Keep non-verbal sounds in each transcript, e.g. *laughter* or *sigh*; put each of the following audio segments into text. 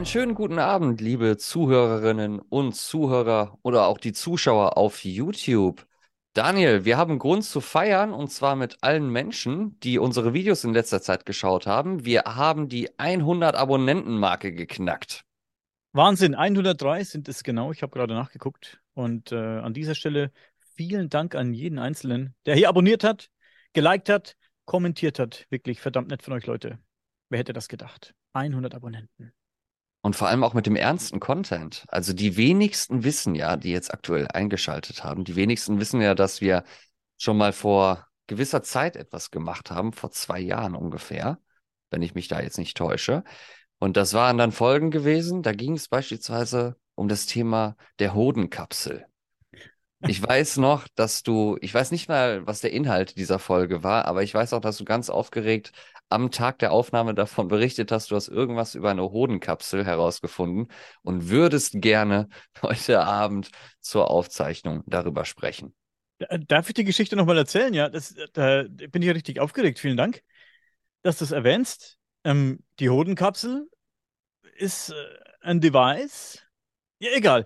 Einen schönen guten Abend, liebe Zuhörerinnen und Zuhörer oder auch die Zuschauer auf YouTube. Daniel, wir haben Grund zu feiern und zwar mit allen Menschen, die unsere Videos in letzter Zeit geschaut haben. Wir haben die 100 Abonnenten-Marke geknackt. Wahnsinn, 103 sind es genau. Ich habe gerade nachgeguckt. Und äh, an dieser Stelle vielen Dank an jeden Einzelnen, der hier abonniert hat, geliked hat, kommentiert hat. Wirklich verdammt nett von euch, Leute. Wer hätte das gedacht? 100 Abonnenten. Und vor allem auch mit dem ernsten Content. Also die wenigsten wissen ja, die jetzt aktuell eingeschaltet haben, die wenigsten wissen ja, dass wir schon mal vor gewisser Zeit etwas gemacht haben, vor zwei Jahren ungefähr, wenn ich mich da jetzt nicht täusche. Und das waren dann Folgen gewesen. Da ging es beispielsweise um das Thema der Hodenkapsel. Ich weiß noch, dass du, ich weiß nicht mal, was der Inhalt dieser Folge war, aber ich weiß auch, dass du ganz aufgeregt am Tag der Aufnahme davon berichtet hast, du hast irgendwas über eine Hodenkapsel herausgefunden und würdest gerne *laughs* heute Abend zur Aufzeichnung darüber sprechen. Darf ich die Geschichte nochmal erzählen? Ja, das, da bin ich ja richtig aufgeregt. Vielen Dank, dass du es erwähnst. Ähm, die Hodenkapsel ist äh, ein Device. Ja, egal.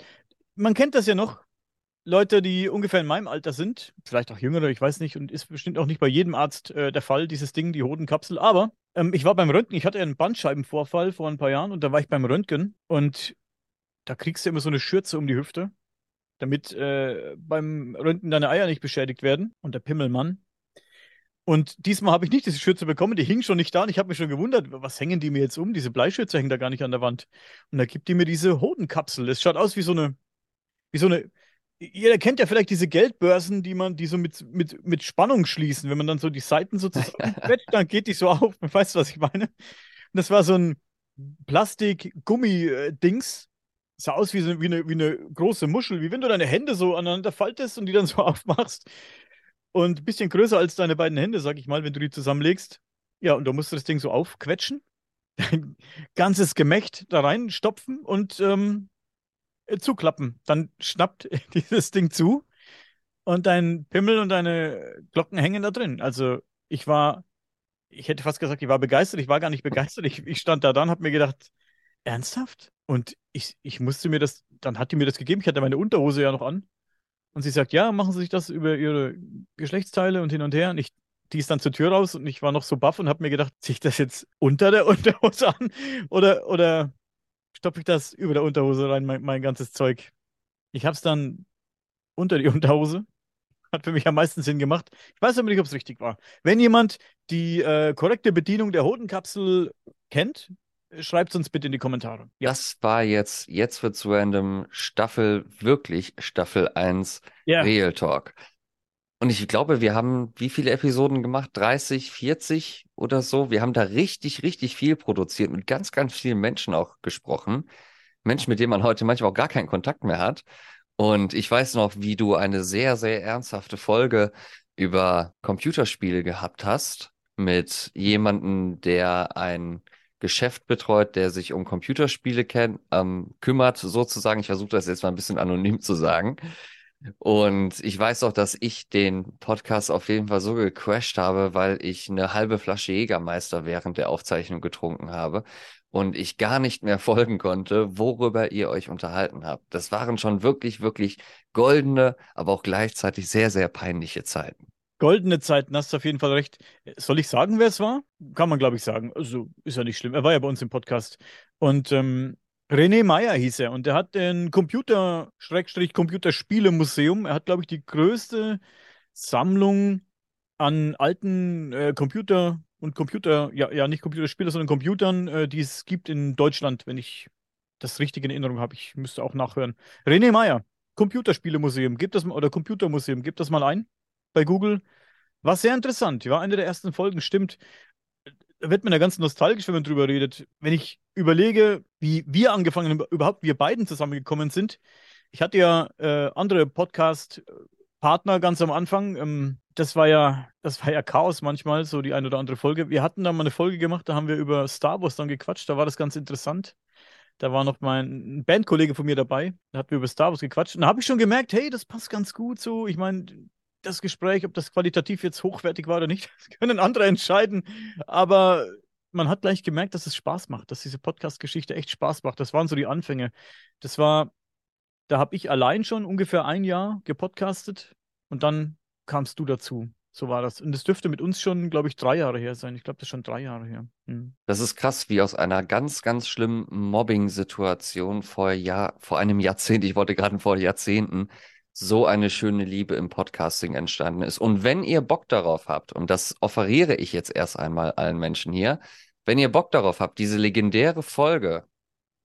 Man kennt das ja noch. Leute, die ungefähr in meinem Alter sind, vielleicht auch jüngere, ich weiß nicht, und ist bestimmt auch nicht bei jedem Arzt äh, der Fall, dieses Ding, die Hodenkapsel. Aber ähm, ich war beim Röntgen, ich hatte einen Bandscheibenvorfall vor ein paar Jahren und da war ich beim Röntgen und da kriegst du immer so eine Schürze um die Hüfte, damit äh, beim Röntgen deine Eier nicht beschädigt werden und der Pimmelmann. Und diesmal habe ich nicht diese Schürze bekommen, die hing schon nicht da und ich habe mich schon gewundert, was hängen die mir jetzt um? Diese Bleischürze hängt da gar nicht an der Wand. Und da gibt die mir diese Hodenkapsel. Es schaut aus wie so eine, wie so eine jeder kennt ja vielleicht diese Geldbörsen, die man, die so mit, mit, mit Spannung schließen. Wenn man dann so die Seiten so *laughs* zusammenquetscht, dann geht die so auf. *laughs* Weißt du, was ich meine? Und das war so ein Plastik-Gummi-Dings. Sah aus wie, so, wie, eine, wie eine große Muschel, wie wenn du deine Hände so aneinander faltest und die dann so *laughs* aufmachst. Und ein bisschen größer als deine beiden Hände, sag ich mal, wenn du die zusammenlegst. Ja, und da musst du das Ding so aufquetschen, dein ganzes Gemächt da reinstopfen und ähm, äh, zuklappen. Dann schnappt *laughs* dieses Ding zu und dein Pimmel und deine Glocken hängen da drin. Also ich war, ich hätte fast gesagt, ich war begeistert. Ich war gar nicht begeistert. Ich, ich stand da dann, habe mir gedacht, ernsthaft? Und ich, ich musste mir das, dann hat die mir das gegeben. Ich hatte meine Unterhose ja noch an. Und sie sagt, ja, machen Sie sich das über Ihre Geschlechtsteile und hin und her. Und ich, die ist dann zur Tür raus und ich war noch so baff und habe mir gedacht, ziehe ich das jetzt unter der *laughs* Unterhose an? Oder, oder stopfe ich das über der Unterhose rein, mein, mein ganzes Zeug. Ich habe es dann unter die *laughs* Unterhose. Hat für mich am meisten Sinn gemacht. Ich weiß aber nicht, ob es richtig war. Wenn jemand die äh, korrekte Bedienung der Hodenkapsel kennt, schreibt es uns bitte in die Kommentare. Ja. Das war jetzt, jetzt wird's random, Staffel, wirklich Staffel 1 yeah. Real Talk. Und ich glaube, wir haben wie viele Episoden gemacht? 30, 40 oder so. Wir haben da richtig, richtig viel produziert, mit ganz, ganz vielen Menschen auch gesprochen. Menschen, mit denen man heute manchmal auch gar keinen Kontakt mehr hat. Und ich weiß noch, wie du eine sehr, sehr ernsthafte Folge über Computerspiele gehabt hast mit jemandem, der ein Geschäft betreut, der sich um Computerspiele kennt, ähm, kümmert, sozusagen. Ich versuche das jetzt mal ein bisschen anonym zu sagen. Und ich weiß auch, dass ich den Podcast auf jeden Fall so gecrashed habe, weil ich eine halbe Flasche Jägermeister während der Aufzeichnung getrunken habe und ich gar nicht mehr *laughs* folgen konnte, worüber ihr euch unterhalten habt. Das waren schon wirklich, wirklich goldene, aber auch gleichzeitig sehr, sehr peinliche Zeiten. Goldene Zeiten, hast du auf jeden Fall recht. Soll ich sagen, wer es war? Kann man, glaube ich, sagen. Also ist ja nicht schlimm. Er war ja bei uns im Podcast. Und ähm, René Meyer hieß er und er hat ein Computer-Computerspiele-Museum. Er hat, glaube ich, die größte Sammlung an alten äh, Computer und Computer, ja, ja, nicht Computerspiele, sondern Computern, äh, die es gibt in Deutschland, wenn ich das richtig in Erinnerung habe. Ich müsste auch nachhören. René Meyer, Computerspiele-Museum, gibt das mal, oder Computermuseum, gibt das mal ein bei Google. War sehr interessant. Ja, eine der ersten Folgen, stimmt wird man ja ganz nostalgisch, wenn man drüber redet. Wenn ich überlege, wie wir angefangen haben, überhaupt wir beiden zusammengekommen sind. Ich hatte ja äh, andere Podcast-Partner ganz am Anfang. Ähm, das war ja, das war ja Chaos manchmal, so die eine oder andere Folge. Wir hatten da mal eine Folge gemacht, da haben wir über Star Wars dann gequatscht, da war das ganz interessant. Da war noch mein Bandkollege von mir dabei, da hatten wir über Star Wars gequatscht. Und da habe ich schon gemerkt, hey, das passt ganz gut so. Ich meine, das Gespräch, ob das qualitativ jetzt hochwertig war oder nicht, *laughs* das können andere entscheiden. Aber man hat gleich gemerkt, dass es Spaß macht, dass diese Podcast-Geschichte echt Spaß macht. Das waren so die Anfänge. Das war, da habe ich allein schon ungefähr ein Jahr gepodcastet und dann kamst du dazu. So war das. Und das dürfte mit uns schon, glaube ich, drei Jahre her sein. Ich glaube, das ist schon drei Jahre her. Hm. Das ist krass, wie aus einer ganz, ganz schlimmen Mobbing-Situation vor, Jahr, vor einem Jahrzehnt, ich wollte gerade vor Jahrzehnten, so eine schöne Liebe im Podcasting entstanden ist. Und wenn ihr Bock darauf habt, und das offeriere ich jetzt erst einmal allen Menschen hier, wenn ihr Bock darauf habt, diese legendäre Folge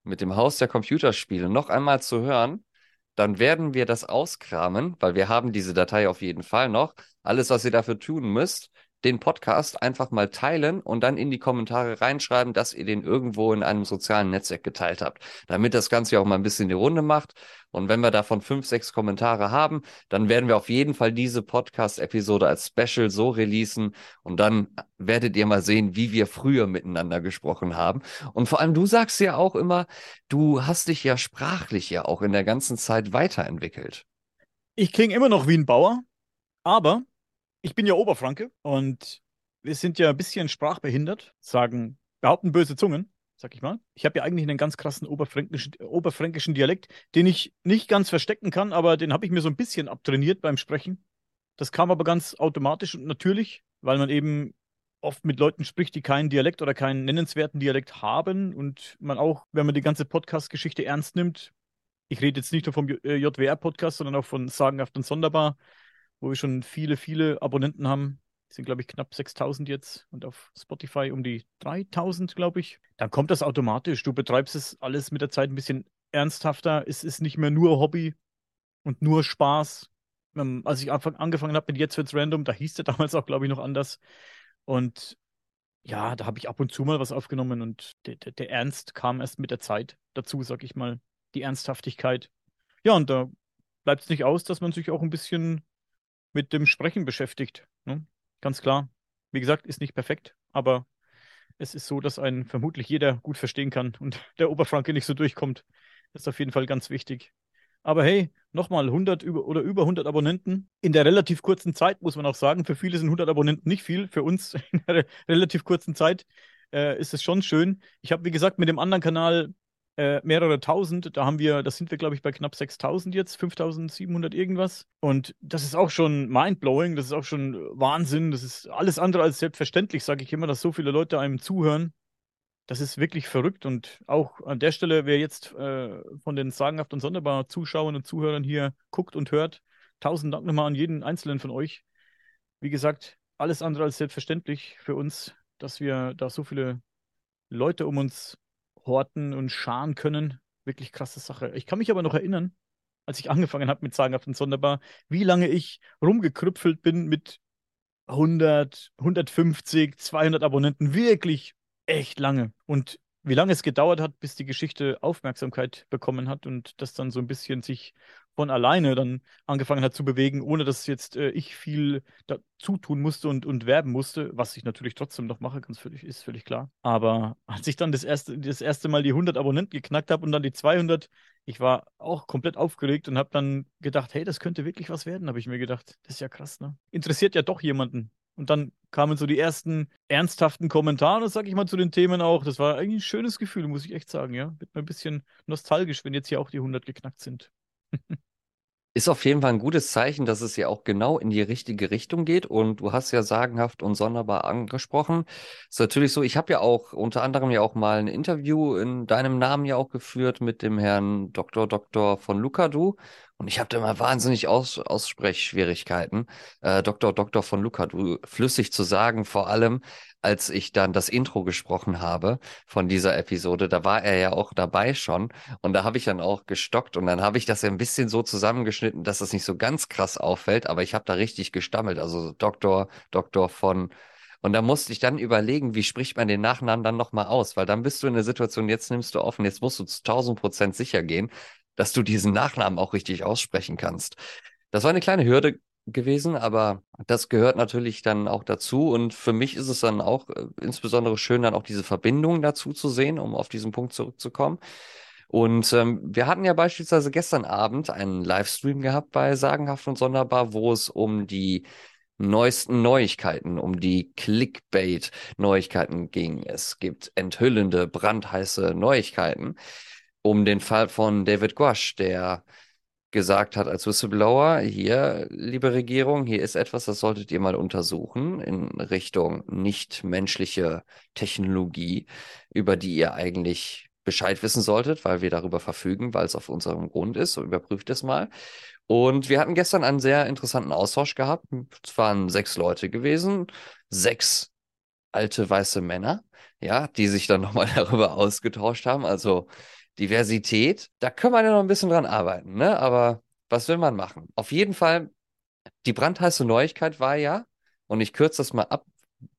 mit dem Haus der Computerspiele noch einmal zu hören, dann werden wir das auskramen, weil wir haben diese Datei auf jeden Fall noch. Alles, was ihr dafür tun müsst, den Podcast einfach mal teilen und dann in die Kommentare reinschreiben, dass ihr den irgendwo in einem sozialen Netzwerk geteilt habt, damit das Ganze auch mal ein bisschen die Runde macht. Und wenn wir davon fünf, sechs Kommentare haben, dann werden wir auf jeden Fall diese Podcast-Episode als Special so releasen und dann werdet ihr mal sehen, wie wir früher miteinander gesprochen haben. Und vor allem, du sagst ja auch immer, du hast dich ja sprachlich ja auch in der ganzen Zeit weiterentwickelt. Ich klinge immer noch wie ein Bauer, aber ich bin ja Oberfranke und wir sind ja ein bisschen sprachbehindert, sagen, behaupten böse Zungen, sag ich mal. Ich habe ja eigentlich einen ganz krassen oberfränkischen, oberfränkischen Dialekt, den ich nicht ganz verstecken kann, aber den habe ich mir so ein bisschen abtrainiert beim Sprechen. Das kam aber ganz automatisch und natürlich, weil man eben oft mit Leuten spricht, die keinen Dialekt oder keinen nennenswerten Dialekt haben und man auch, wenn man die ganze Podcast-Geschichte ernst nimmt, ich rede jetzt nicht nur vom JWR-Podcast, sondern auch von Sagenhaft und Sonderbar, wo wir schon viele, viele Abonnenten haben. Das sind, glaube ich, knapp 6000 jetzt und auf Spotify um die 3000, glaube ich. Dann kommt das automatisch. Du betreibst es alles mit der Zeit ein bisschen ernsthafter. Es ist nicht mehr nur Hobby und nur Spaß. Ähm, als ich angefangen habe mit Jetzt wird's random, da hieß der *laughs* damals auch, glaube ich, noch anders. Und ja, da habe ich ab und zu mal was aufgenommen und der, der, der Ernst kam erst mit der Zeit dazu, sag ich mal. Die Ernsthaftigkeit. Ja, und da bleibt es nicht aus, dass man sich auch ein bisschen mit dem Sprechen beschäftigt. Ne? Ganz klar. Wie gesagt, ist nicht perfekt, aber es ist so, dass einen vermutlich jeder gut verstehen kann und *laughs* der Oberfranke nicht so durchkommt. Das ist auf jeden Fall ganz wichtig. Aber hey, nochmal 100 über, oder über 100 Abonnenten in der relativ kurzen Zeit, muss man auch sagen. Für viele sind 100 Abonnenten nicht viel. Für uns *laughs* in der relativ kurzen Zeit äh, ist es schon schön. Ich habe, wie gesagt, mit dem anderen Kanal äh, mehrere tausend. Da haben wir, das sind wir, glaube ich, bei knapp 6000 jetzt, 5700 irgendwas. Und das ist auch schon mindblowing, das ist auch schon Wahnsinn. Das ist alles andere als selbstverständlich, sage ich immer, dass so viele Leute einem zuhören. Das ist wirklich verrückt. Und auch an der Stelle, wer jetzt äh, von den sagenhaft und sonderbar Zuschauern und Zuhörern hier guckt und hört, tausend Dank nochmal an jeden einzelnen von euch. Wie gesagt, alles andere als selbstverständlich für uns, dass wir da so viele Leute um uns horten und scharen können. Wirklich krasse Sache. Ich kann mich aber noch erinnern, als ich angefangen habe mit Sagenhaft und Sonderbar, wie lange ich rumgekrüpfelt bin mit 100, 150, 200 Abonnenten. Wirklich echt lange. Und wie lange es gedauert hat, bis die Geschichte Aufmerksamkeit bekommen hat und das dann so ein bisschen sich von alleine dann angefangen hat zu bewegen, ohne dass jetzt äh, ich viel dazu tun musste und, und werben musste, was ich natürlich trotzdem noch mache, ganz völlig, ist völlig klar. Aber als ich dann das erste, das erste Mal die 100 Abonnenten geknackt habe und dann die 200, ich war auch komplett aufgeregt und habe dann gedacht, hey, das könnte wirklich was werden, habe ich mir gedacht. Das ist ja krass, ne? Interessiert ja doch jemanden. Und dann kamen so die ersten ernsthaften Kommentare, sag ich mal, zu den Themen auch. Das war eigentlich ein schönes Gefühl, muss ich echt sagen, ja. Wird mir ein bisschen nostalgisch, wenn jetzt hier auch die 100 geknackt sind. *laughs* Ist auf jeden Fall ein gutes Zeichen, dass es ja auch genau in die richtige Richtung geht. Und du hast ja sagenhaft und sonderbar angesprochen. Ist natürlich so, ich habe ja auch unter anderem ja auch mal ein Interview in deinem Namen ja auch geführt mit dem Herrn Dr. Dr. von Lukadu. Und ich habe da immer wahnsinnig Aus Aussprechschwierigkeiten, äh, Dr. Dr. von Lukadu flüssig zu sagen, vor allem als ich dann das Intro gesprochen habe von dieser Episode, da war er ja auch dabei schon und da habe ich dann auch gestockt und dann habe ich das ja ein bisschen so zusammengeschnitten, dass das nicht so ganz krass auffällt, aber ich habe da richtig gestammelt, also Doktor, Doktor von und da musste ich dann überlegen, wie spricht man den Nachnamen dann nochmal aus, weil dann bist du in der Situation, jetzt nimmst du offen, jetzt musst du zu 1000 Prozent sicher gehen, dass du diesen Nachnamen auch richtig aussprechen kannst. Das war eine kleine Hürde gewesen, aber das gehört natürlich dann auch dazu. Und für mich ist es dann auch äh, insbesondere schön, dann auch diese Verbindung dazu zu sehen, um auf diesen Punkt zurückzukommen. Und ähm, wir hatten ja beispielsweise gestern Abend einen Livestream gehabt bei Sagenhaft und Sonderbar, wo es um die neuesten Neuigkeiten, um die Clickbait-Neuigkeiten ging. Es gibt enthüllende, brandheiße Neuigkeiten um den Fall von David Gouache, der gesagt hat als Whistleblower, hier, liebe Regierung, hier ist etwas, das solltet ihr mal untersuchen in Richtung nichtmenschliche Technologie, über die ihr eigentlich Bescheid wissen solltet, weil wir darüber verfügen, weil es auf unserem Grund ist. So überprüft es mal. Und wir hatten gestern einen sehr interessanten Austausch gehabt. Es waren sechs Leute gewesen, sechs alte weiße Männer, ja, die sich dann *laughs* nochmal darüber ausgetauscht haben. Also Diversität, da können wir ja noch ein bisschen dran arbeiten, ne? Aber was will man machen? Auf jeden Fall, die brandheiße Neuigkeit war ja, und ich kürze das mal ab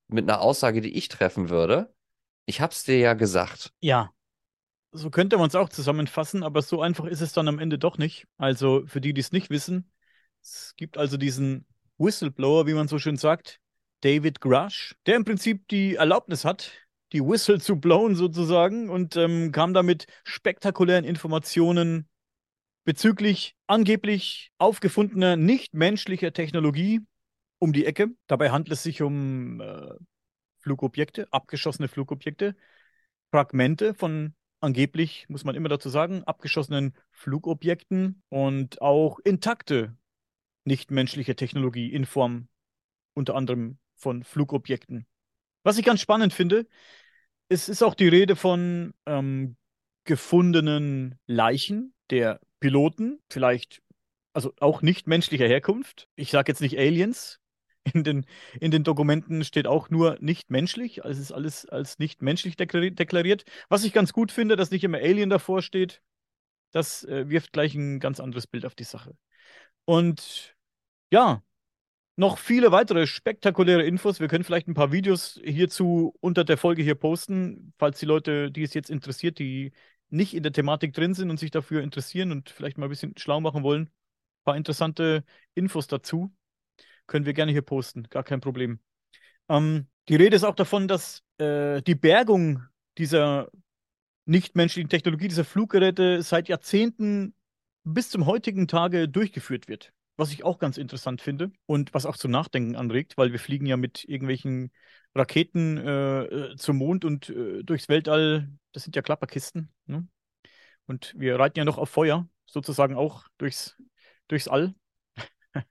mit einer Aussage, die ich treffen würde. Ich hab's dir ja gesagt. Ja. So könnte man es auch zusammenfassen, aber so einfach ist es dann am Ende doch nicht. Also für die, die es nicht wissen, es gibt also diesen Whistleblower, wie man so schön sagt, David Grush, der im Prinzip die Erlaubnis hat, die Whistle zu blowen sozusagen und ähm, kam damit spektakulären Informationen bezüglich angeblich aufgefundener nichtmenschlicher Technologie um die Ecke. Dabei handelt es sich um äh, Flugobjekte, abgeschossene Flugobjekte, Fragmente von angeblich, muss man immer dazu sagen, abgeschossenen Flugobjekten und auch intakte nichtmenschliche Technologie in Form unter anderem von Flugobjekten. Was ich ganz spannend finde, es ist auch die Rede von ähm, gefundenen Leichen der Piloten, vielleicht also auch nicht menschlicher Herkunft. Ich sage jetzt nicht Aliens. In den, in den Dokumenten steht auch nur nicht menschlich. Also es ist alles als nicht menschlich deklariert. Was ich ganz gut finde, dass nicht immer Alien davor steht. Das äh, wirft gleich ein ganz anderes Bild auf die Sache. Und ja, noch viele weitere spektakuläre Infos. Wir können vielleicht ein paar Videos hierzu unter der Folge hier posten, falls die Leute, die es jetzt interessiert, die nicht in der Thematik drin sind und sich dafür interessieren und vielleicht mal ein bisschen schlau machen wollen. Ein paar interessante Infos dazu können wir gerne hier posten, gar kein Problem. Ähm, die Rede ist auch davon, dass äh, die Bergung dieser nichtmenschlichen Technologie, dieser Fluggeräte seit Jahrzehnten bis zum heutigen Tage durchgeführt wird was ich auch ganz interessant finde und was auch zum Nachdenken anregt, weil wir fliegen ja mit irgendwelchen Raketen äh, äh, zum Mond und äh, durchs Weltall. Das sind ja Klapperkisten. Ne? Und wir reiten ja noch auf Feuer, sozusagen auch durchs, durchs All *laughs*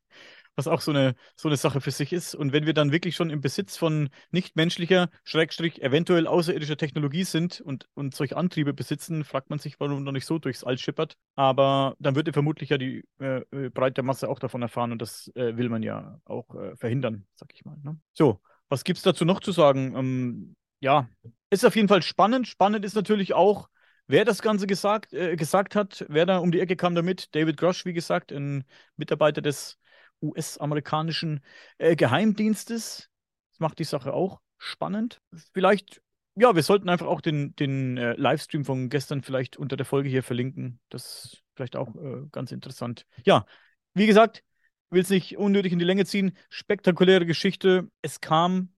was auch so eine, so eine Sache für sich ist. Und wenn wir dann wirklich schon im Besitz von nichtmenschlicher, Schrägstrich, eventuell außerirdischer Technologie sind und, und solche Antriebe besitzen, fragt man sich, warum noch nicht so durchs All schippert. Aber dann würde vermutlich ja die äh, äh, breite Masse auch davon erfahren und das äh, will man ja auch äh, verhindern, sag ich mal. Ne? So, was gibt es dazu noch zu sagen? Ähm, ja, ist auf jeden Fall spannend. Spannend ist natürlich auch, Wer das Ganze gesagt, äh, gesagt hat, wer da um die Ecke kam damit, David Grosch, wie gesagt, ein Mitarbeiter des US-amerikanischen äh, Geheimdienstes. Das macht die Sache auch spannend. Vielleicht, ja, wir sollten einfach auch den, den äh, Livestream von gestern vielleicht unter der Folge hier verlinken. Das ist vielleicht auch äh, ganz interessant. Ja, wie gesagt, will es nicht unnötig in die Länge ziehen. Spektakuläre Geschichte. Es kam,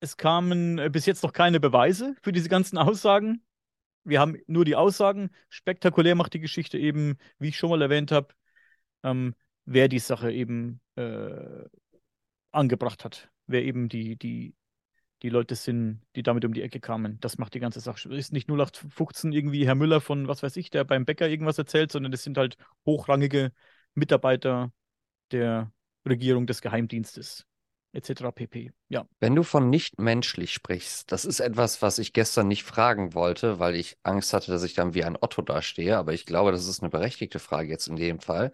es kamen äh, bis jetzt noch keine Beweise für diese ganzen Aussagen. Wir haben nur die Aussagen. Spektakulär macht die Geschichte eben, wie ich schon mal erwähnt habe, ähm, wer die Sache eben äh, angebracht hat, wer eben die, die, die Leute sind, die damit um die Ecke kamen. Das macht die ganze Sache. Ist nicht 0815 irgendwie Herr Müller von, was weiß ich, der beim Bäcker irgendwas erzählt, sondern es sind halt hochrangige Mitarbeiter der Regierung des Geheimdienstes etc. pp. Ja. Wenn du von nicht menschlich sprichst, das ist etwas, was ich gestern nicht fragen wollte, weil ich Angst hatte, dass ich dann wie ein Otto dastehe, aber ich glaube, das ist eine berechtigte Frage jetzt in dem Fall.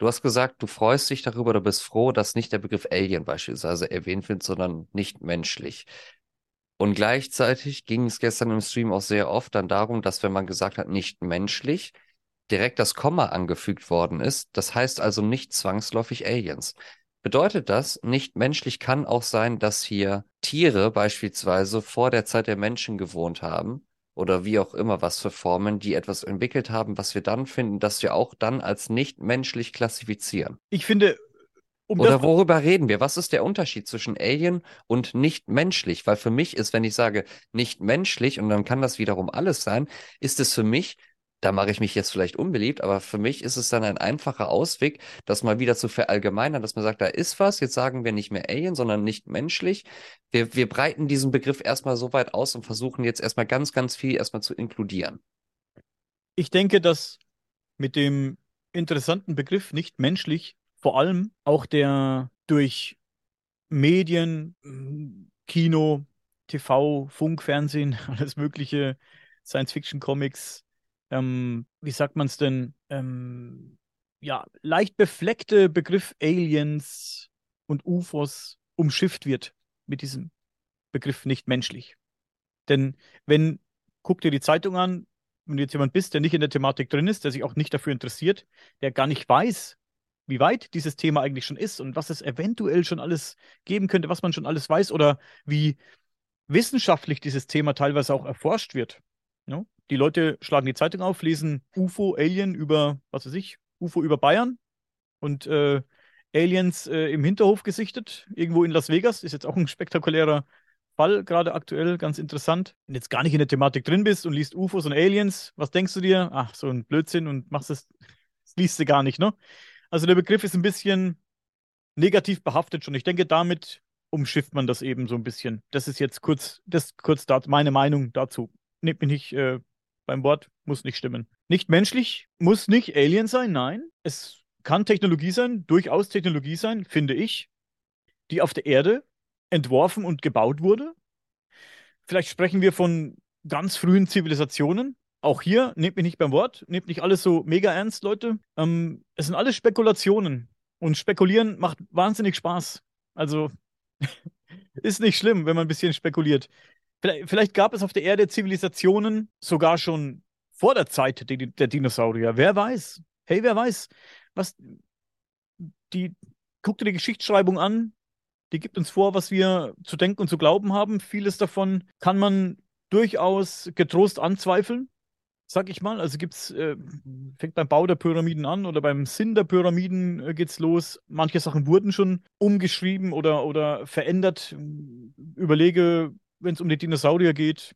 Du hast gesagt, du freust dich darüber, du bist froh, dass nicht der Begriff Alien beispielsweise erwähnt wird, sondern nicht menschlich. Und gleichzeitig ging es gestern im Stream auch sehr oft dann darum, dass wenn man gesagt hat, nicht menschlich, direkt das Komma angefügt worden ist. Das heißt also nicht zwangsläufig Aliens. Bedeutet das, nicht menschlich kann auch sein, dass hier Tiere beispielsweise vor der Zeit der Menschen gewohnt haben oder wie auch immer was für Formen, die etwas entwickelt haben, was wir dann finden, dass wir auch dann als nicht menschlich klassifizieren. Ich finde, um oder worüber reden wir? Was ist der Unterschied zwischen Alien und nicht menschlich? Weil für mich ist, wenn ich sage nicht menschlich und dann kann das wiederum alles sein, ist es für mich da mache ich mich jetzt vielleicht unbeliebt, aber für mich ist es dann ein einfacher Ausweg, das mal wieder zu verallgemeinern, dass man sagt, da ist was, jetzt sagen wir nicht mehr Alien, sondern nicht menschlich. Wir, wir breiten diesen Begriff erstmal so weit aus und versuchen jetzt erstmal ganz, ganz viel erstmal zu inkludieren. Ich denke, dass mit dem interessanten Begriff nicht menschlich vor allem auch der durch Medien, Kino, TV, Funk, Fernsehen, *laughs* alles mögliche, Science-Fiction-Comics, ähm, wie sagt man es denn, ähm, ja, leicht befleckte Begriff Aliens und UFOs umschifft wird mit diesem Begriff nicht menschlich. Denn wenn, guck dir die Zeitung an, wenn du jetzt jemand bist, der nicht in der Thematik drin ist, der sich auch nicht dafür interessiert, der gar nicht weiß, wie weit dieses Thema eigentlich schon ist und was es eventuell schon alles geben könnte, was man schon alles weiß oder wie wissenschaftlich dieses Thema teilweise auch erforscht wird. Ja? Die Leute schlagen die Zeitung auf, lesen UFO, Alien über, was weiß ich, UFO über Bayern und äh, Aliens äh, im Hinterhof gesichtet, irgendwo in Las Vegas. Ist jetzt auch ein spektakulärer Fall, gerade aktuell, ganz interessant. Wenn jetzt gar nicht in der Thematik drin bist und liest UFOs und Aliens, was denkst du dir? Ach, so ein Blödsinn und machst es, das *laughs* liest du gar nicht, ne? Also der Begriff ist ein bisschen negativ behaftet schon. Ich denke, damit umschifft man das eben so ein bisschen. Das ist jetzt kurz, das kurz da, meine Meinung dazu. Nehmt mich nicht äh, beim Wort, muss nicht stimmen. Nicht menschlich, muss nicht Alien sein, nein. Es kann Technologie sein, durchaus Technologie sein, finde ich, die auf der Erde entworfen und gebaut wurde. Vielleicht sprechen wir von ganz frühen Zivilisationen. Auch hier, nehmt mich nicht beim Wort, nehmt nicht alles so mega ernst, Leute. Ähm, es sind alles Spekulationen. Und spekulieren macht wahnsinnig Spaß. Also *laughs* ist nicht schlimm, wenn man ein bisschen spekuliert. Vielleicht, vielleicht, gab es auf der Erde Zivilisationen sogar schon vor der Zeit der, der Dinosaurier. Wer weiß? Hey, wer weiß? Was die guck dir die Geschichtsschreibung an. Die gibt uns vor, was wir zu denken und zu glauben haben. Vieles davon kann man durchaus getrost anzweifeln sag ich mal. Also gibt's, äh, fängt beim Bau der Pyramiden an oder beim Sinn der Pyramiden äh, geht's los. Manche Sachen wurden schon umgeschrieben oder, oder verändert. Überlege, wenn es um die Dinosaurier geht.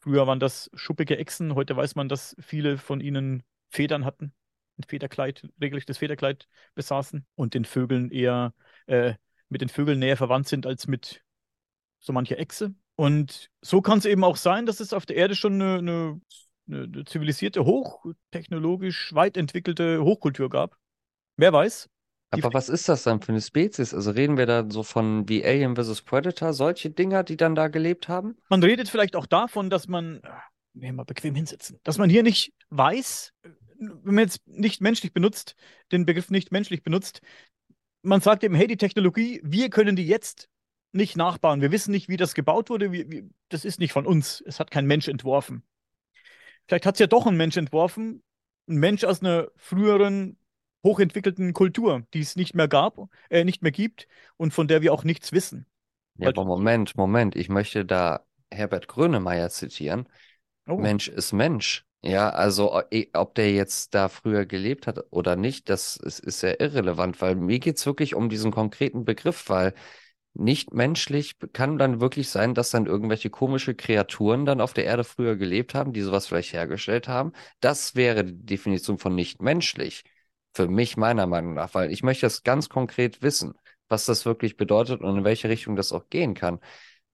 Früher waren das schuppige Echsen, heute weiß man, dass viele von ihnen Federn hatten, ein Federkleid, regelrechtes Federkleid besaßen und den Vögeln eher äh, mit den Vögeln näher verwandt sind als mit so mancher Echse. Und so kann es eben auch sein, dass es auf der Erde schon eine, eine eine, eine zivilisierte, hochtechnologisch weit entwickelte Hochkultur gab. Wer weiß? Aber was ist das dann für eine Spezies? Also reden wir da so von wie Alien vs. Predator, solche Dinger, die dann da gelebt haben? Man redet vielleicht auch davon, dass man, wir mal bequem hinsetzen, dass man hier nicht weiß, wenn man jetzt nicht menschlich benutzt, den Begriff nicht menschlich benutzt, man sagt eben, hey, die Technologie, wir können die jetzt nicht nachbauen. Wir wissen nicht, wie das gebaut wurde. Wir, wir, das ist nicht von uns. Es hat kein Mensch entworfen. Vielleicht hat es ja doch ein Mensch entworfen, ein Mensch aus einer früheren hochentwickelten Kultur, die es nicht mehr gab, äh, nicht mehr gibt und von der wir auch nichts wissen. Ja, aber Moment, Moment, ich möchte da Herbert Grönemeyer zitieren. Oh. Mensch ist Mensch. Ja, also e, ob der jetzt da früher gelebt hat oder nicht, das ist, ist sehr irrelevant, weil mir geht es wirklich um diesen konkreten Begriff, weil nicht menschlich kann dann wirklich sein, dass dann irgendwelche komische Kreaturen dann auf der Erde früher gelebt haben, die sowas vielleicht hergestellt haben. Das wäre die Definition von nicht menschlich. Für mich meiner Meinung nach, weil ich möchte das ganz konkret wissen, was das wirklich bedeutet und in welche Richtung das auch gehen kann.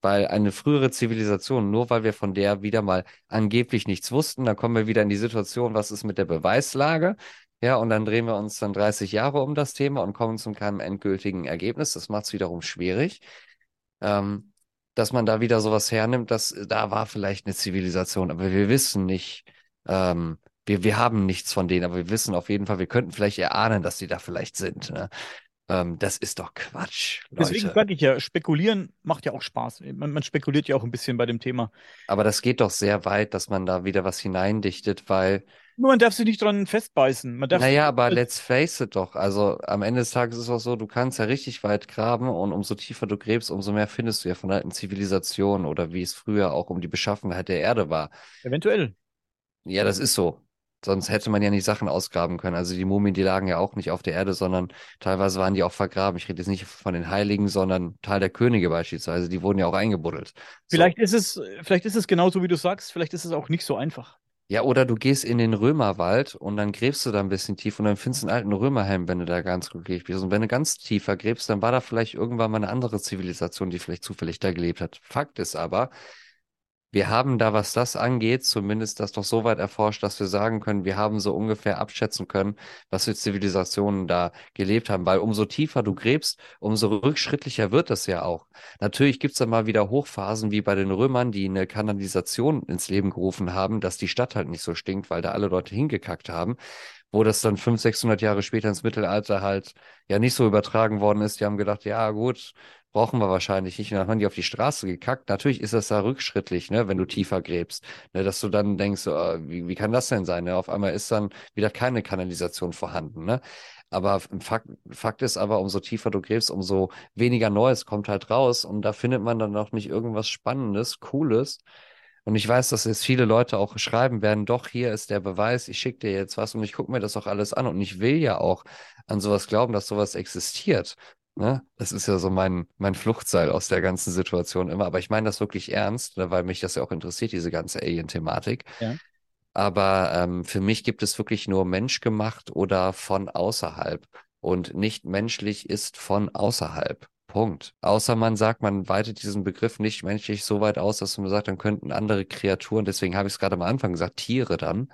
Weil eine frühere Zivilisation, nur weil wir von der wieder mal angeblich nichts wussten, dann kommen wir wieder in die Situation, was ist mit der Beweislage? Ja, und dann drehen wir uns dann 30 Jahre um das Thema und kommen zu keinem endgültigen Ergebnis. Das macht es wiederum schwierig. Ähm, dass man da wieder sowas hernimmt, dass da war vielleicht eine Zivilisation, aber wir wissen nicht, ähm, wir, wir haben nichts von denen, aber wir wissen auf jeden Fall, wir könnten vielleicht erahnen, dass die da vielleicht sind. Ne? Ähm, das ist doch Quatsch. Leute. Deswegen sage ich ja, spekulieren macht ja auch Spaß. Man, man, spekuliert ja auch ein bisschen bei dem Thema. Aber das geht doch sehr weit, dass man da wieder was hineindichtet, weil nur man darf sich nicht dran festbeißen. Man darf naja, aber let's face it doch. Also am Ende des Tages ist es auch so, du kannst ja richtig weit graben und umso tiefer du gräbst, umso mehr findest du ja von alten Zivilisationen oder wie es früher auch um die Beschaffenheit der Erde war. Eventuell. Ja, das ist so. Sonst hätte man ja nicht Sachen ausgraben können. Also die Mumien, die lagen ja auch nicht auf der Erde, sondern teilweise waren die auch vergraben. Ich rede jetzt nicht von den Heiligen, sondern Teil der Könige beispielsweise. Die wurden ja auch eingebuddelt. Vielleicht so. ist es, vielleicht ist es genauso, wie du sagst. Vielleicht ist es auch nicht so einfach. Ja, oder du gehst in den Römerwald und dann gräbst du da ein bisschen tief und dann findest du einen alten Römerhelm, wenn du da ganz glücklich bist. Und wenn du ganz tiefer gräbst, dann war da vielleicht irgendwann mal eine andere Zivilisation, die vielleicht zufällig da gelebt hat. Fakt ist aber, wir haben da, was das angeht, zumindest das doch so weit erforscht, dass wir sagen können, wir haben so ungefähr abschätzen können, was für Zivilisationen da gelebt haben. Weil umso tiefer du gräbst, umso rückschrittlicher wird das ja auch. Natürlich gibt's da mal wieder Hochphasen wie bei den Römern, die eine Kanalisation ins Leben gerufen haben, dass die Stadt halt nicht so stinkt, weil da alle Leute hingekackt haben wo das dann 500, 600 Jahre später ins Mittelalter halt ja nicht so übertragen worden ist. Die haben gedacht, ja gut, brauchen wir wahrscheinlich nicht. Und dann haben die auf die Straße gekackt. Natürlich ist das da rückschrittlich, ne, wenn du tiefer gräbst, ne, dass du dann denkst, oh, wie, wie kann das denn sein? Ne? Auf einmal ist dann wieder keine Kanalisation vorhanden, ne? Aber Fakt, Fakt ist aber, umso tiefer du gräbst, umso weniger Neues kommt halt raus. Und da findet man dann auch nicht irgendwas Spannendes, Cooles. Und ich weiß, dass jetzt viele Leute auch schreiben werden, doch, hier ist der Beweis, ich schicke dir jetzt was und ich gucke mir das auch alles an. Und ich will ja auch an sowas glauben, dass sowas existiert. Ne? Das ist ja so mein, mein Fluchtseil aus der ganzen Situation immer. Aber ich meine das wirklich ernst, ne? weil mich das ja auch interessiert, diese ganze Alien-Thematik. Ja. Aber ähm, für mich gibt es wirklich nur menschgemacht oder von außerhalb. Und nicht menschlich ist von außerhalb. Punkt. Außer man sagt, man weitet diesen Begriff nicht menschlich so weit aus, dass man sagt, dann könnten andere Kreaturen, deswegen habe ich es gerade am Anfang gesagt, Tiere dann,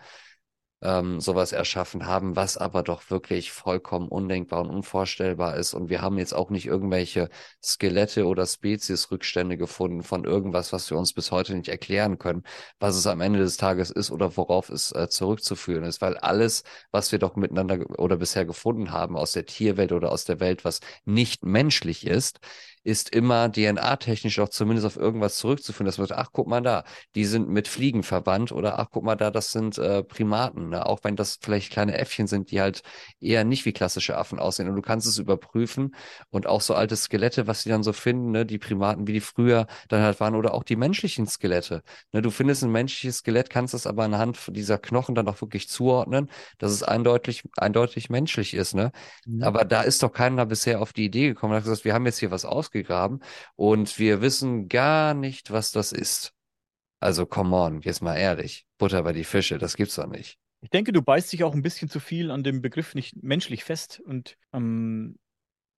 ähm, sowas erschaffen haben, was aber doch wirklich vollkommen undenkbar und unvorstellbar ist. Und wir haben jetzt auch nicht irgendwelche Skelette oder Speziesrückstände gefunden von irgendwas, was wir uns bis heute nicht erklären können, was es am Ende des Tages ist oder worauf es äh, zurückzuführen ist. Weil alles, was wir doch miteinander oder bisher gefunden haben aus der Tierwelt oder aus der Welt, was nicht menschlich ist, ist immer DNA-technisch auch zumindest auf irgendwas zurückzuführen, man sagt, ach, guck mal da, die sind mit Fliegen verwandt oder ach, guck mal da, das sind äh, Primaten, ne? auch wenn das vielleicht kleine Äffchen sind, die halt eher nicht wie klassische Affen aussehen und du kannst es überprüfen und auch so alte Skelette, was sie dann so finden, ne? die Primaten, wie die früher dann halt waren oder auch die menschlichen Skelette. Ne? Du findest ein menschliches Skelett, kannst es aber anhand dieser Knochen dann auch wirklich zuordnen, dass es eindeutig, eindeutig menschlich ist. Ne? Mhm. Aber da ist doch keiner bisher auf die Idee gekommen, hat gesagt, wir haben jetzt hier was ausgegangen ausgegraben und wir wissen gar nicht, was das ist. Also, come on, jetzt mal ehrlich. Butter bei die Fische, das gibt's doch nicht. Ich denke, du beißt dich auch ein bisschen zu viel an dem Begriff nicht menschlich fest. Und ähm,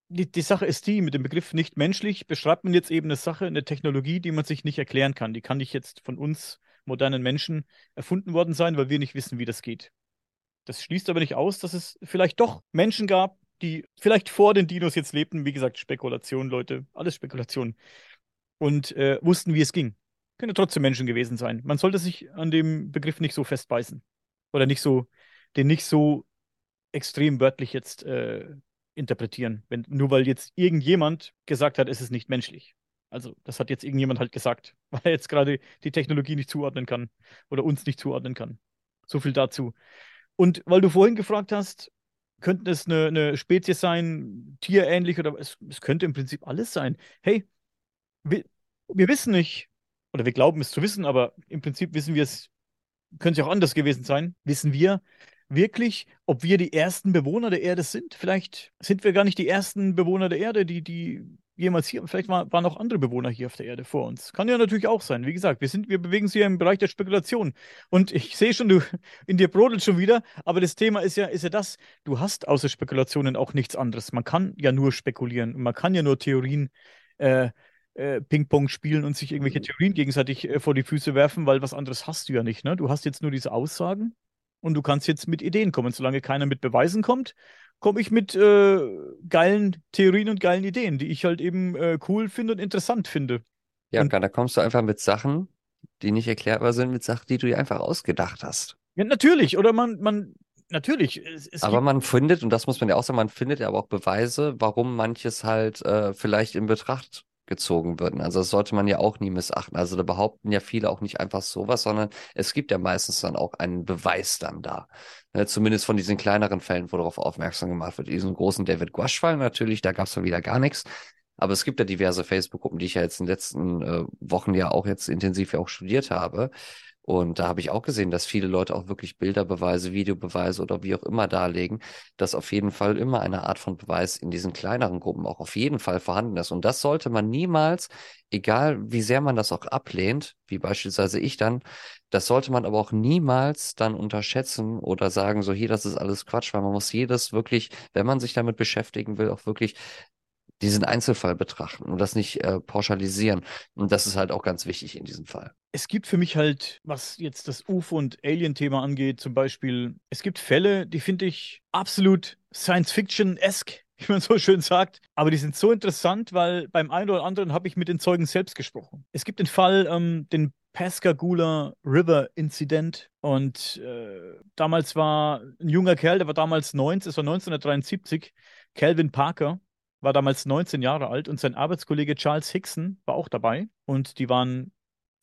die, die Sache ist die, mit dem Begriff nicht menschlich beschreibt man jetzt eben eine Sache, eine Technologie, die man sich nicht erklären kann. Die kann nicht jetzt von uns modernen Menschen erfunden worden sein, weil wir nicht wissen, wie das geht. Das schließt aber nicht aus, dass es vielleicht doch Menschen gab, die vielleicht vor den Dinos jetzt lebten. Wie gesagt, Spekulation, Leute, alles Spekulation. Und äh, wussten, wie es ging. Können trotzdem Menschen gewesen sein. Man sollte sich an dem Begriff nicht so festbeißen. Oder nicht so, den nicht so extrem wörtlich jetzt äh, interpretieren. Wenn, nur weil jetzt irgendjemand gesagt hat, es ist nicht menschlich. Also, das hat jetzt irgendjemand halt gesagt, *laughs* weil er jetzt gerade die Technologie nicht zuordnen kann oder uns nicht zuordnen kann. So viel dazu. Und weil du vorhin gefragt hast, könnte es eine, eine Spezies sein, tierähnlich oder es, es könnte im Prinzip alles sein. Hey, wir, wir wissen nicht, oder wir glauben es zu wissen, aber im Prinzip wissen wir es, könnte es auch anders gewesen sein, wissen wir wirklich, ob wir die ersten Bewohner der Erde sind. Vielleicht sind wir gar nicht die ersten Bewohner der Erde, die, die jemals hier, vielleicht war, waren auch andere Bewohner hier auf der Erde vor uns. Kann ja natürlich auch sein. Wie gesagt, wir sind, wir bewegen uns hier im Bereich der Spekulation. Und ich sehe schon, du, in dir brodelt schon wieder, aber das Thema ist ja, ist ja das, du hast außer Spekulationen auch nichts anderes. Man kann ja nur spekulieren und man kann ja nur Theorien äh, äh, Ping-Pong spielen und sich irgendwelche Theorien gegenseitig äh, vor die Füße werfen, weil was anderes hast du ja nicht. Ne? Du hast jetzt nur diese Aussagen und du kannst jetzt mit Ideen kommen. Solange keiner mit Beweisen kommt, komme ich mit äh, geilen Theorien und geilen Ideen, die ich halt eben äh, cool finde und interessant finde. Ja, und da kommst du einfach mit Sachen, die nicht erklärbar sind, mit Sachen, die du dir einfach ausgedacht hast. Ja, natürlich. Oder man, man, natürlich. Es, es aber man findet, und das muss man ja auch sagen, man findet ja aber auch Beweise, warum manches halt äh, vielleicht in Betracht gezogen würden. Also das sollte man ja auch nie missachten. Also da behaupten ja viele auch nicht einfach sowas, sondern es gibt ja meistens dann auch einen Beweis dann da. Ne, zumindest von diesen kleineren Fällen, wo darauf aufmerksam gemacht wird. Diesen großen David Guasch-Fall natürlich, da gab es ja wieder gar nichts. Aber es gibt ja diverse Facebook-Gruppen, die ich ja jetzt in den letzten äh, Wochen ja auch jetzt intensiv ja auch studiert habe. Und da habe ich auch gesehen, dass viele Leute auch wirklich Bilderbeweise, Videobeweise oder wie auch immer darlegen, dass auf jeden Fall immer eine Art von Beweis in diesen kleineren Gruppen auch auf jeden Fall vorhanden ist. Und das sollte man niemals, egal wie sehr man das auch ablehnt, wie beispielsweise ich dann, das sollte man aber auch niemals dann unterschätzen oder sagen, so hier, das ist alles Quatsch, weil man muss jedes wirklich, wenn man sich damit beschäftigen will, auch wirklich diesen Einzelfall betrachten und das nicht äh, pauschalisieren. Und das ist halt auch ganz wichtig in diesem Fall. Es gibt für mich halt, was jetzt das UFO- und Alien-Thema angeht, zum Beispiel, es gibt Fälle, die finde ich absolut Science-Fiction-esque, *laughs* wie man so schön sagt. Aber die sind so interessant, weil beim einen oder anderen habe ich mit den Zeugen selbst gesprochen. Es gibt den Fall, ähm, den Pascagoula River Incident. Und äh, damals war ein junger Kerl, der war damals 19, es war 1973, Calvin Parker war damals 19 Jahre alt und sein Arbeitskollege Charles Hickson war auch dabei. Und die waren,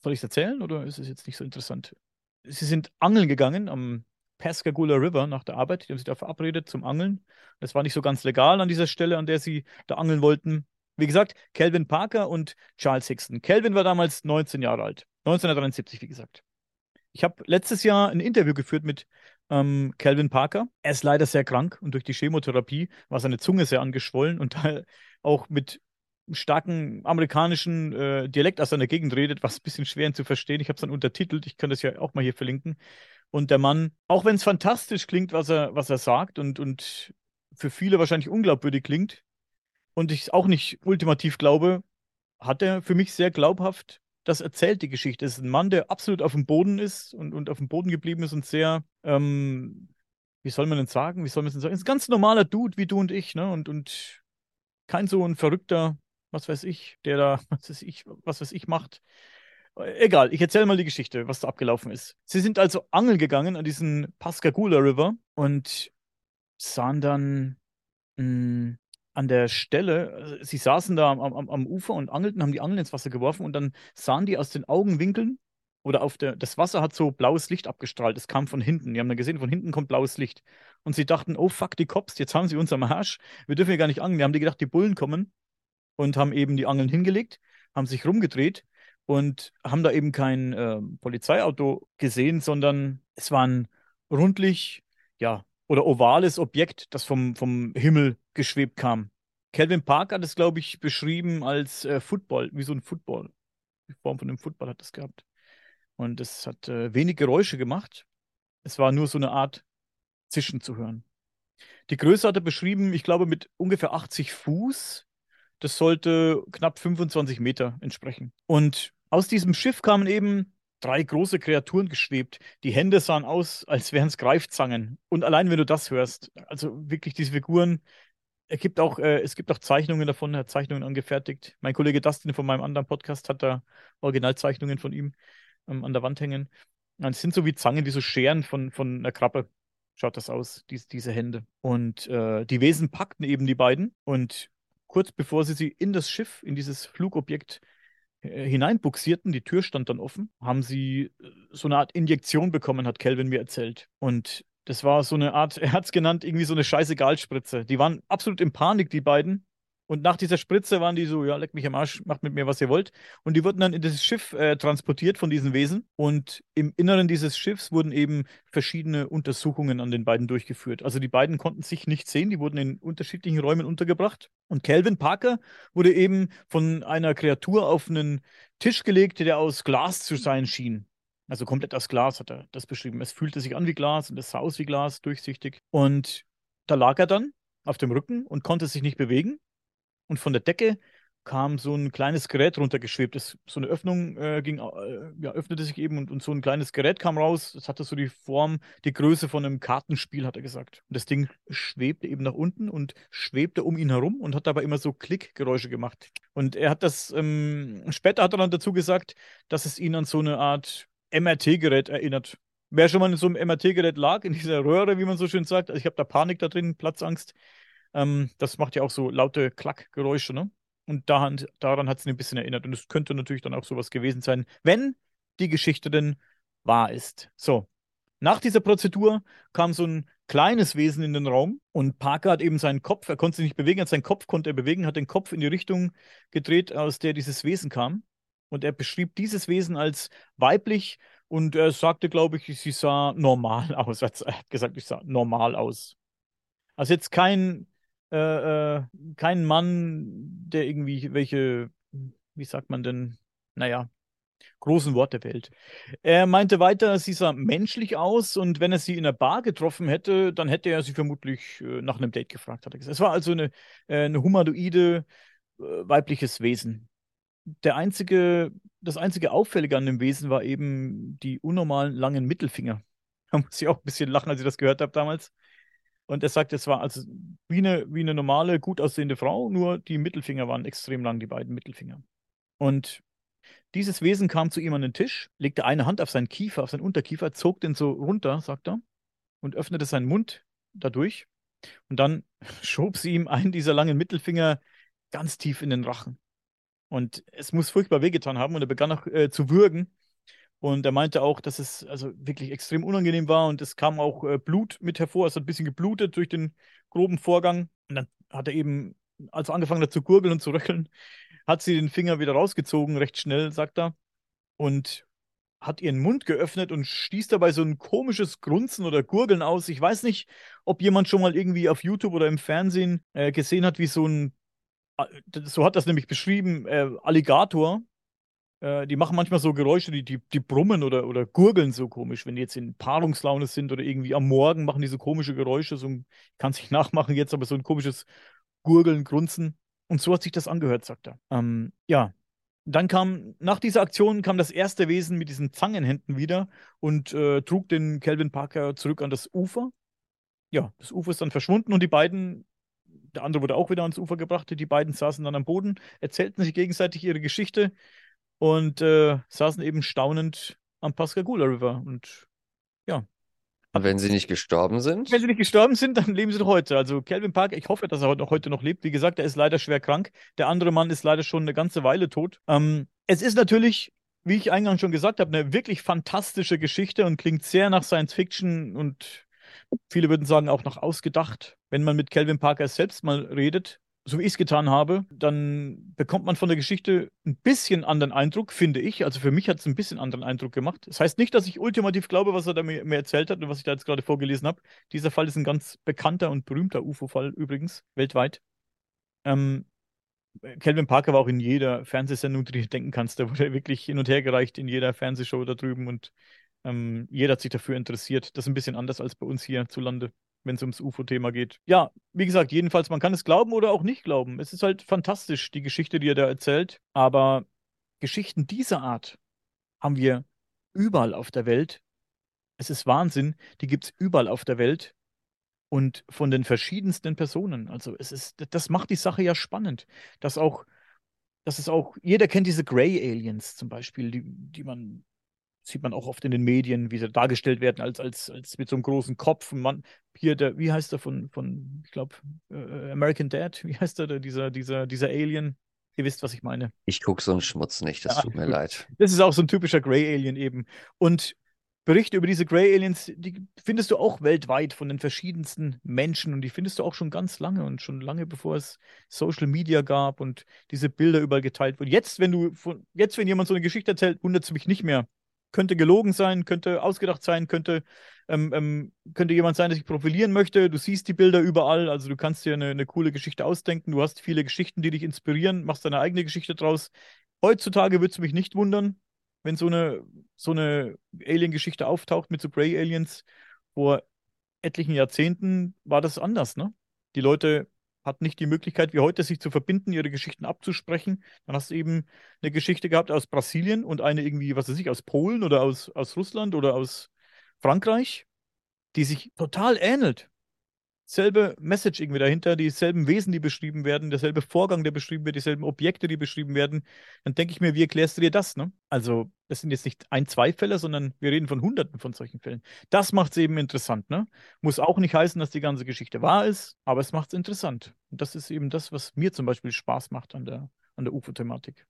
soll ich es erzählen oder ist es jetzt nicht so interessant? Sie sind angeln gegangen am Pascagoula River nach der Arbeit. Die haben sich da verabredet zum Angeln. Das war nicht so ganz legal an dieser Stelle, an der sie da angeln wollten. Wie gesagt, Calvin Parker und Charles Hickson. Calvin war damals 19 Jahre alt. 1973, wie gesagt. Ich habe letztes Jahr ein Interview geführt mit ähm, Calvin Parker. Er ist leider sehr krank und durch die Chemotherapie war seine Zunge sehr angeschwollen und *laughs* auch mit starken amerikanischen äh, Dialekt aus seiner Gegend redet, was ein bisschen schwer zu verstehen. Ich habe es dann untertitelt, ich kann das ja auch mal hier verlinken. Und der Mann, auch wenn es fantastisch klingt, was er, was er sagt und, und für viele wahrscheinlich unglaubwürdig klingt und ich es auch nicht ultimativ glaube, hat er für mich sehr glaubhaft das erzählt die Geschichte. Es ist ein Mann, der absolut auf dem Boden ist und, und auf dem Boden geblieben ist und sehr, ähm, wie soll man denn sagen? Wie soll man denn sagen? Ist ein ganz normaler Dude wie du und ich, ne? Und, und kein so ein verrückter, was weiß ich, der da, *laughs* was weiß ich, was weiß ich macht. Egal, ich erzähle mal die Geschichte, was da abgelaufen ist. Sie sind also angeln gegangen an diesen Pascagoula River und sahen dann mh, hm, an der Stelle, also sie saßen da am, am, am, Ufer und angelten, haben die Angeln ins Wasser geworfen und dann sahen die aus den Augenwinkeln oder auf der, das Wasser hat so blaues Licht abgestrahlt. Es kam von hinten. Die haben dann gesehen, von hinten kommt blaues Licht. Und sie dachten, oh fuck, die Cops, jetzt haben sie uns am Arsch. Wir dürfen hier gar nicht angeln. Die haben die gedacht, die Bullen kommen und haben eben die Angeln hingelegt, haben sich rumgedreht und haben da eben kein äh, Polizeiauto gesehen, sondern es war ein rundlich, ja, oder ovales Objekt, das vom, vom Himmel geschwebt kam. Calvin Park hat es, glaube ich, beschrieben als äh, Football, wie so ein Football. Die Form von einem Football hat es gehabt. Und es hat äh, wenig Geräusche gemacht. Es war nur so eine Art Zischen zu hören. Die Größe hat er beschrieben, ich glaube, mit ungefähr 80 Fuß. Das sollte knapp 25 Meter entsprechen. Und aus diesem Schiff kamen eben drei große Kreaturen geschwebt. Die Hände sahen aus, als wären es Greifzangen. Und allein wenn du das hörst, also wirklich diese Figuren, es gibt auch, äh, es gibt auch Zeichnungen davon, er hat Zeichnungen angefertigt. Mein Kollege Dustin von meinem anderen Podcast hat da Originalzeichnungen von ihm ähm, an der Wand hängen. Es sind so wie Zangen, die so Scheren von, von einer Krabbe. Schaut das aus, dies, diese Hände. Und äh, die Wesen packten eben die beiden und kurz bevor sie sie in das Schiff, in dieses Flugobjekt äh, hineinbuxierten, die Tür stand dann offen, haben sie äh, so eine Art Injektion bekommen, hat Kelvin mir erzählt. Und das war so eine Art, *laughs* er hat es genannt, irgendwie so eine Scheißegal-Spritze. Die waren absolut in Panik, die beiden. Und nach dieser Spritze waren die so, ja, leck mich am Arsch, macht mit mir, was ihr wollt. Und die wurden dann in das Schiff äh, transportiert von diesen Wesen. Und im Inneren dieses Schiffs wurden eben verschiedene Untersuchungen an den beiden durchgeführt. Also die beiden konnten sich nicht sehen, die wurden in unterschiedlichen Räumen untergebracht. Und Calvin Parker wurde eben von einer Kreatur auf einen Tisch gelegt, der aus Glas zu sein schien. Also komplett aus Glas hat er das beschrieben. Es fühlte sich an wie Glas und es sah aus wie Glas, durchsichtig. Und da lag er dann auf dem Rücken und konnte sich nicht bewegen. Und von der Decke kam so ein kleines Gerät runtergeschwebt. Das, so eine Öffnung äh, ging, äh, ja, öffnete sich eben und, und, so ein kleines Gerät kam raus. Das hatte so die Form, die Größe von einem Kartenspiel, hat er gesagt. Und das Ding schwebte eben nach unten und schwebte um ihn herum und hat dabei immer so Klickgeräusche gemacht. Und er hat das, ähm, später hat er dann dazu gesagt, dass es ihn an so eine Art MRT-Gerät erinnert. Wer schon mal in so einem MRT-Gerät lag, in dieser Röhre, wie man so schön sagt, also ich habe da Panik da drin, Platzangst, ähm, das macht ja auch so laute Klackgeräusche, ne? Und daran, daran hat es ein bisschen erinnert. Und es könnte natürlich dann auch sowas gewesen sein, wenn die Geschichte denn wahr ist. So, nach dieser Prozedur kam so ein kleines Wesen in den Raum und Parker hat eben seinen Kopf, er konnte sich nicht bewegen, hat seinen Kopf konnte er bewegen, hat den Kopf in die Richtung gedreht, aus der dieses Wesen kam. Und er beschrieb dieses Wesen als weiblich Und er sagte, glaube ich, sie sah normal *laughs* aus. Er hat gesagt, ich sah normal aus. Also jetzt kein, äh, äh, kein Mann, der irgendwie welche, wie sagt man denn, naja, großen Worte wählt. Er meinte weiter, sie sah menschlich aus und wenn er sie in der Bar getroffen hätte, dann hätte er sie vermutlich äh, nach einem Date gefragt, hat er gesagt. Es war also eine, äh, eine humanoide, weibliches Wesen. Der einzige, das einzige Auffällige an dem Wesen war eben die unnormalen langen Mittelfinger. *laughs* Da muss ich auch ein bisschen lachen, als ich das gehört habe damals. Und er sagt, es war also wie eine, wie eine normale, gut aussehende Frau, nur die Mittelfinger waren extrem lang, die beiden Mittelfinger. Und dieses Wesen kam zu ihm an den Tisch, legte eine Hand auf seinen Kiefer, auf seinen Unterkiefer, zog den so runter, sagt er, und öffnete seinen Mund dadurch. Und dann *laughs* schob sie ihm einen dieser langen Mittelfinger ganz tief in den Rachen. Und es muss furchtbar wehgetan haben und er begann auch äh, zu würgen. Und er meinte auch, dass es also wirklich extrem unangenehm war und es kam auch äh, Blut mit hervor. Es hat ein bisschen geblutet durch den groben Vorgang. Und dann hat er eben, als er angefangen hat zu gurgeln und zu röcheln, hat sie den Finger wieder rausgezogen, recht schnell, sagt er. Und hat ihren Mund geöffnet und stieß dabei so ein komisches Grunzen oder Gurgeln aus. Ich weiß nicht, ob jemand schon mal irgendwie auf YouTube oder im Fernsehen äh, gesehen hat, wie so ein, so hat das nämlich beschrieben, äh, Alligator äh, die machen manchmal so Geräusche, die, die, die brummen oder, oder gurgeln so komisch. Wenn die jetzt in Paarungslaune sind oder irgendwie am Morgen machen die so komische Geräusche. So kann es nicht *laughs* nachmachen jetzt, aber so ein komisches Gurgeln, Grunzen. Und so hat sich das angehört, sagt er. Ähm, ja, dann kam, nach dieser Aktion kam das erste Wesen mit diesen Zangenhänden wieder und äh, trug den Calvin Parker zurück an das Ufer. Ja, das Ufer ist dann verschwunden und die beiden, der andere wurde auch wieder ans Ufer gebracht, die beiden saßen dann am Boden, erzählten sich gegenseitig ihre Geschichte und äh, saßen eben staunend am Pascagoula River. Und ja. Und wenn sie nicht gestorben sind? Wenn sie nicht gestorben sind, dann leben sie noch heute. Also Calvin Parker, ich hoffe, dass er heute noch lebt. Wie gesagt, er ist leider schwer krank. Der andere Mann ist leider schon eine ganze Weile tot. Ähm, es ist natürlich, wie ich eingangs schon gesagt habe, eine wirklich fantastische Geschichte und klingt sehr nach Science Fiction und viele würden sagen auch nach ausgedacht. Wenn man mit Calvin Parker selbst mal redet, so wie ich es getan habe, dann bekommt man von der Geschichte ein bisschen anderen Eindruck, finde ich. Also für mich hat es ein bisschen anderen Eindruck gemacht. Das heißt nicht, dass ich ultimativ glaube, was er da mir, mir erzählt hat und was ich da jetzt gerade vorgelesen habe. Dieser Fall ist ein ganz bekannter und berühmter UFO-Fall übrigens, weltweit. Ähm, Calvin Parker war auch in jeder Fernsehsendung, die du denken kannst. Da wurde wirklich hin und her gereicht in jeder Fernsehshow da drüben und ähm, jeder hat sich dafür interessiert. Das ist ein bisschen anders als bei uns hier zu Lande wenn es ums UFO-Thema geht. Ja, wie gesagt, jedenfalls, man kann es glauben oder auch nicht glauben. Es ist halt fantastisch, die Geschichte, die er da erzählt. Aber Geschichten dieser Art haben wir überall auf der Welt. Es ist Wahnsinn, die gibt es überall auf der Welt und von den verschiedensten Personen. Also es ist, das macht die Sache ja spannend, dass auch, dass es auch, jeder kennt diese Grey Aliens zum Beispiel, die, die man sieht man auch oft in den Medien, wie sie dargestellt werden, als, als, als mit so einem großen Kopf. Und man, hier der, wie heißt der von, von ich glaube, äh, American Dad, wie heißt der, dieser, dieser, dieser Alien? Ihr wisst, was ich meine. Ich gucke so einen Schmutz nicht, das ja, tut mir leid. *laughs* Das ist auch so ein typischer Grey Alien eben. Und Berichte über diese Grey Aliens, die findest du auch weltweit von den verschiedensten Menschen und die findest du auch schon ganz lange und schon lange bevor es Social Media gab und diese Bilder überall geteilt wurden. Jetzt, wenn du von, jetzt, wenn jemand so eine Geschichte erzählt, wundert es mich nicht mehr, könnte gelogen sein, könnte ausgedacht sein, könnte, ähm, ähm, könnte jemand sein, der sich profilieren möchte. Du siehst die Bilder überall, also du kannst dir eine, eine coole Geschichte ausdenken. Du hast viele Geschichten, die dich inspirieren, machst deine eigene Geschichte draus. Heutzutage würde es mich nicht wundern, wenn so eine, so eine Alien-Geschichte auftaucht mit so Grey Aliens. Vor etlichen Jahrzehnten war das anders, ne? Die Leute hat nicht die Möglichkeit wie heute, sich zu verbinden, ihre Geschichten abzusprechen. Dann hast du eben eine Geschichte gehabt aus Brasilien und eine irgendwie, was weiß ich, aus Polen oder aus, aus Russland oder aus Frankreich, die sich total ähnelt selbe Message irgendwie dahinter, dieselben Wesen, die beschrieben werden, derselbe Vorgang, der beschrieben wird, dieselben Objekte, die beschrieben werden, dann denke ich mir, wie erklärst du dir das? Ne? Also, das sind jetzt nicht ein, zwei Fälle, sondern wir reden von Hunderten von solchen Fällen. Das macht es eben interessant. Ne? Muss auch nicht heißen, dass die ganze Geschichte wahr ist, aber es macht es interessant. Und das ist eben das, was mir zum Beispiel Spaß macht an der, an der UFO-Thematik.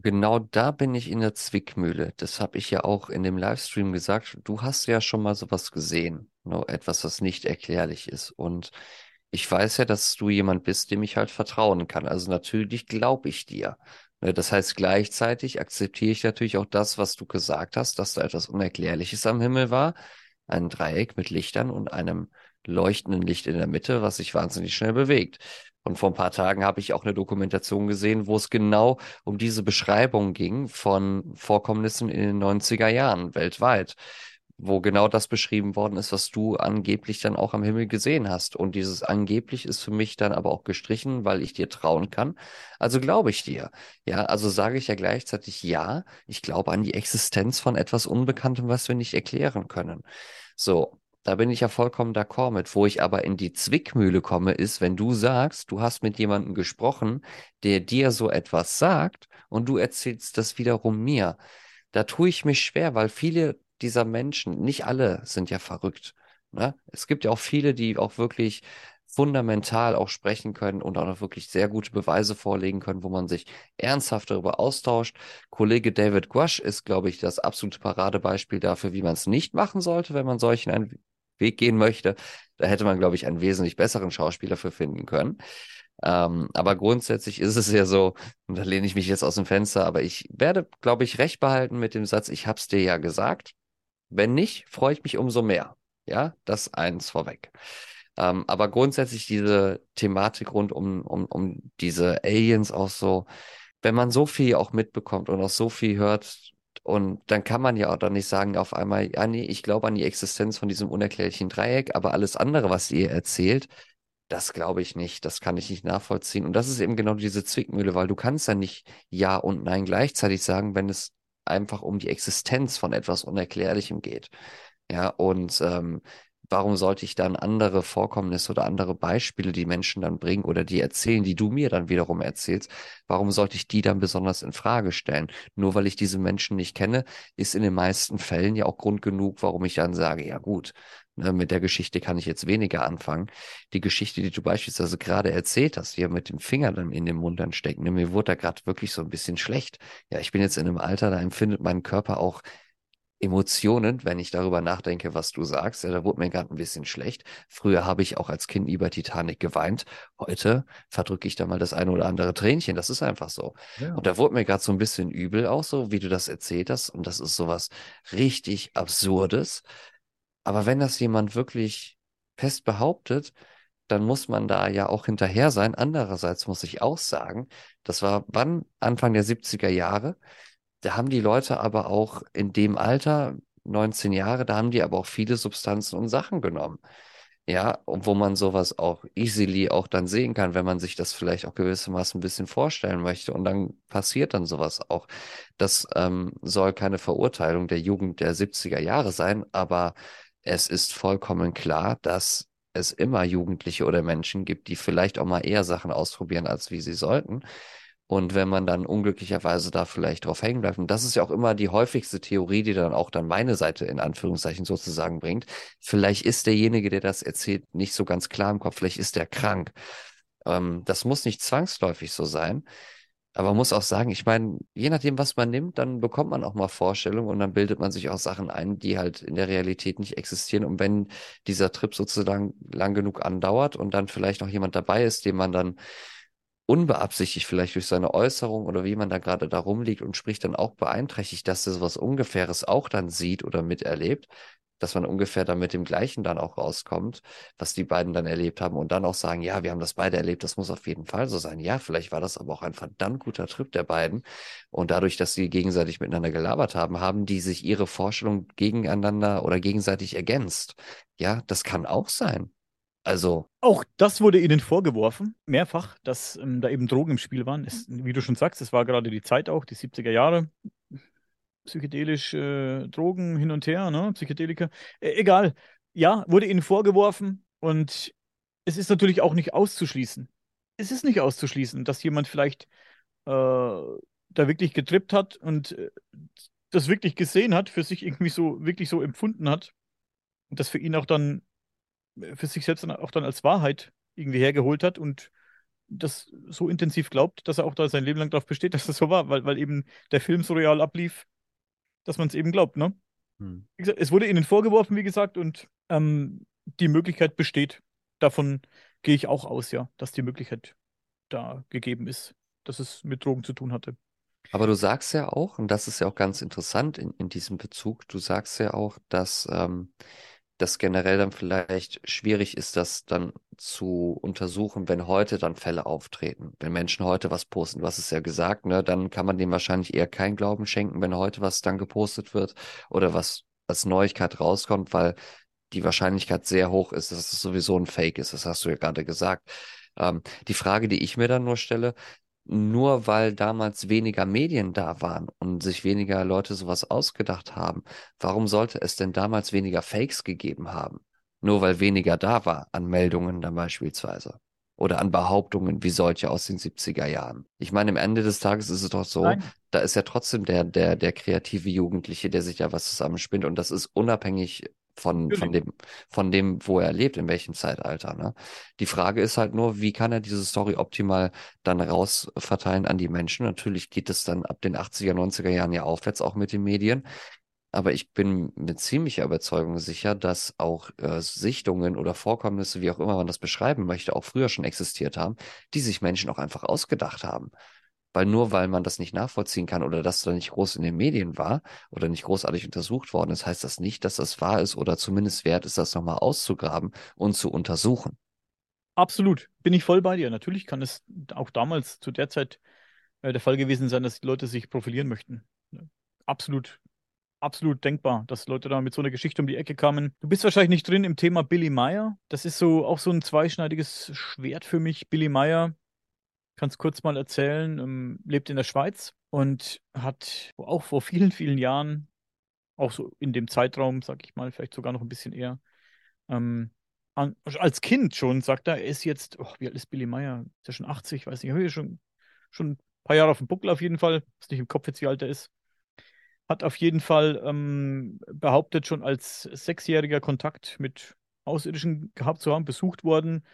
Genau da bin ich in der Zwickmühle. Das habe ich ja auch in dem Livestream gesagt. Du hast ja schon mal sowas gesehen. Ne? Etwas, was nicht erklärlich ist. Und ich weiß ja, dass du jemand bist, dem ich halt vertrauen kann. Also natürlich glaube ich dir. Ne, das heißt, gleichzeitig akzeptiere ich natürlich auch das, was du gesagt hast, dass da etwas Unerklärliches am Himmel war. Ein Dreieck mit Lichtern und einem leuchtenden Licht in der Mitte, was sich wahnsinnig schnell bewegt. Und vor ein paar Tagen habe ich auch eine Dokumentation gesehen, wo es genau um diese Beschreibung ging von Vorkommnissen in den 90er Jahren weltweit wo genau das beschrieben worden ist, was du angeblich dann auch am Himmel gesehen hast. Und dieses angeblich ist für mich dann aber auch gestrichen, weil ich dir trauen kann. Also glaube ich dir. Ja, also sage ich ja gleichzeitig ja, ich glaube an die Existenz von etwas Unbekanntem, was wir nicht erklären können. So. Da bin ich ja vollkommen d'accord mit. Wo ich aber in die Zwickmühle komme, ist, wenn du sagst, du hast mit jemandem gesprochen, der dir so etwas sagt und du erzählst das wiederum mir. Da tue ich mich schwer, weil viele dieser Menschen, nicht alle sind ja verrückt. Ne? Es gibt ja auch viele, die auch wirklich fundamental auch sprechen können und auch noch wirklich sehr gute Beweise vorlegen können, wo man sich ernsthaft darüber austauscht. Kollege David Guasch ist, glaube ich, das absolute Paradebeispiel dafür, wie man es nicht machen sollte, wenn man solchen einen Weg gehen möchte. Da hätte man, glaube ich, einen wesentlich besseren Schauspieler für finden können. Ähm, aber grundsätzlich ist es ja so, und da lehne ich mich jetzt aus dem Fenster, aber ich werde, glaube ich, recht behalten mit dem Satz, ich habe es dir ja gesagt. Wenn nicht, freue ich mich umso mehr. Ja, das eins vorweg. Ähm, aber grundsätzlich diese Thematik rund um, um, um diese Aliens auch so, wenn man so viel auch mitbekommt und auch so viel hört, und dann kann man ja auch dann nicht sagen auf einmal, ja, nee, ich glaube an die Existenz von diesem unerklärlichen Dreieck, aber alles andere, was ihr erzählt, das glaube ich nicht, das kann ich nicht nachvollziehen. Und das ist eben genau diese Zwickmühle, weil du kannst ja nicht Ja und Nein gleichzeitig sagen, wenn es einfach um die Existenz von etwas Unerklärlichem geht. Ja, und ähm, warum sollte ich dann andere Vorkommnisse oder andere Beispiele, die Menschen dann bringen oder die erzählen, die du mir dann wiederum erzählst, warum sollte ich die dann besonders in Frage stellen? Nur weil ich diese Menschen nicht kenne, ist in den meisten Fällen ja auch Grund genug, warum ich dann sage, ja gut, ne, mit der Geschichte kann ich jetzt weniger anfangen. Die Geschichte, die du beispielsweise gerade erzählt hast, hier mit dem Finger dann in den Mund dann stecken, ne, mir wurde da gerade wirklich so ein bisschen schlecht. Ja, ich bin jetzt in einem Alter, da empfindet mein Körper auch Emotionen, wenn ich darüber nachdenke, was du sagst. Ja, da wurde mir gerade ein bisschen schlecht. Früher habe ich auch als Kind über Titanic geweint. Heute verdrücke ich da mal das eine oder andere Tränchen. Das ist einfach so. Ja. Und da wurde mir gerade so ein bisschen übel auch so, wie du das erzählt hast. Und das ist sowas richtig Absurdes. Aber wenn das jemand wirklich fest behauptet, dann muss man da ja auch hinterher sein. Andererseits muss ich auch sagen, das war wann? Anfang der 70er Jahre da haben die Leute aber auch in dem Alter, 19 Jahre, da haben die aber auch viele Substanzen und Sachen genommen. Ja, und wo man sowas auch easily auch dann sehen kann, wenn man sich das vielleicht auch gewissermaßen ein bisschen vorstellen möchte. Und dann passiert dann sowas auch. Das ähm, soll keine Verurteilung der Jugend der 70er Jahre sein, aber es ist vollkommen klar, dass es immer Jugendliche oder Menschen gibt, die vielleicht auch mal eher Sachen ausprobieren, als wie sie sollten. Und wenn man dann unglücklicherweise da vielleicht drauf hängen bleibt, und das ist ja auch immer die häufigste Theorie, die dann auch dann meine Seite in Anführungszeichen sozusagen bringt, vielleicht ist derjenige, der das erzählt, nicht so ganz klar im Kopf, vielleicht ist der krank. Ähm, das muss nicht zwangsläufig so sein. Aber man muss auch sagen, ich meine, je nachdem, was man nimmt, dann bekommt man auch mal Vorstellungen und dann bildet man sich auch Sachen ein, die halt in der Realität nicht existieren. Und wenn dieser Trip sozusagen lang genug andauert und dann vielleicht noch jemand dabei ist, dem man dann unbeabsichtigt vielleicht durch seine Äußerung oder wie man da gerade da rumliegt und spricht dann auch beeinträchtigt, dass er sowas Ungefähres auch dann sieht oder miterlebt, dass man ungefähr dann mit dem Gleichen dann auch rauskommt, was die beiden dann erlebt haben und dann auch sagen, ja, wir haben das beide erlebt, das muss auf jeden Fall so sein. Ja, vielleicht war das aber auch ein verdammt guter Trip der beiden und dadurch, dass sie gegenseitig miteinander gelabert haben, haben die sich ihre Vorstellung gegeneinander oder gegenseitig ergänzt. Ja, das kann auch sein. Also. Auch das wurde ihnen vorgeworfen, mehrfach, dass ähm, da eben Drogen im Spiel waren. Es, wie du schon sagst, es war gerade die Zeit auch, die 70er Jahre. Psychedelisch, äh, Drogen hin und her, ne? Psychedelika. Äh, egal. Ja, wurde ihnen vorgeworfen und es ist natürlich auch nicht auszuschließen. Es ist nicht auszuschließen, dass jemand vielleicht äh, da wirklich getrippt hat und äh, das wirklich gesehen hat, für sich irgendwie so, wirklich so empfunden hat. Und das für ihn auch dann für sich selbst dann auch dann als Wahrheit irgendwie hergeholt hat und das so intensiv glaubt, dass er auch da sein Leben lang darauf besteht, *laughs* dass das so war, weil, weil eben der Film so real ablief, dass man es eben glaubt, ne? Hm. Gesagt, es wurde ihnen vorgeworfen, wie gesagt, und ähm, die Möglichkeit besteht. Davon gehe ich auch aus, ja, dass die Möglichkeit da gegeben ist, dass es mit Drogen zu tun hatte. Aber du sagst ja auch, und das ist ja auch ganz interessant in, in diesem Bezug, du sagst ja auch, dass ähm, das generell dann vielleicht schwierig ist, das dann zu untersuchen, wenn heute dann Fälle auftreten. Wenn Menschen heute was posten, du hast es ja gesagt, ne, dann kann man dem wahrscheinlich eher keinen Glauben schenken, wenn heute was dann gepostet wird oder was als Neuigkeit rauskommt, weil die Wahrscheinlichkeit sehr hoch ist, dass es sowieso ein Fake ist. Das hast du ja gerade gesagt. Ähm, die Frage, die ich mir dann nur stelle, nur weil damals weniger Medien da waren und sich weniger Leute sowas ausgedacht haben, warum sollte es denn damals weniger Fakes gegeben haben? Nur weil weniger da war an Meldungen dann beispielsweise. Oder an Behauptungen wie solche aus den 70er Jahren. Ich meine, am Ende des Tages ist es doch so, Nein. da ist ja trotzdem der, der, der kreative Jugendliche, der sich ja was zusammenspinnt und das ist unabhängig von, von dem, von dem, wo er lebt, in welchem Zeitalter. Ne? Die Frage ist halt nur, wie kann er diese Story optimal dann rausverteilen an die Menschen? Natürlich geht es dann ab den 80er, 90er Jahren ja aufwärts auch mit den Medien. Aber ich bin mit ziemlicher Überzeugung sicher, dass auch äh, Sichtungen oder Vorkommnisse, wie auch immer man das beschreiben möchte, auch früher schon existiert haben, die sich Menschen auch einfach ausgedacht haben. Weil nur weil man das nicht nachvollziehen kann oder das da nicht groß in den Medien war oder nicht großartig untersucht worden ist, heißt das nicht, dass das wahr ist oder zumindest wert ist, das nochmal auszugraben und zu untersuchen. Absolut, bin ich voll bei dir. Natürlich kann es auch damals zu der Zeit äh, der Fall gewesen sein, dass die Leute sich profilieren möchten. Absolut, absolut denkbar, dass Leute da mit so einer Geschichte um die Ecke kamen. Du bist wahrscheinlich nicht drin im Thema Billy Meyer. Das ist so auch so ein zweischneidiges Schwert für mich. Billy Meyer kann es kurz mal erzählen, ähm, lebt in der Schweiz und hat auch vor vielen, vielen Jahren, auch so in dem Zeitraum, sag ich mal, vielleicht sogar noch ein bisschen eher, ähm, an, als Kind schon, sagt er, er ist jetzt, oh, wie alt ist Billy Meyer? Ist er schon 80? Weiß nicht, ich schon, schon ein paar Jahre auf dem Buckel auf jeden Fall. Ist nicht im Kopf jetzt, wie alt er ist. Hat auf jeden Fall ähm, behauptet, schon als Sechsjähriger Kontakt mit Außerirdischen gehabt zu haben, besucht worden,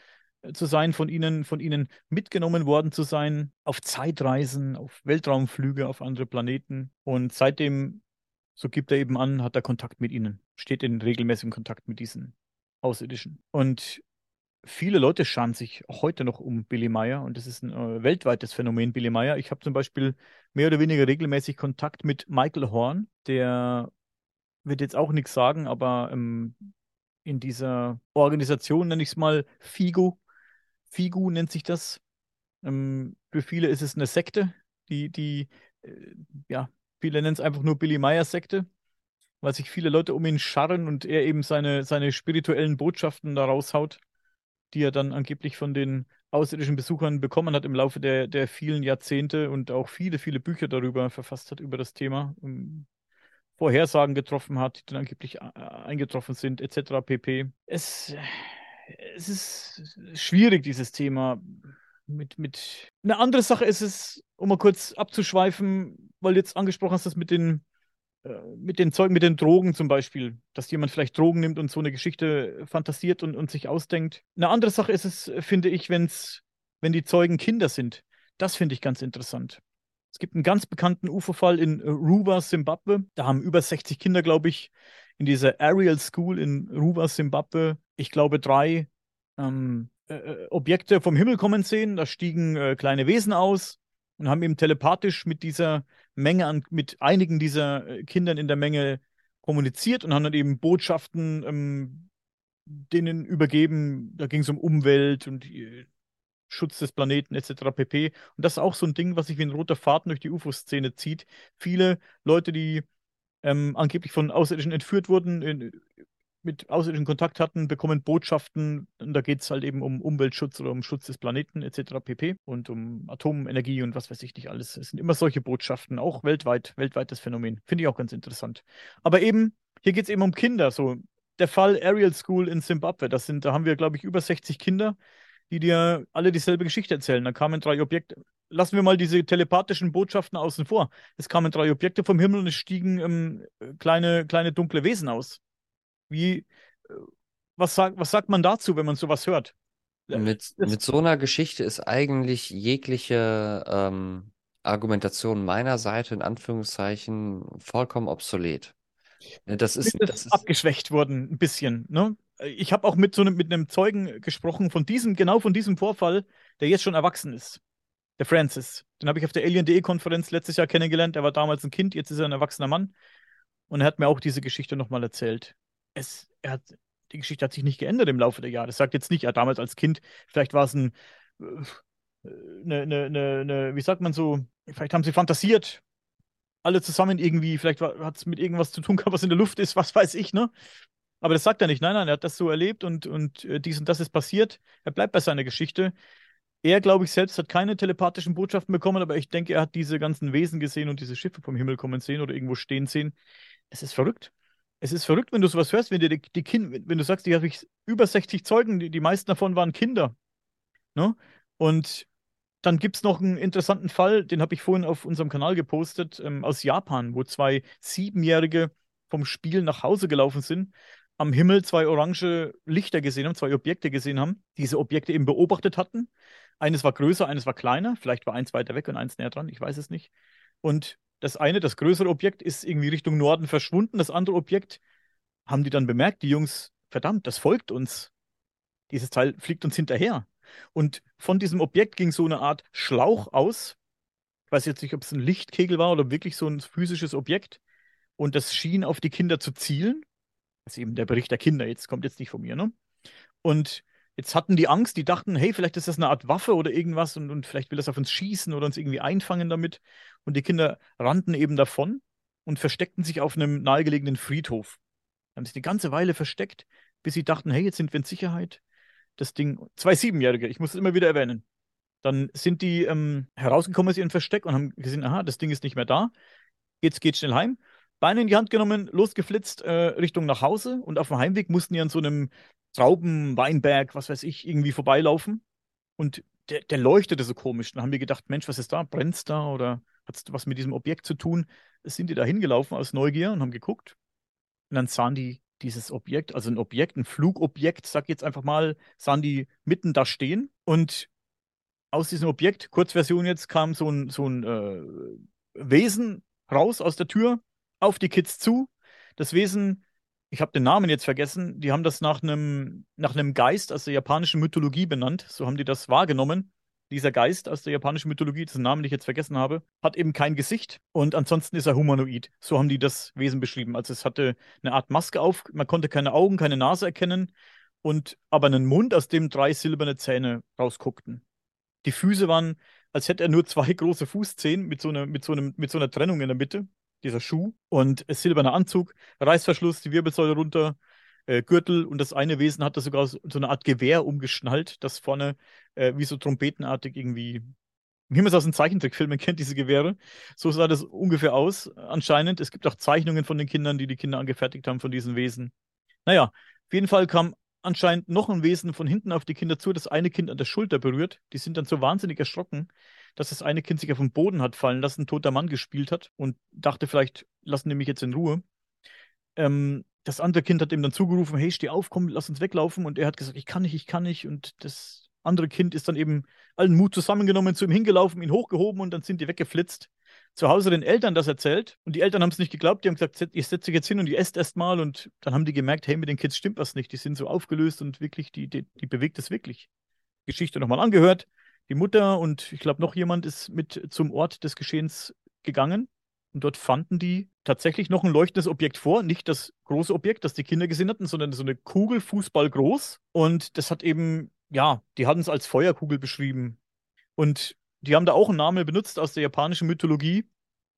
zu sein, von ihnen, von ihnen mitgenommen worden zu sein, auf Zeitreisen, auf Weltraumflüge, auf andere Planeten. Und seitdem, so gibt er eben an, hat er Kontakt mit ihnen, steht in regelmäßigem Kontakt mit diesen Außerirdischen. Und viele Leute scharen sich heute noch um Billy Meyer und das ist ein äh, weltweites Phänomen, Billy Meyer. Ich habe zum Beispiel mehr oder weniger regelmäßig Kontakt mit Michael Horn, der wird jetzt auch nichts sagen, aber ähm, in dieser Organisation, nenne ich es mal, FIGO, Figu nennt sich das. Ähm, für viele ist es eine Sekte, die, die, äh, ja, viele nennen es einfach nur Billy Meyer Sekte, weil sich viele Leute um ihn scharren und er eben seine, seine spirituellen Botschaften da raushaut, die er dann angeblich von den außerirdischen Besuchern bekommen hat im Laufe der, der vielen Jahrzehnte und auch viele, viele Bücher darüber verfasst hat, über das Thema. Um, Vorhersagen getroffen hat, die dann angeblich äh, eingetroffen sind, etc. pp. Es, es ist schwierig, dieses Thema. Mit, mit. Eine andere Sache ist es, um mal kurz abzuschweifen, weil du jetzt angesprochen hast, das mit den, äh, mit den Zeugen, mit den Drogen zum Beispiel, dass jemand vielleicht Drogen nimmt und so eine Geschichte fantasiert und, und sich ausdenkt. Eine andere Sache ist es, finde ich, wenn's, wenn die Zeugen Kinder sind. Das finde ich ganz interessant. Es gibt einen ganz bekannten UFO-Fall in Ruwa, Simbabwe. Da haben über 60 Kinder, glaube ich, in dieser Ariel School in Ruwa, Simbabwe, ich glaube, drei ähm, äh, äh, Objekte vom Himmel kommen sehen. Da stiegen äh, kleine Wesen aus und haben eben telepathisch mit dieser Menge an, mit einigen dieser äh, Kindern in der Menge kommuniziert und haben dann eben Botschaften ähm, denen übergeben. Da ging es um Umwelt und äh, Schutz des Planeten etc. pp. Und das ist auch so ein Ding, was sich wie ein roter Faden durch die UFO-Szene zieht. Viele Leute, die ähm, angeblich von Außerirdischen entführt wurden, in, mit Außerirdischen Kontakt hatten, bekommen Botschaften. Und da geht es halt eben um Umweltschutz oder um Schutz des Planeten etc. pp. Und um Atomenergie und was weiß ich nicht alles. Es sind immer solche Botschaften, auch weltweit, weltweites Phänomen. Finde ich auch ganz interessant. Aber eben, hier geht es eben um Kinder. So, der Fall Ariel School in Zimbabwe, das sind, da haben wir, glaube ich, über 60 Kinder, die dir alle dieselbe Geschichte erzählen. Da kamen drei Objekte, lassen wir mal diese telepathischen Botschaften außen vor. Es kamen drei Objekte vom Himmel und es stiegen ähm, kleine, kleine dunkle Wesen aus. Wie, äh, was, sag, was sagt man dazu, wenn man sowas hört? Äh, mit, mit so einer Geschichte ist eigentlich jegliche ähm, Argumentation meiner Seite in Anführungszeichen vollkommen obsolet. Das ist, das ist abgeschwächt worden, ein bisschen. Ne? Ich habe auch mit so einem, mit einem Zeugen gesprochen von diesem, genau von diesem Vorfall, der jetzt schon erwachsen ist der Francis. Den habe ich auf der Alien.de-Konferenz letztes Jahr kennengelernt. Er war damals ein Kind, jetzt ist er ein erwachsener Mann. Und er hat mir auch diese Geschichte nochmal erzählt. Es, er hat, die Geschichte hat sich nicht geändert im Laufe der Jahre. Das sagt jetzt nicht, er damals als Kind, vielleicht war es ein, eine, eine, eine, eine, wie sagt man so, vielleicht haben sie fantasiert, alle zusammen irgendwie, vielleicht hat es mit irgendwas zu tun gehabt, was in der Luft ist, was weiß ich, ne? Aber das sagt er nicht. Nein, nein, er hat das so erlebt und, und äh, dies und das ist passiert. Er bleibt bei seiner Geschichte. Er, glaube ich, selbst hat keine telepathischen Botschaften bekommen, aber ich denke, er hat diese ganzen Wesen gesehen und diese Schiffe vom Himmel kommen sehen oder irgendwo stehen sehen. Es ist verrückt. Es ist verrückt, wenn du sowas hörst, wenn dir die, die Kinder, wenn du sagst, die habe ich über 60 Zeugen, die, die meisten davon waren Kinder. Ne? Und dann gibt es noch einen interessanten Fall, den habe ich vorhin auf unserem Kanal gepostet, ähm, aus Japan, wo zwei Siebenjährige vom Spiel nach Hause gelaufen sind am Himmel zwei orange Lichter gesehen haben, zwei Objekte gesehen haben, diese Objekte eben beobachtet hatten. Eines war größer, eines war kleiner, vielleicht war eins weiter weg und eins näher dran, ich weiß es nicht. Und das eine, das größere Objekt, ist irgendwie Richtung Norden verschwunden. Das andere Objekt haben die dann bemerkt, die Jungs, verdammt, das folgt uns. Dieses Teil fliegt uns hinterher. Und von diesem Objekt ging so eine Art Schlauch aus. Ich weiß jetzt nicht, ob es ein Lichtkegel war oder wirklich so ein physisches Objekt. Und das schien auf die Kinder zu zielen. Das ist eben der Bericht der Kinder, jetzt kommt jetzt nicht von mir, ne? Und jetzt hatten die Angst, die dachten, hey, vielleicht ist das eine Art Waffe oder irgendwas und, und vielleicht will das auf uns schießen oder uns irgendwie einfangen damit. Und die Kinder rannten eben davon und versteckten sich auf einem nahegelegenen Friedhof. Haben sich eine ganze Weile versteckt, bis sie dachten, hey, jetzt sind wir in Sicherheit. Das Ding, zwei Siebenjährige, ich muss es immer wieder erwähnen. Dann sind die ähm, herausgekommen aus ihrem Versteck und haben gesehen, aha, das Ding ist nicht mehr da. Jetzt geht schnell heim. Beine in die Hand genommen, losgeflitzt äh, Richtung nach Hause und auf dem Heimweg mussten die an so einem Traubenweinberg, was weiß ich, irgendwie vorbeilaufen. Und der, der leuchtete so komisch. Dann haben wir gedacht, Mensch, was ist da? Brennt's da oder hat es was mit diesem Objekt zu tun? Sind die da hingelaufen aus Neugier und haben geguckt. Und dann sahen die dieses Objekt, also ein Objekt, ein Flugobjekt, sag jetzt einfach mal, sahen die mitten da stehen. Und aus diesem Objekt, Kurzversion jetzt, kam so ein, so ein äh, Wesen raus aus der Tür auf die Kids zu. Das Wesen, ich habe den Namen jetzt vergessen, die haben das nach einem nach einem Geist aus der japanischen Mythologie benannt. So haben die das wahrgenommen. Dieser Geist aus der japanischen Mythologie, dessen Namen ich jetzt vergessen habe, hat eben kein Gesicht und ansonsten ist er humanoid. So haben die das Wesen beschrieben. Also es hatte eine Art Maske auf, man konnte keine Augen, keine Nase erkennen und aber einen Mund, aus dem drei silberne Zähne rausguckten. Die Füße waren, als hätte er nur zwei *laughs* große Fußzehen mit so einer, mit so einem, mit so einer Trennung in der Mitte dieser Schuh und silberner Anzug, Reißverschluss, die Wirbelsäule runter, äh, Gürtel und das eine Wesen hatte sogar so, so eine Art Gewehr umgeschnallt, das vorne äh, wie so trompetenartig irgendwie wie man es aus den Zeichentrickfilmen kennt, diese Gewehre. So sah das ungefähr aus, anscheinend. Es gibt auch Zeichnungen von den Kindern, die die Kinder angefertigt haben von diesen Wesen. Naja, auf jeden Fall kam anscheinend noch ein Wesen von hinten auf die Kinder zu, das eine Kind an der Schulter berührt. Die sind dann so wahnsinnig erschrocken, dass das eine Kind sich auf den Boden hat fallen lassen, ein toter Mann gespielt hat und dachte, vielleicht lassen die mich jetzt in Ruhe. Ähm, das andere Kind hat ihm dann zugerufen, hey, steh auf, komm, lass uns weglaufen. Und er hat gesagt, ich kann nicht, ich kann nicht. Und das andere Kind ist dann eben allen Mut zusammengenommen, zu ihm hingelaufen, ihn hochgehoben und dann sind die weggeflitzt. Zu Hause den Eltern das erzählt und die Eltern haben es nicht geglaubt. Die haben gesagt, ich setze jetzt hin und ihr esst erst mal. Und dann haben die gemerkt, hey, mit den Kids stimmt was nicht. Die sind so aufgelöst und wirklich, die, die, die bewegt es wirklich. Geschichte nochmal angehört die Mutter und ich glaube noch jemand ist mit zum Ort des Geschehens gegangen. Und dort fanden die tatsächlich noch ein leuchtendes Objekt vor. Nicht das große Objekt, das die Kinder gesehen hatten, sondern so eine Kugel, Fußball groß. Und das hat eben, ja, die hatten es als Feuerkugel beschrieben. Und die haben da auch einen Namen benutzt aus der japanischen Mythologie,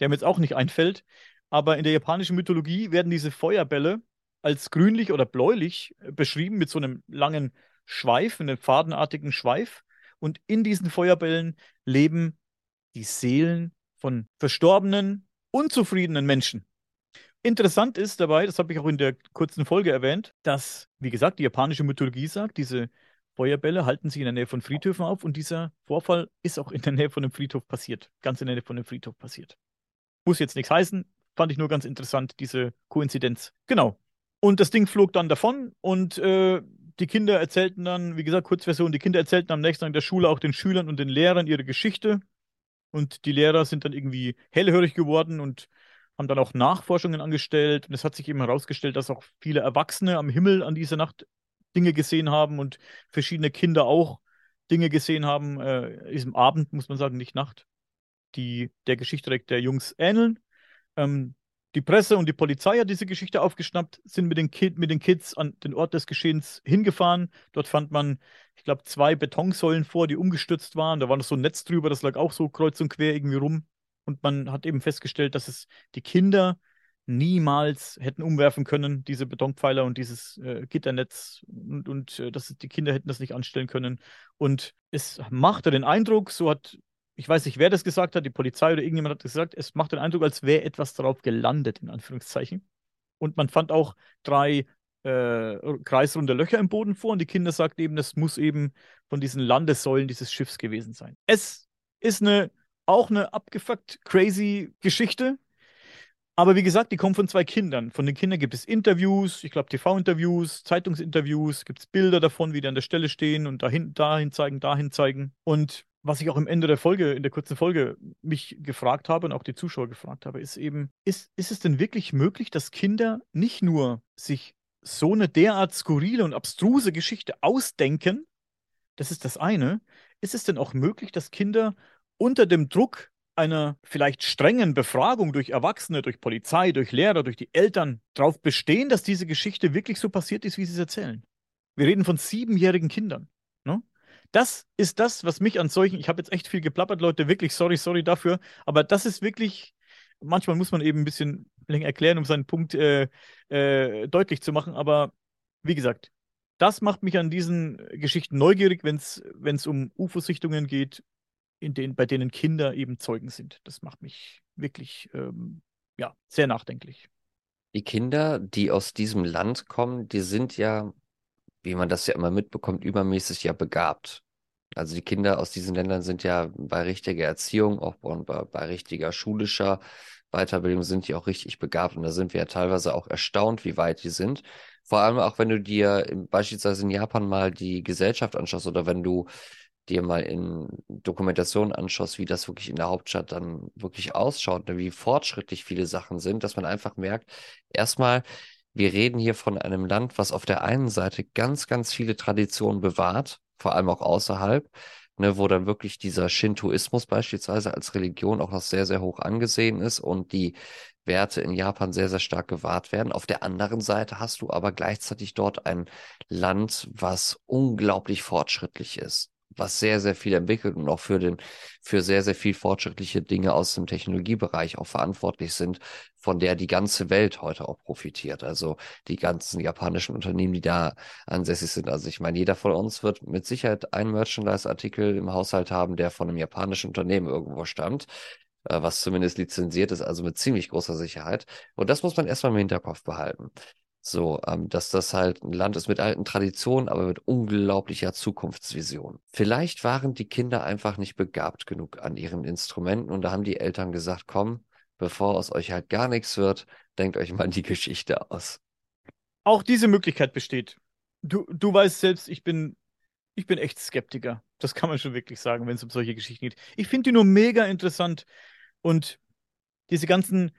der mir jetzt auch nicht einfällt. Aber in der japanischen Mythologie werden diese Feuerbälle als grünlich oder bläulich beschrieben mit so einem langen Schweif, einem fadenartigen Schweif. Und in diesen Feuerbällen leben die Seelen von verstorbenen, unzufriedenen Menschen. Interessant ist dabei, das habe ich auch in der kurzen Folge erwähnt, dass, wie gesagt, die japanische Mythologie sagt, diese Feuerbälle halten sich in der Nähe von Friedhöfen auf und dieser Vorfall ist auch in der Nähe von einem Friedhof passiert. Ganz in der Nähe von einem Friedhof passiert. Muss jetzt nichts heißen, fand ich nur ganz interessant, diese Koinzidenz. Genau. Und das Ding flog dann davon und äh, die Kinder erzählten dann, wie gesagt, Kurzversion, die Kinder erzählten am nächsten Tag der Schule auch den Schülern und den Lehrern ihre Geschichte. Und die Lehrer sind dann irgendwie hellhörig geworden und haben dann auch Nachforschungen angestellt. Und es hat sich eben herausgestellt, dass auch viele Erwachsene am Himmel an dieser Nacht Dinge gesehen haben und verschiedene Kinder auch. Dinge gesehen haben, äh, diesem Abend, muss man sagen, nicht Nacht, die der Geschichte der Jungs ähneln. Ähm, die Presse und die Polizei hat diese Geschichte aufgeschnappt, sind mit den, Kid, mit den Kids an den Ort des Geschehens hingefahren. Dort fand man, ich glaube, zwei Betonsäulen vor, die umgestürzt waren. Da war noch so ein Netz drüber, das lag auch so kreuz und quer irgendwie rum. Und man hat eben festgestellt, dass es die Kinder niemals hätten umwerfen können, diese Betonpfeiler und dieses äh, Gitternetz und, und äh, dass die Kinder hätten das nicht anstellen können. Und es machte den Eindruck, so hat ich weiß nicht, wer das gesagt hat, die Polizei oder irgendjemand hat gesagt, es macht den Eindruck, als wäre etwas darauf gelandet, in Anführungszeichen. Und man fand auch drei äh, kreisrunde Löcher im Boden vor und die Kinder sagten eben, das muss eben von diesen Landessäulen dieses Schiffs gewesen sein. Es ist eine, auch eine abgefuckt crazy Geschichte. Aber wie gesagt, die kommen von zwei Kindern. Von den Kindern gibt es Interviews, ich glaube TV-Interviews, Zeitungsinterviews, gibt es Bilder davon, wie die an der Stelle stehen und dahin, dahin zeigen, dahin zeigen. Und was ich auch am Ende der Folge, in der kurzen Folge, mich gefragt habe und auch die Zuschauer gefragt habe, ist eben, ist, ist es denn wirklich möglich, dass Kinder nicht nur sich so eine derart skurrile und abstruse Geschichte ausdenken, das ist das eine, ist es denn auch möglich, dass Kinder unter dem Druck einer vielleicht strengen Befragung durch Erwachsene, durch Polizei, durch Lehrer, durch die Eltern darauf bestehen, dass diese Geschichte wirklich so passiert ist, wie sie es erzählen? Wir reden von siebenjährigen Kindern. Ne? Das ist das, was mich an solchen, ich habe jetzt echt viel geplappert, Leute, wirklich sorry, sorry dafür, aber das ist wirklich, manchmal muss man eben ein bisschen länger erklären, um seinen Punkt äh, äh, deutlich zu machen, aber wie gesagt, das macht mich an diesen Geschichten neugierig, wenn es um UFO-Sichtungen geht, in denen, bei denen Kinder eben Zeugen sind. Das macht mich wirklich ähm, ja, sehr nachdenklich. Die Kinder, die aus diesem Land kommen, die sind ja wie man das ja immer mitbekommt, übermäßig ja begabt. Also die Kinder aus diesen Ländern sind ja bei richtiger Erziehung, auch bei, bei richtiger schulischer Weiterbildung sind die auch richtig begabt. Und da sind wir ja teilweise auch erstaunt, wie weit die sind. Vor allem auch, wenn du dir beispielsweise in Japan mal die Gesellschaft anschaust oder wenn du dir mal in Dokumentationen anschaust, wie das wirklich in der Hauptstadt dann wirklich ausschaut, ne, wie fortschrittlich viele Sachen sind, dass man einfach merkt, erstmal, wir reden hier von einem Land, was auf der einen Seite ganz, ganz viele Traditionen bewahrt, vor allem auch außerhalb, ne, wo dann wirklich dieser Shintoismus beispielsweise als Religion auch noch sehr, sehr hoch angesehen ist und die Werte in Japan sehr, sehr stark gewahrt werden. Auf der anderen Seite hast du aber gleichzeitig dort ein Land, was unglaublich fortschrittlich ist was sehr, sehr viel entwickelt und auch für den, für sehr, sehr viel fortschrittliche Dinge aus dem Technologiebereich auch verantwortlich sind, von der die ganze Welt heute auch profitiert. Also die ganzen japanischen Unternehmen, die da ansässig sind. Also ich meine, jeder von uns wird mit Sicherheit einen Merchandise-Artikel im Haushalt haben, der von einem japanischen Unternehmen irgendwo stammt äh, was zumindest lizenziert ist, also mit ziemlich großer Sicherheit. Und das muss man erstmal im Hinterkopf behalten. So, ähm, dass das halt ein Land ist mit alten Traditionen, aber mit unglaublicher Zukunftsvision. Vielleicht waren die Kinder einfach nicht begabt genug an ihren Instrumenten und da haben die Eltern gesagt, komm, bevor aus euch halt gar nichts wird, denkt euch mal die *laughs* Geschichte aus. Auch diese Möglichkeit besteht. Du, du weißt selbst, ich bin, ich bin echt Skeptiker. Das kann man schon wirklich sagen, wenn es um solche Geschichten geht. Ich finde die nur mega interessant und diese ganzen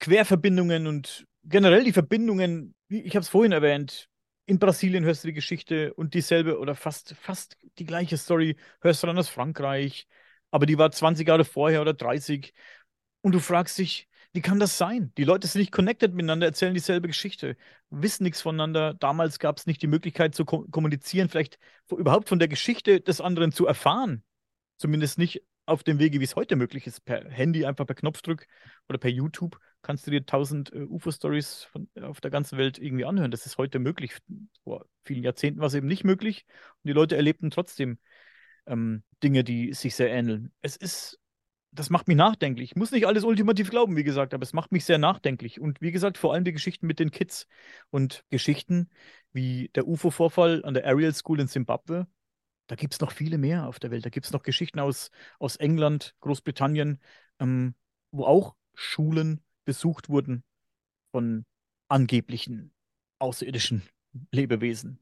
Querverbindungen und generell die Verbindungen ich habe es vorhin erwähnt, in Brasilien hörst du die Geschichte und dieselbe oder fast, fast die gleiche Story hörst du dann aus Frankreich, aber die war 20 Jahre vorher oder 30. Und du fragst dich, wie kann das sein? Die Leute sind nicht connected miteinander, erzählen dieselbe Geschichte, wissen nichts voneinander. Damals gab es nicht die Möglichkeit zu kommunizieren, vielleicht überhaupt von der Geschichte des anderen zu erfahren. Zumindest nicht auf dem Wege, wie es heute möglich ist, per Handy, einfach per Knopfdruck oder per YouTube, kannst du dir tausend äh, UFO-Stories auf der ganzen Welt irgendwie anhören. Das ist heute möglich. Vor vielen Jahrzehnten war es eben nicht möglich und die Leute erlebten trotzdem ähm, Dinge, die sich sehr ähneln. Es ist, das macht mich nachdenklich. Ich muss nicht alles ultimativ glauben, wie gesagt, aber es macht mich sehr nachdenklich. Und wie gesagt, vor allem die Geschichten mit den Kids und Geschichten wie der UFO-Vorfall an der Ariel School in Zimbabwe, da gibt es noch viele mehr auf der Welt. Da gibt es noch Geschichten aus, aus England, Großbritannien, ähm, wo auch Schulen besucht wurden von angeblichen außerirdischen *laughs* Lebewesen,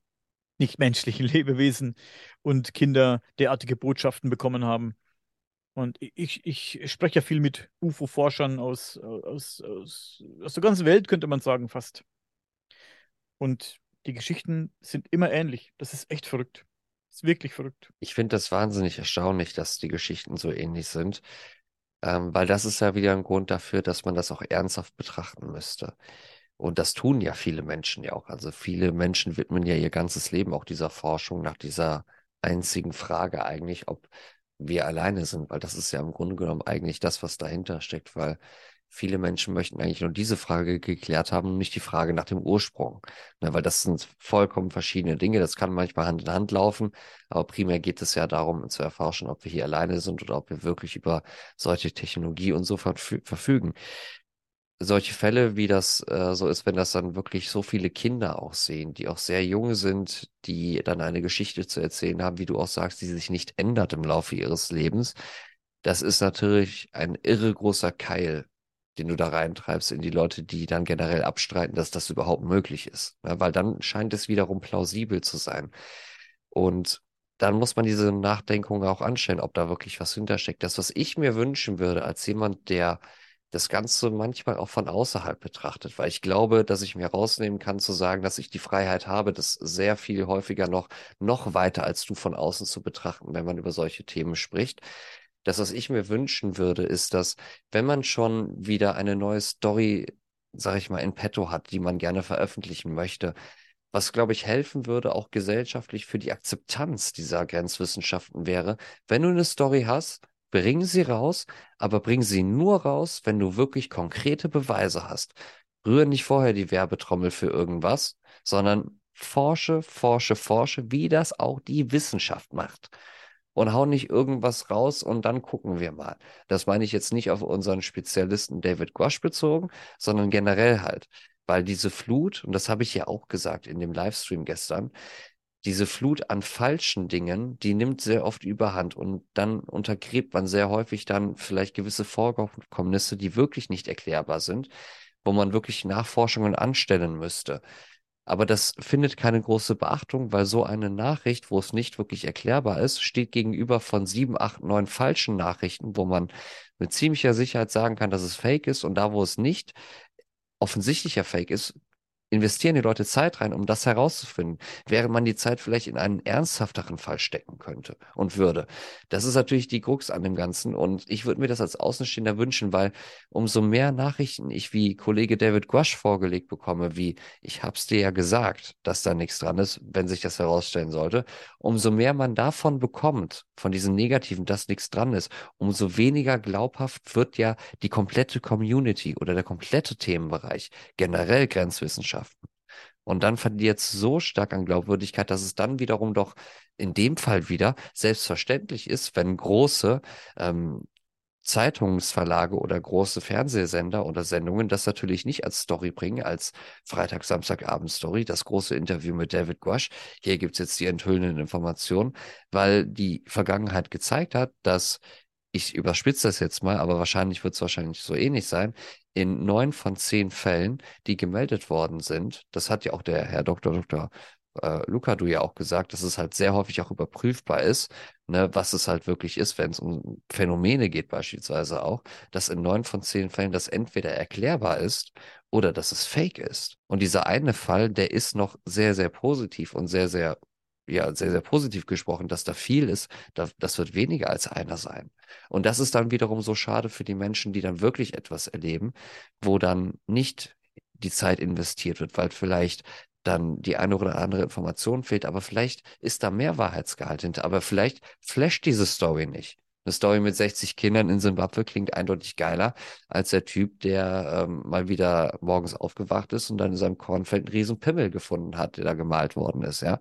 nichtmenschlichen *laughs* Lebewesen und Kinder derartige Botschaften bekommen haben. Und ich, ich spreche ja viel mit UFO-Forschern aus, aus, aus, aus der ganzen Welt, könnte man sagen, fast. Und die Geschichten sind immer ähnlich. Das ist echt verrückt. ist wirklich verrückt. Ich finde das wahnsinnig erstaunlich, dass die Geschichten so ähnlich sind, ähm, weil das ist ja wieder ein Grund dafür, dass man das auch ernsthaft betrachten müsste. Und das tun ja viele Menschen ja auch. Also viele Menschen widmen ja ihr ganzes Leben auch dieser Forschung nach dieser einzigen Frage eigentlich, ob wir alleine sind, weil das ist ja im Grunde genommen eigentlich das, was dahinter steckt, weil viele Menschen möchten eigentlich nur diese Frage geklärt haben und nicht die Frage nach dem Ursprung. Ne, weil das sind vollkommen verschiedene Dinge. Das kann manchmal Hand in Hand laufen, aber primär geht es ja darum zu erforschen, ob wir hier alleine sind oder ob wir wirklich über solche Technologie und so verfügen solche Fälle, wie das äh, so ist, wenn das dann wirklich so viele Kinder auch sehen, die auch sehr jung sind, die dann eine Geschichte zu erzählen haben, wie du auch sagst, die sich nicht ändert im Laufe ihres Lebens. Das ist natürlich ein irre großer Keil, den du da reintreibst in die Leute, die dann generell abstreiten, dass das überhaupt möglich ist. Ja, weil dann scheint es wiederum plausibel zu sein. Und dann muss man diese Nachdenkung auch anstellen, ob da wirklich was hintersteckt. Das, was ich mir wünschen würde, als jemand, der das Ganze manchmal auch von außerhalb betrachtet, weil ich glaube, dass ich mir rausnehmen kann zu sagen, dass ich die Freiheit habe, das sehr viel häufiger noch, noch weiter als du von außen zu betrachten, wenn man über solche Themen spricht. Das, was ich mir wünschen würde, ist, dass wenn man schon wieder eine neue Story, sag ich mal, in petto hat, die man gerne veröffentlichen möchte, was, glaube ich, helfen würde, auch gesellschaftlich für die Akzeptanz dieser Grenzwissenschaften wäre, wenn du eine Story hast, Bring sie raus, aber bring sie nur raus, wenn du wirklich konkrete Beweise hast. Rühre nicht vorher die Werbetrommel für irgendwas, sondern forsche, forsche, forsche, wie das auch die Wissenschaft macht. Und hau nicht irgendwas raus und dann gucken wir mal. Das meine ich jetzt nicht auf unseren Spezialisten David Guasch bezogen, sondern generell halt. Weil diese Flut, und das habe ich ja auch gesagt in dem Livestream gestern, diese Flut an falschen Dingen, die nimmt sehr oft überhand und dann untergräbt man sehr häufig dann vielleicht gewisse Vorkommnisse, die wirklich nicht erklärbar sind, wo man wirklich Nachforschungen anstellen müsste. Aber das findet keine große Beachtung, weil so eine Nachricht, wo es nicht wirklich erklärbar ist, steht gegenüber von sieben, acht, neun falschen Nachrichten, wo man mit ziemlicher Sicherheit sagen kann, dass es fake ist. Und da, wo es nicht offensichtlicher Fake ist, investieren die Leute Zeit rein, um das herauszufinden, während man die Zeit vielleicht in einen ernsthafteren Fall stecken könnte und würde. Das ist natürlich die Krux an dem Ganzen und ich würde mir das als Außenstehender wünschen, weil umso mehr Nachrichten ich wie Kollege David Guasch vorgelegt bekomme, wie ich hab's dir ja gesagt, dass da nichts dran ist, wenn sich das herausstellen sollte, umso mehr man davon bekommt, von diesen Negativen, dass nichts dran ist, umso weniger glaubhaft wird ja die komplette Community oder der komplette Themenbereich, generell Grenzwissenschaft Wissenschaften. Und dann verliert es so stark an Glaubwürdigkeit, dass es dann wiederum doch in dem Fall wieder selbstverständlich ist, wenn große ähm, Zeitungsverlage oder große Fernsehsender oder Sendungen das natürlich nicht als Story bringen, als Freitag, Samstagabend Story, das große Interview mit David Guasch. Hier gibt es jetzt die enthüllenden Informationen, weil die Vergangenheit gezeigt hat, dass ich überspitze das jetzt mal, aber wahrscheinlich wird es wahrscheinlich so ähnlich sein, in neun von zehn Fällen, die gemeldet worden sind, das hat ja auch der Herr Dr. Dr. Äh, Luca du ja auch gesagt, dass es halt sehr häufig auch überprüfbar ist, ne, was es halt wirklich ist, wenn es um Phänomene geht beispielsweise auch, dass in neun von zehn Fällen das entweder erklärbar ist oder dass es fake ist. Und dieser eine Fall, der ist noch sehr, sehr positiv und sehr, sehr ja sehr, sehr positiv gesprochen, dass da viel ist, da, das wird weniger als einer sein. Und das ist dann wiederum so schade für die Menschen, die dann wirklich etwas erleben, wo dann nicht die Zeit investiert wird, weil vielleicht dann die eine oder andere Information fehlt, aber vielleicht ist da mehr Wahrheitsgehalt hinter, aber vielleicht flasht diese Story nicht. Eine Story mit 60 Kindern in Simbabwe klingt eindeutig geiler als der Typ, der ähm, mal wieder morgens aufgewacht ist und dann in seinem Kornfeld einen riesen Pimmel gefunden hat, der da gemalt worden ist, ja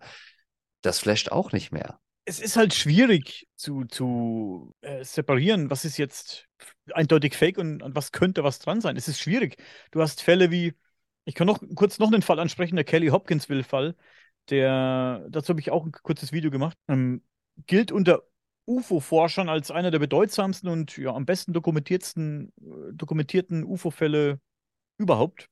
das flasht auch nicht mehr. Es ist halt schwierig zu, zu äh, separieren, was ist jetzt eindeutig fake und, und was könnte was dran sein. Es ist schwierig. Du hast Fälle wie, ich kann noch kurz noch einen Fall ansprechen, der Kelly Hopkinsville-Fall. Der, dazu habe ich auch ein kurzes Video gemacht. Ähm, gilt unter UFO-Forschern als einer der bedeutsamsten und ja, am besten dokumentierten, äh, dokumentierten UFO-Fälle überhaupt.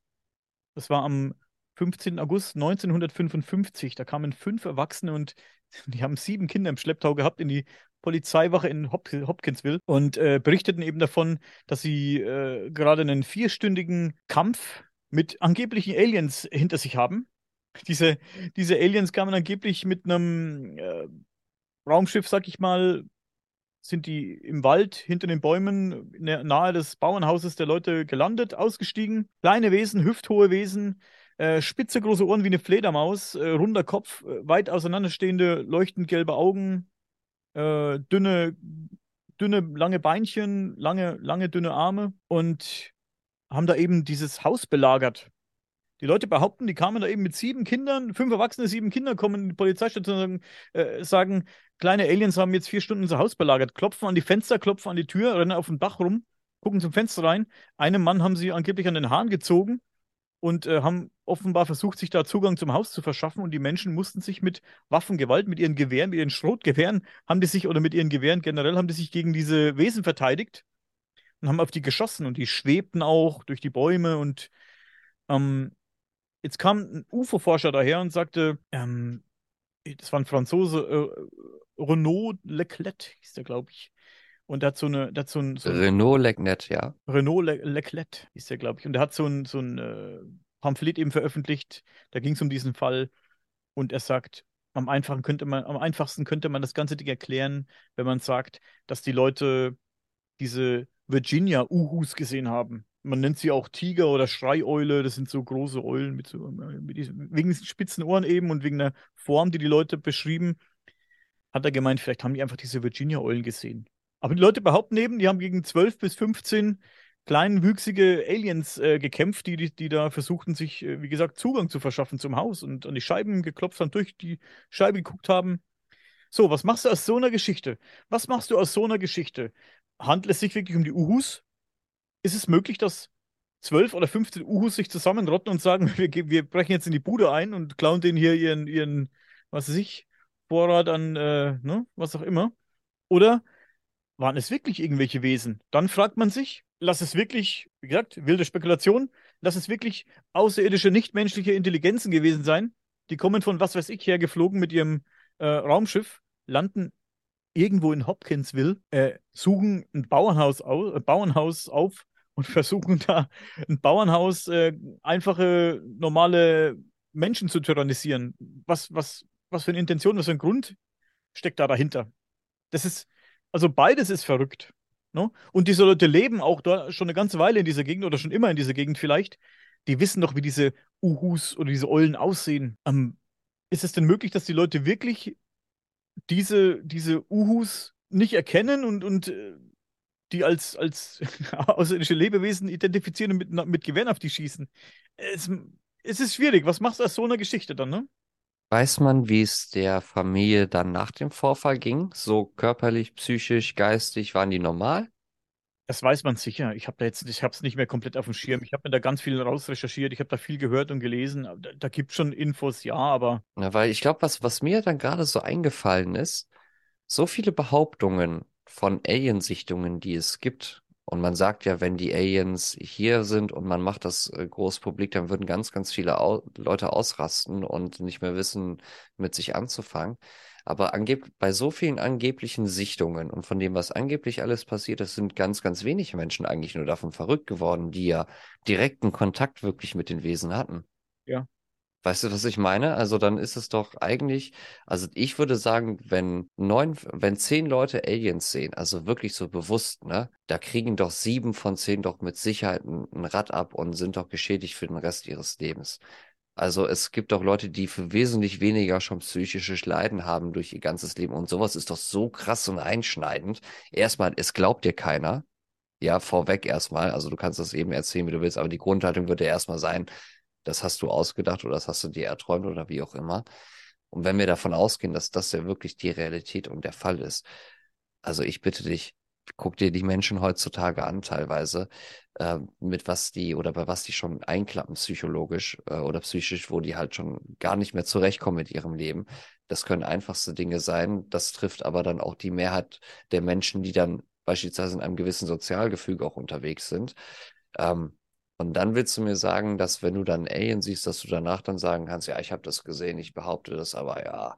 Das war am 15. August 1955. Da kamen fünf Erwachsene und *laughs* die haben sieben Kinder im Schlepptau gehabt in die Polizeiwache in Hop Hopkinsville und äh, berichteten eben davon, dass sie äh, gerade einen vierstündigen Kampf mit angeblichen Aliens hinter sich haben. Diese, diese Aliens kamen angeblich mit einem äh, Raumschiff, sag ich mal, sind die im Wald hinter den Bäumen nahe des Bauernhauses der Leute gelandet, ausgestiegen. Kleine Wesen, hüfthohe Wesen, äh, spitze große Ohren wie eine Fledermaus, äh, runder Kopf, äh, weit auseinanderstehende, leuchtend gelbe Augen, äh, dünne, dünne, lange Beinchen, lange, lange, dünne Arme und haben da eben dieses Haus belagert. Die Leute behaupten, die kamen da eben mit sieben Kindern, fünf Erwachsene, sieben Kinder, kommen in die Polizeistation und sagen, äh, sagen, kleine Aliens haben jetzt vier Stunden unser Haus belagert, klopfen an die Fenster, klopfen an die Tür, rennen auf dem Dach rum, gucken zum Fenster rein. Einem Mann haben sie angeblich an den Haaren gezogen und äh, haben offenbar versucht, sich da Zugang zum Haus zu verschaffen. Und die Menschen mussten sich mit Waffengewalt, mit ihren Gewehren, mit ihren Schrotgewehren, haben die sich, oder mit ihren Gewehren generell, haben die sich gegen diese Wesen verteidigt und haben auf die geschossen. Und die schwebten auch durch die Bäume. Und ähm, jetzt kam ein UFO-Forscher daher und sagte, ähm, das war ein Franzose, äh, Renaud Leclet hieß der, glaube ich. Und der hat so eine, der hat so ein, so Renault Legnet, ja. Renault Le Leclet ist der, glaube ich. Und der hat so ein, so ein äh, Pamphlet eben veröffentlicht. Da ging es um diesen Fall. Und er sagt, am einfachen könnte man, am einfachsten könnte man das ganze Ding erklären, wenn man sagt, dass die Leute diese Virginia-Uhus gesehen haben. Man nennt sie auch Tiger oder Schreieule. Das sind so große Eulen mit so, mit diesen, wegen diesen spitzen Ohren eben und wegen der Form, die die Leute beschrieben. Hat er gemeint, vielleicht haben die einfach diese Virginia-Eulen gesehen. Aber die Leute behaupten eben, die haben gegen 12 bis 15 kleinwüchsige Aliens äh, gekämpft, die, die, die, da versuchten, sich, äh, wie gesagt, Zugang zu verschaffen zum Haus und an die Scheiben geklopft haben, durch die Scheibe geguckt haben. So, was machst du aus so einer Geschichte? Was machst du aus so einer Geschichte? Handelt es sich wirklich um die Uhus? Ist es möglich, dass 12 oder 15 Uhus sich zusammenrotten und sagen, *laughs* wir, wir brechen jetzt in die Bude ein und klauen denen hier ihren, ihren was weiß ich, Vorrat an, äh, ne, was auch immer? Oder waren es wirklich irgendwelche Wesen? Dann fragt man sich, lass es wirklich, wie gesagt, wilde Spekulation, lass es wirklich außerirdische, nichtmenschliche Intelligenzen gewesen sein. Die kommen von was weiß ich her geflogen mit ihrem äh, Raumschiff, landen irgendwo in Hopkinsville, äh, suchen ein Bauernhaus, au äh, Bauernhaus auf und *laughs* versuchen da ein Bauernhaus, äh, einfache, normale Menschen zu tyrannisieren. Was, was, was für eine Intention, was für ein Grund steckt da dahinter? Das ist, also beides ist verrückt. Ne? Und diese Leute leben auch da schon eine ganze Weile in dieser Gegend oder schon immer in dieser Gegend vielleicht. Die wissen doch, wie diese Uhus oder diese Eulen aussehen. Ähm, ist es denn möglich, dass die Leute wirklich diese, diese Uhus nicht erkennen und, und äh, die als, als *laughs* außerirdische Lebewesen identifizieren und mit, mit Gewehren auf die schießen? Es, es ist schwierig. Was machst du aus so einer Geschichte dann, ne? Weiß man, wie es der Familie dann nach dem Vorfall ging? So körperlich, psychisch, geistig, waren die normal? Das weiß man sicher. Ich habe da jetzt, ich habe es nicht mehr komplett auf dem Schirm. Ich habe mir da ganz viel rausrecherchiert. Ich habe da viel gehört und gelesen. Da, da gibt es schon Infos, ja, aber. Ja, weil ich glaube, was, was mir dann gerade so eingefallen ist, so viele Behauptungen von Aliensichtungen, die es gibt, und man sagt ja, wenn die Aliens hier sind und man macht das äh, groß publik, dann würden ganz, ganz viele Au Leute ausrasten und nicht mehr wissen, mit sich anzufangen. Aber angeb bei so vielen angeblichen Sichtungen und von dem, was angeblich alles passiert ist, sind ganz, ganz wenig Menschen eigentlich nur davon verrückt geworden, die ja direkten Kontakt wirklich mit den Wesen hatten. Ja. Weißt du, was ich meine? Also dann ist es doch eigentlich, also ich würde sagen, wenn neun, wenn zehn Leute Aliens sehen, also wirklich so bewusst, ne, da kriegen doch sieben von zehn doch mit Sicherheit ein, ein Rad ab und sind doch geschädigt für den Rest ihres Lebens. Also es gibt doch Leute, die für wesentlich weniger schon psychische Leiden haben durch ihr ganzes Leben und sowas ist doch so krass und einschneidend. Erstmal, es glaubt dir keiner. Ja, vorweg erstmal. Also du kannst das eben erzählen, wie du willst, aber die Grundhaltung würde erstmal sein, das hast du ausgedacht oder das hast du dir erträumt oder wie auch immer. Und wenn wir davon ausgehen, dass das ja wirklich die Realität und der Fall ist, also ich bitte dich, guck dir die Menschen heutzutage an, teilweise, äh, mit was die oder bei was die schon einklappen, psychologisch äh, oder psychisch, wo die halt schon gar nicht mehr zurechtkommen mit ihrem Leben. Das können einfachste Dinge sein. Das trifft aber dann auch die Mehrheit der Menschen, die dann beispielsweise in einem gewissen Sozialgefüge auch unterwegs sind. Ähm, und dann willst du mir sagen, dass wenn du dann Alien siehst, dass du danach dann sagen kannst, ja, ich habe das gesehen, ich behaupte das, aber ja,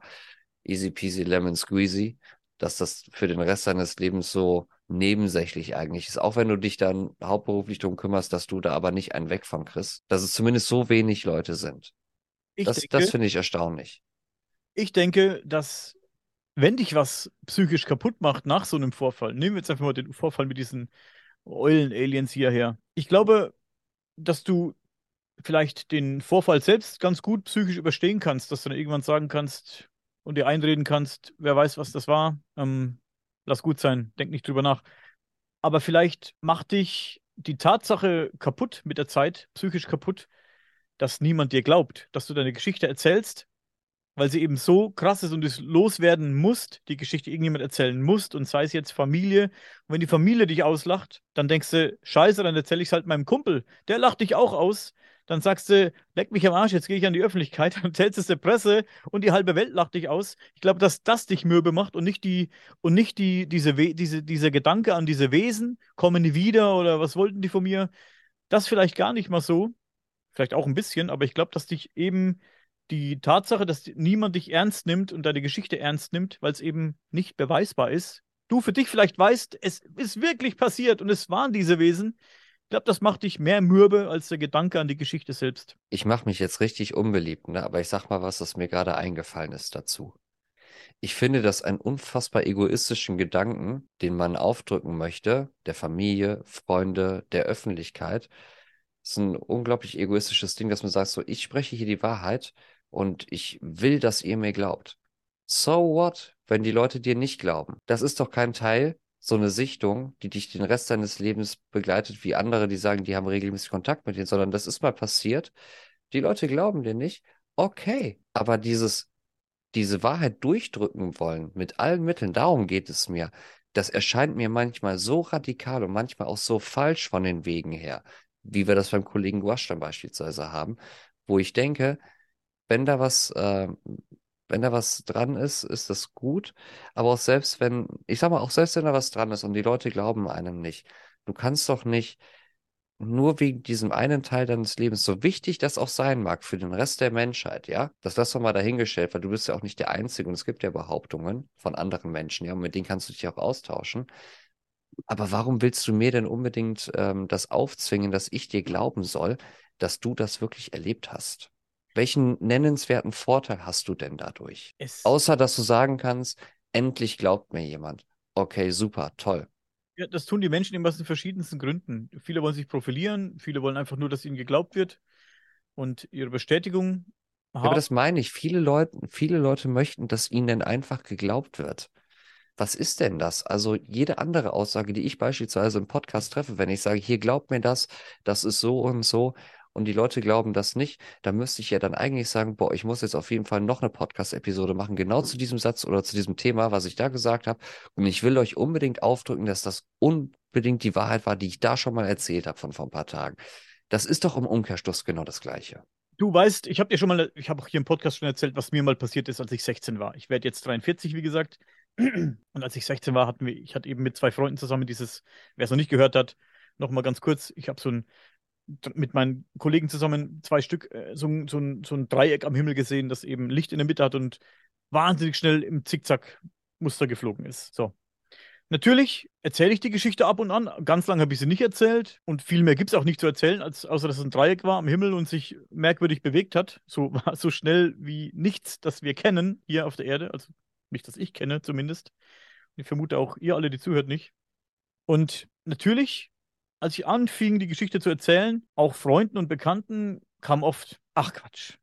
easy peasy lemon squeezy, dass das für den Rest deines Lebens so nebensächlich eigentlich ist. Auch wenn du dich dann hauptberuflich darum kümmerst, dass du da aber nicht einen weg von kriegst, dass es zumindest so wenig Leute sind. Ich das, denke, das finde ich erstaunlich. Ich denke, dass wenn dich was psychisch kaputt macht nach so einem Vorfall, nehmen wir jetzt einfach mal den Vorfall mit diesen Eulen-Aliens hierher. Ich glaube, dass du vielleicht den Vorfall selbst ganz gut psychisch überstehen kannst, dass du dann irgendwann sagen kannst und dir einreden kannst, wer weiß, was das war, ähm, lass gut sein, denk nicht drüber nach. Aber vielleicht macht dich die Tatsache kaputt mit der Zeit, psychisch kaputt, dass niemand dir glaubt, dass du deine Geschichte erzählst weil sie eben so krass ist und du es loswerden musst, die Geschichte irgendjemand erzählen musst und sei es jetzt Familie. Und wenn die Familie dich auslacht, dann denkst du, scheiße, dann erzähle ich es halt meinem Kumpel. Der lacht dich auch aus. Dann sagst du, leck mich am Arsch, jetzt gehe ich an die Öffentlichkeit, *laughs* dann erzählst es der Presse und die halbe Welt lacht dich aus. Ich glaube, dass das dich mürbe macht und nicht die, und nicht die, diese, diese, dieser Gedanke an diese Wesen, kommen die wieder oder was wollten die von mir? Das vielleicht gar nicht mal so. Vielleicht auch ein bisschen, aber ich glaube, dass dich eben die Tatsache, dass niemand dich ernst nimmt und deine Geschichte ernst nimmt, weil es eben nicht beweisbar ist, du für dich vielleicht weißt, es ist wirklich passiert und es waren diese Wesen. Ich glaube, das macht dich mehr mürbe als der Gedanke an die Geschichte selbst. Ich mache mich jetzt richtig unbeliebt, ne? aber ich sag mal was, das mir gerade eingefallen ist dazu. Ich finde das einen unfassbar egoistischen Gedanken, den man aufdrücken möchte, der Familie, Freunde, der Öffentlichkeit. Das ist ein unglaublich egoistisches Ding, dass man sagt, so, ich spreche hier die Wahrheit und ich will, dass ihr mir glaubt. So what, wenn die Leute dir nicht glauben? Das ist doch kein Teil, so eine Sichtung, die dich den Rest deines Lebens begleitet, wie andere, die sagen, die haben regelmäßig Kontakt mit dir, sondern das ist mal passiert. Die Leute glauben dir nicht. Okay, aber dieses, diese Wahrheit durchdrücken wollen mit allen Mitteln, darum geht es mir. Das erscheint mir manchmal so radikal und manchmal auch so falsch von den Wegen her, wie wir das beim Kollegen Guaschtan beispielsweise haben, wo ich denke, wenn da was, äh, wenn da was dran ist, ist das gut. Aber auch selbst wenn, ich sag mal, auch selbst wenn da was dran ist und die Leute glauben einem nicht, du kannst doch nicht nur wegen diesem einen Teil deines Lebens, so wichtig das auch sein mag für den Rest der Menschheit, ja, das lass doch mal dahingestellt, weil du bist ja auch nicht der Einzige und es gibt ja Behauptungen von anderen Menschen, ja, und mit denen kannst du dich auch austauschen. Aber warum willst du mir denn unbedingt ähm, das aufzwingen, dass ich dir glauben soll, dass du das wirklich erlebt hast? Welchen nennenswerten Vorteil hast du denn dadurch? Es Außer, dass du sagen kannst, endlich glaubt mir jemand. Okay, super, toll. Ja, das tun die Menschen immer aus den verschiedensten Gründen. Viele wollen sich profilieren, viele wollen einfach nur, dass ihnen geglaubt wird und ihre Bestätigung haben. Ja, aber das meine ich. Viele Leute, viele Leute möchten, dass ihnen einfach geglaubt wird. Was ist denn das? Also jede andere Aussage, die ich beispielsweise im Podcast treffe, wenn ich sage, hier glaubt mir das, das ist so und so, und die Leute glauben das nicht, dann müsste ich ja dann eigentlich sagen, boah, ich muss jetzt auf jeden Fall noch eine Podcast-Episode machen, genau zu diesem Satz oder zu diesem Thema, was ich da gesagt habe. Und ich will euch unbedingt aufdrücken, dass das unbedingt die Wahrheit war, die ich da schon mal erzählt habe von vor ein paar Tagen. Das ist doch im Umkehrschluss genau das Gleiche. Du weißt, ich habe dir schon mal, ich habe auch hier im Podcast schon erzählt, was mir mal passiert ist, als ich 16 war. Ich werde jetzt 43, wie gesagt. *clears throat* Und als ich 16 war, hatten wir, ich hatte eben mit zwei Freunden zusammen dieses, wer es noch nicht gehört hat, nochmal ganz kurz, ich habe so ein mit meinen Kollegen zusammen zwei Stück, äh, so, so, ein, so ein Dreieck am Himmel gesehen, das eben Licht in der Mitte hat und wahnsinnig schnell im Zickzack-Muster geflogen ist. So. Natürlich erzähle ich die Geschichte ab und an. Ganz lange habe ich sie nicht erzählt und viel mehr gibt es auch nicht zu erzählen, als, außer dass es ein Dreieck war am Himmel und sich merkwürdig bewegt hat. So, *laughs* so schnell wie nichts, das wir kennen hier auf der Erde. Also nicht, dass ich kenne zumindest. Ich vermute auch ihr alle, die zuhört, nicht. Und natürlich als ich anfing, die Geschichte zu erzählen, auch Freunden und Bekannten, kam oft, ach Quatsch.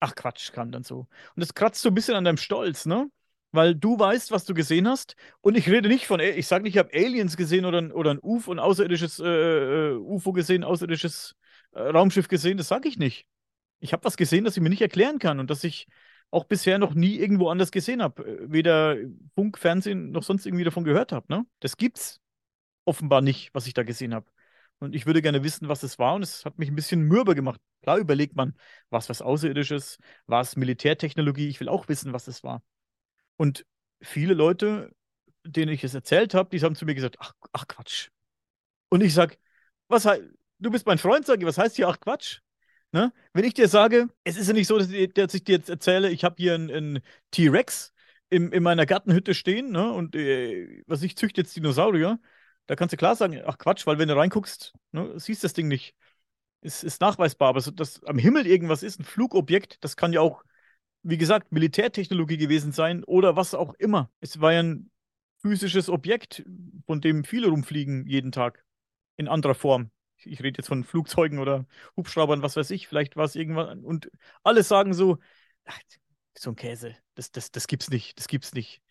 Ach Quatsch, kam dann so. Und das kratzt so ein bisschen an deinem Stolz, ne? Weil du weißt, was du gesehen hast. Und ich rede nicht von, ich sage nicht, ich habe Aliens gesehen oder ein, oder ein UFO, ein außerirdisches äh, äh UFO gesehen, außerirdisches äh, Raumschiff gesehen. Das sage ich nicht. Ich habe was gesehen, das ich mir nicht erklären kann und das ich auch bisher noch nie irgendwo anders gesehen habe. Äh, weder Funk, Fernsehen noch sonst irgendwie davon gehört habe. Ne? Das gibt's offenbar nicht, was ich da gesehen habe. Und ich würde gerne wissen, was es war. Und es hat mich ein bisschen mürbe gemacht. Klar überlegt man, was was Außerirdisches, was Militärtechnologie. Ich will auch wissen, was es war. Und viele Leute, denen ich es erzählt habe, die haben zu mir gesagt, ach, ach Quatsch. Und ich sage, was du bist mein Freund, sage ich, was heißt hier ach Quatsch? Ne? Wenn ich dir sage, es ist ja nicht so, dass ich, dass ich dir jetzt erzähle, ich habe hier einen, einen T-Rex in, in meiner Gartenhütte stehen ne? und äh, was ich züchte jetzt Dinosaurier, da kannst du klar sagen, ach Quatsch, weil wenn du reinguckst, ne, siehst das Ding nicht. Ist, ist nachweisbar, aber so, dass am Himmel irgendwas ist, ein Flugobjekt, das kann ja auch wie gesagt, Militärtechnologie gewesen sein oder was auch immer. Es war ja ein physisches Objekt, von dem viele rumfliegen jeden Tag. In anderer Form. Ich rede jetzt von Flugzeugen oder Hubschraubern, was weiß ich. Vielleicht war es irgendwann. Und alle sagen so, ach, so ein Käse, das, das, das gibt's nicht, das gibt's nicht.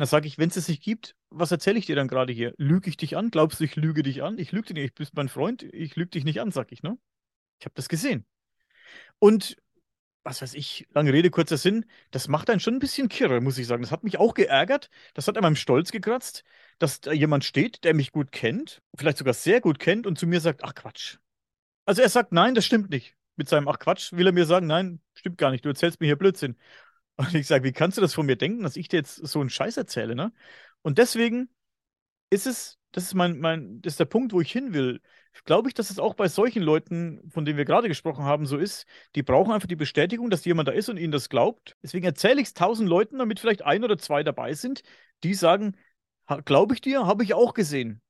Dann sage ich, wenn es es nicht gibt, was erzähle ich dir dann gerade hier? Lüge ich dich an? Glaubst du, ich lüge dich an? Ich lüge dich nicht, ich bist mein Freund, ich lüge dich nicht an, sag ich, ne? Ich habe das gesehen. Und was weiß ich, lange Rede, kurzer Sinn, das macht einen schon ein bisschen kirre, muss ich sagen. Das hat mich auch geärgert. Das hat an meinem Stolz gekratzt, dass da jemand steht, der mich gut kennt, vielleicht sogar sehr gut kennt und zu mir sagt, ach Quatsch. Also er sagt, nein, das stimmt nicht. Mit seinem Ach Quatsch will er mir sagen, nein, stimmt gar nicht, du erzählst mir hier Blödsinn. Und ich sage, wie kannst du das von mir denken, dass ich dir jetzt so einen Scheiß erzähle, ne? Und deswegen ist es, das ist mein, mein, das ist der Punkt, wo ich hin will glaube ich, dass es auch bei solchen Leuten, von denen wir gerade gesprochen haben, so ist. Die brauchen einfach die Bestätigung, dass jemand da ist und ihnen das glaubt. Deswegen erzähle ich es tausend Leuten, damit vielleicht ein oder zwei dabei sind, die sagen, glaube ich dir, habe ich auch gesehen.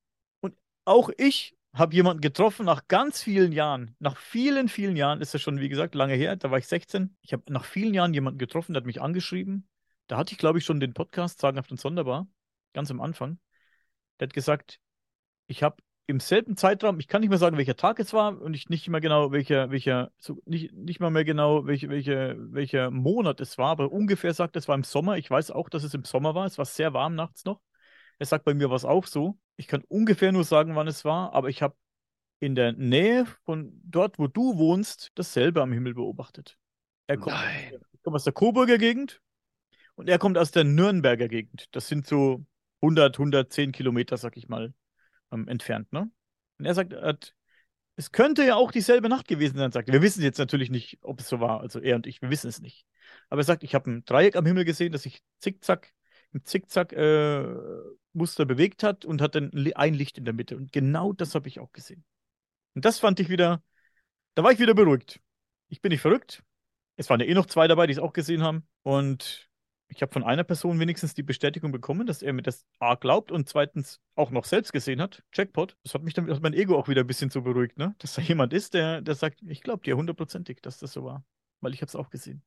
Und auch ich habe jemanden getroffen nach ganz vielen Jahren. Nach vielen, vielen Jahren ist das schon, wie gesagt, lange her. Da war ich 16. Ich habe nach vielen Jahren jemanden getroffen, der hat mich angeschrieben. Da hatte ich, glaube ich, schon den Podcast Sagenhaft und Sonderbar, ganz am Anfang. Der hat gesagt, ich habe im selben Zeitraum, ich kann nicht mehr sagen, welcher Tag es war und ich nicht mehr genau, welcher, welcher, so, nicht, nicht mal mehr genau, welche, welche, welcher Monat es war, aber ungefähr sagt, es war im Sommer. Ich weiß auch, dass es im Sommer war. Es war sehr warm nachts noch. Er sagt, bei mir war es auch so. Ich kann ungefähr nur sagen, wann es war, aber ich habe in der Nähe von dort, wo du wohnst, dasselbe am Himmel beobachtet. Er kommt, Nein. kommt aus der Coburger Gegend und er kommt aus der Nürnberger Gegend. Das sind so 100, 110 Kilometer, sag ich mal ähm, entfernt, ne? Und er sagt, er es könnte ja auch dieselbe Nacht gewesen sein, sagt er. Wir wissen jetzt natürlich nicht, ob es so war. Also er und ich, wir wissen es nicht. Aber er sagt, ich habe ein Dreieck am Himmel gesehen, das sich zickzack, im Zickzack-Muster äh, bewegt hat und hat dann ein Licht in der Mitte. Und genau das habe ich auch gesehen. Und das fand ich wieder, da war ich wieder beruhigt. Ich bin nicht verrückt. Es waren ja eh noch zwei dabei, die es auch gesehen haben. Und ich habe von einer Person wenigstens die Bestätigung bekommen, dass er mir das A glaubt und zweitens auch noch selbst gesehen hat. Jackpot. Das hat mich dann, hat mein Ego auch wieder ein bisschen so beruhigt, ne? Dass da jemand ist, der, der sagt, ich glaube dir hundertprozentig, dass das so war. Weil ich habe es auch gesehen.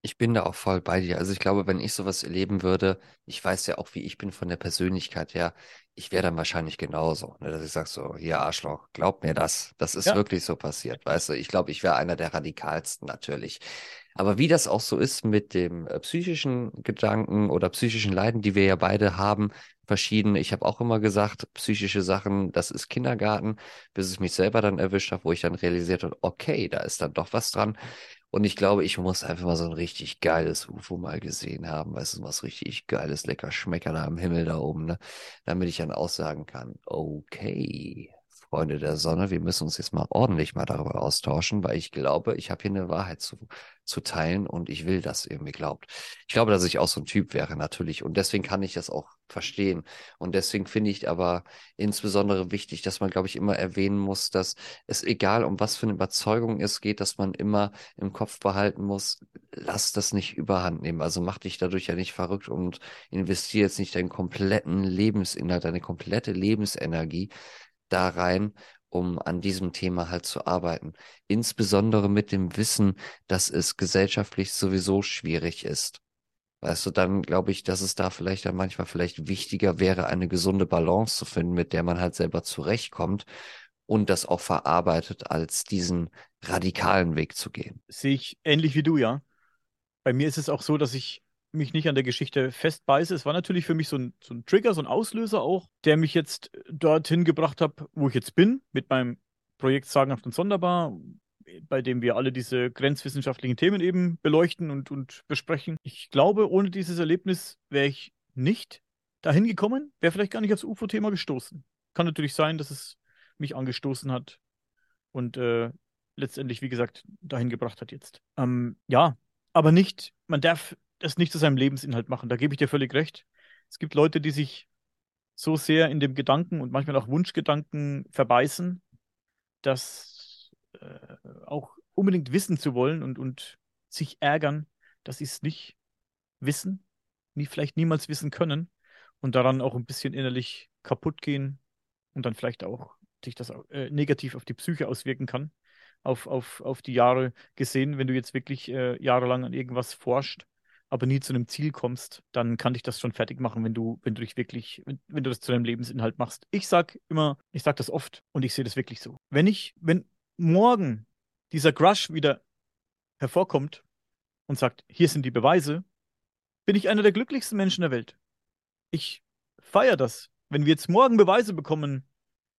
Ich bin da auch voll bei dir. Also ich glaube, wenn ich sowas erleben würde, ich weiß ja auch, wie ich bin von der Persönlichkeit her, ich wäre dann wahrscheinlich genauso, ne, dass ich sage so, hier Arschloch, glaub mir das, das ist ja. wirklich so passiert, weißt du. Ich glaube, ich wäre einer der radikalsten natürlich. Aber wie das auch so ist mit dem äh, psychischen Gedanken oder psychischen Leiden, die wir ja beide haben, verschiedene. Ich habe auch immer gesagt, psychische Sachen, das ist Kindergarten, bis es mich selber dann erwischt hat, wo ich dann realisiert habe, okay, da ist dann doch was dran. Und ich glaube, ich muss einfach mal so ein richtig geiles UFO mal gesehen haben. Weißt du, was richtig geiles, lecker Schmecker da am Himmel da oben, ne? Damit ich dann aussagen kann, okay, Freunde der Sonne, wir müssen uns jetzt mal ordentlich mal darüber austauschen, weil ich glaube, ich habe hier eine Wahrheit zu, zu teilen und ich will, dass ihr mir glaubt. Ich glaube, dass ich auch so ein Typ wäre, natürlich. Und deswegen kann ich das auch verstehen. Und deswegen finde ich aber insbesondere wichtig, dass man, glaube ich, immer erwähnen muss, dass es egal, um was für eine Überzeugung es geht, dass man immer im Kopf behalten muss, lass das nicht überhand nehmen. Also mach dich dadurch ja nicht verrückt und investiere jetzt nicht deinen kompletten Lebensinhalt, deine komplette Lebensenergie da rein, um an diesem Thema halt zu arbeiten. Insbesondere mit dem Wissen, dass es gesellschaftlich sowieso schwierig ist. Weißt du, dann glaube ich, dass es da vielleicht dann manchmal vielleicht wichtiger wäre, eine gesunde Balance zu finden, mit der man halt selber zurechtkommt und das auch verarbeitet, als diesen radikalen Weg zu gehen. Sehe ich ähnlich wie du, ja. Bei mir ist es auch so, dass ich mich nicht an der Geschichte festbeiße. Es war natürlich für mich so ein, so ein Trigger, so ein Auslöser auch, der mich jetzt dorthin gebracht hat, wo ich jetzt bin, mit meinem Projekt Sagenhaft und Sonderbar, bei dem wir alle diese grenzwissenschaftlichen Themen eben beleuchten und, und besprechen. Ich glaube, ohne dieses Erlebnis wäre ich nicht dahin gekommen, wäre vielleicht gar nicht aufs UFO-Thema gestoßen. Kann natürlich sein, dass es mich angestoßen hat und äh, letztendlich, wie gesagt, dahin gebracht hat jetzt. Ähm, ja, aber nicht, man darf das nicht zu seinem Lebensinhalt machen. Da gebe ich dir völlig recht. Es gibt Leute, die sich so sehr in dem Gedanken und manchmal auch Wunschgedanken verbeißen, dass äh, auch unbedingt wissen zu wollen und, und sich ärgern, dass sie es nicht wissen, nie, vielleicht niemals wissen können und daran auch ein bisschen innerlich kaputt gehen und dann vielleicht auch sich das äh, negativ auf die Psyche auswirken kann. auf, auf, auf die Jahre gesehen, wenn du jetzt wirklich äh, jahrelang an irgendwas forscht, aber nie zu einem Ziel kommst, dann kann dich das schon fertig machen, wenn du, wenn du dich wirklich, wenn, wenn du das zu deinem Lebensinhalt machst. Ich sag immer, ich sag das oft und ich sehe das wirklich so. Wenn ich, wenn morgen dieser Crush wieder hervorkommt und sagt, hier sind die Beweise, bin ich einer der glücklichsten Menschen der Welt. Ich feiere das. Wenn wir jetzt morgen Beweise bekommen,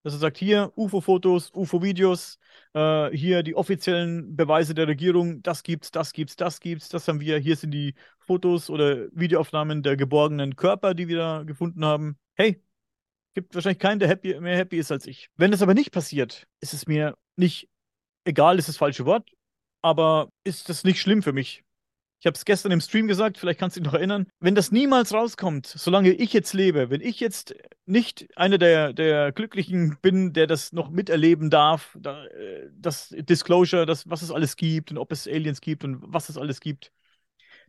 dass er sagt, hier UFO-Fotos, UFO-Videos, äh, hier die offiziellen Beweise der Regierung, das gibt's, das gibt's, das gibt's, das haben wir, hier sind die Fotos oder Videoaufnahmen der geborgenen Körper, die wir da gefunden haben. Hey, gibt wahrscheinlich keinen, der happy, mehr happy ist als ich. Wenn das aber nicht passiert, ist es mir nicht egal, ist das falsche Wort, aber ist das nicht schlimm für mich. Ich habe es gestern im Stream gesagt, vielleicht kannst du dich noch erinnern. Wenn das niemals rauskommt, solange ich jetzt lebe, wenn ich jetzt nicht einer der, der Glücklichen bin, der das noch miterleben darf, da, äh, das Disclosure, das, was es alles gibt und ob es Aliens gibt und was es alles gibt,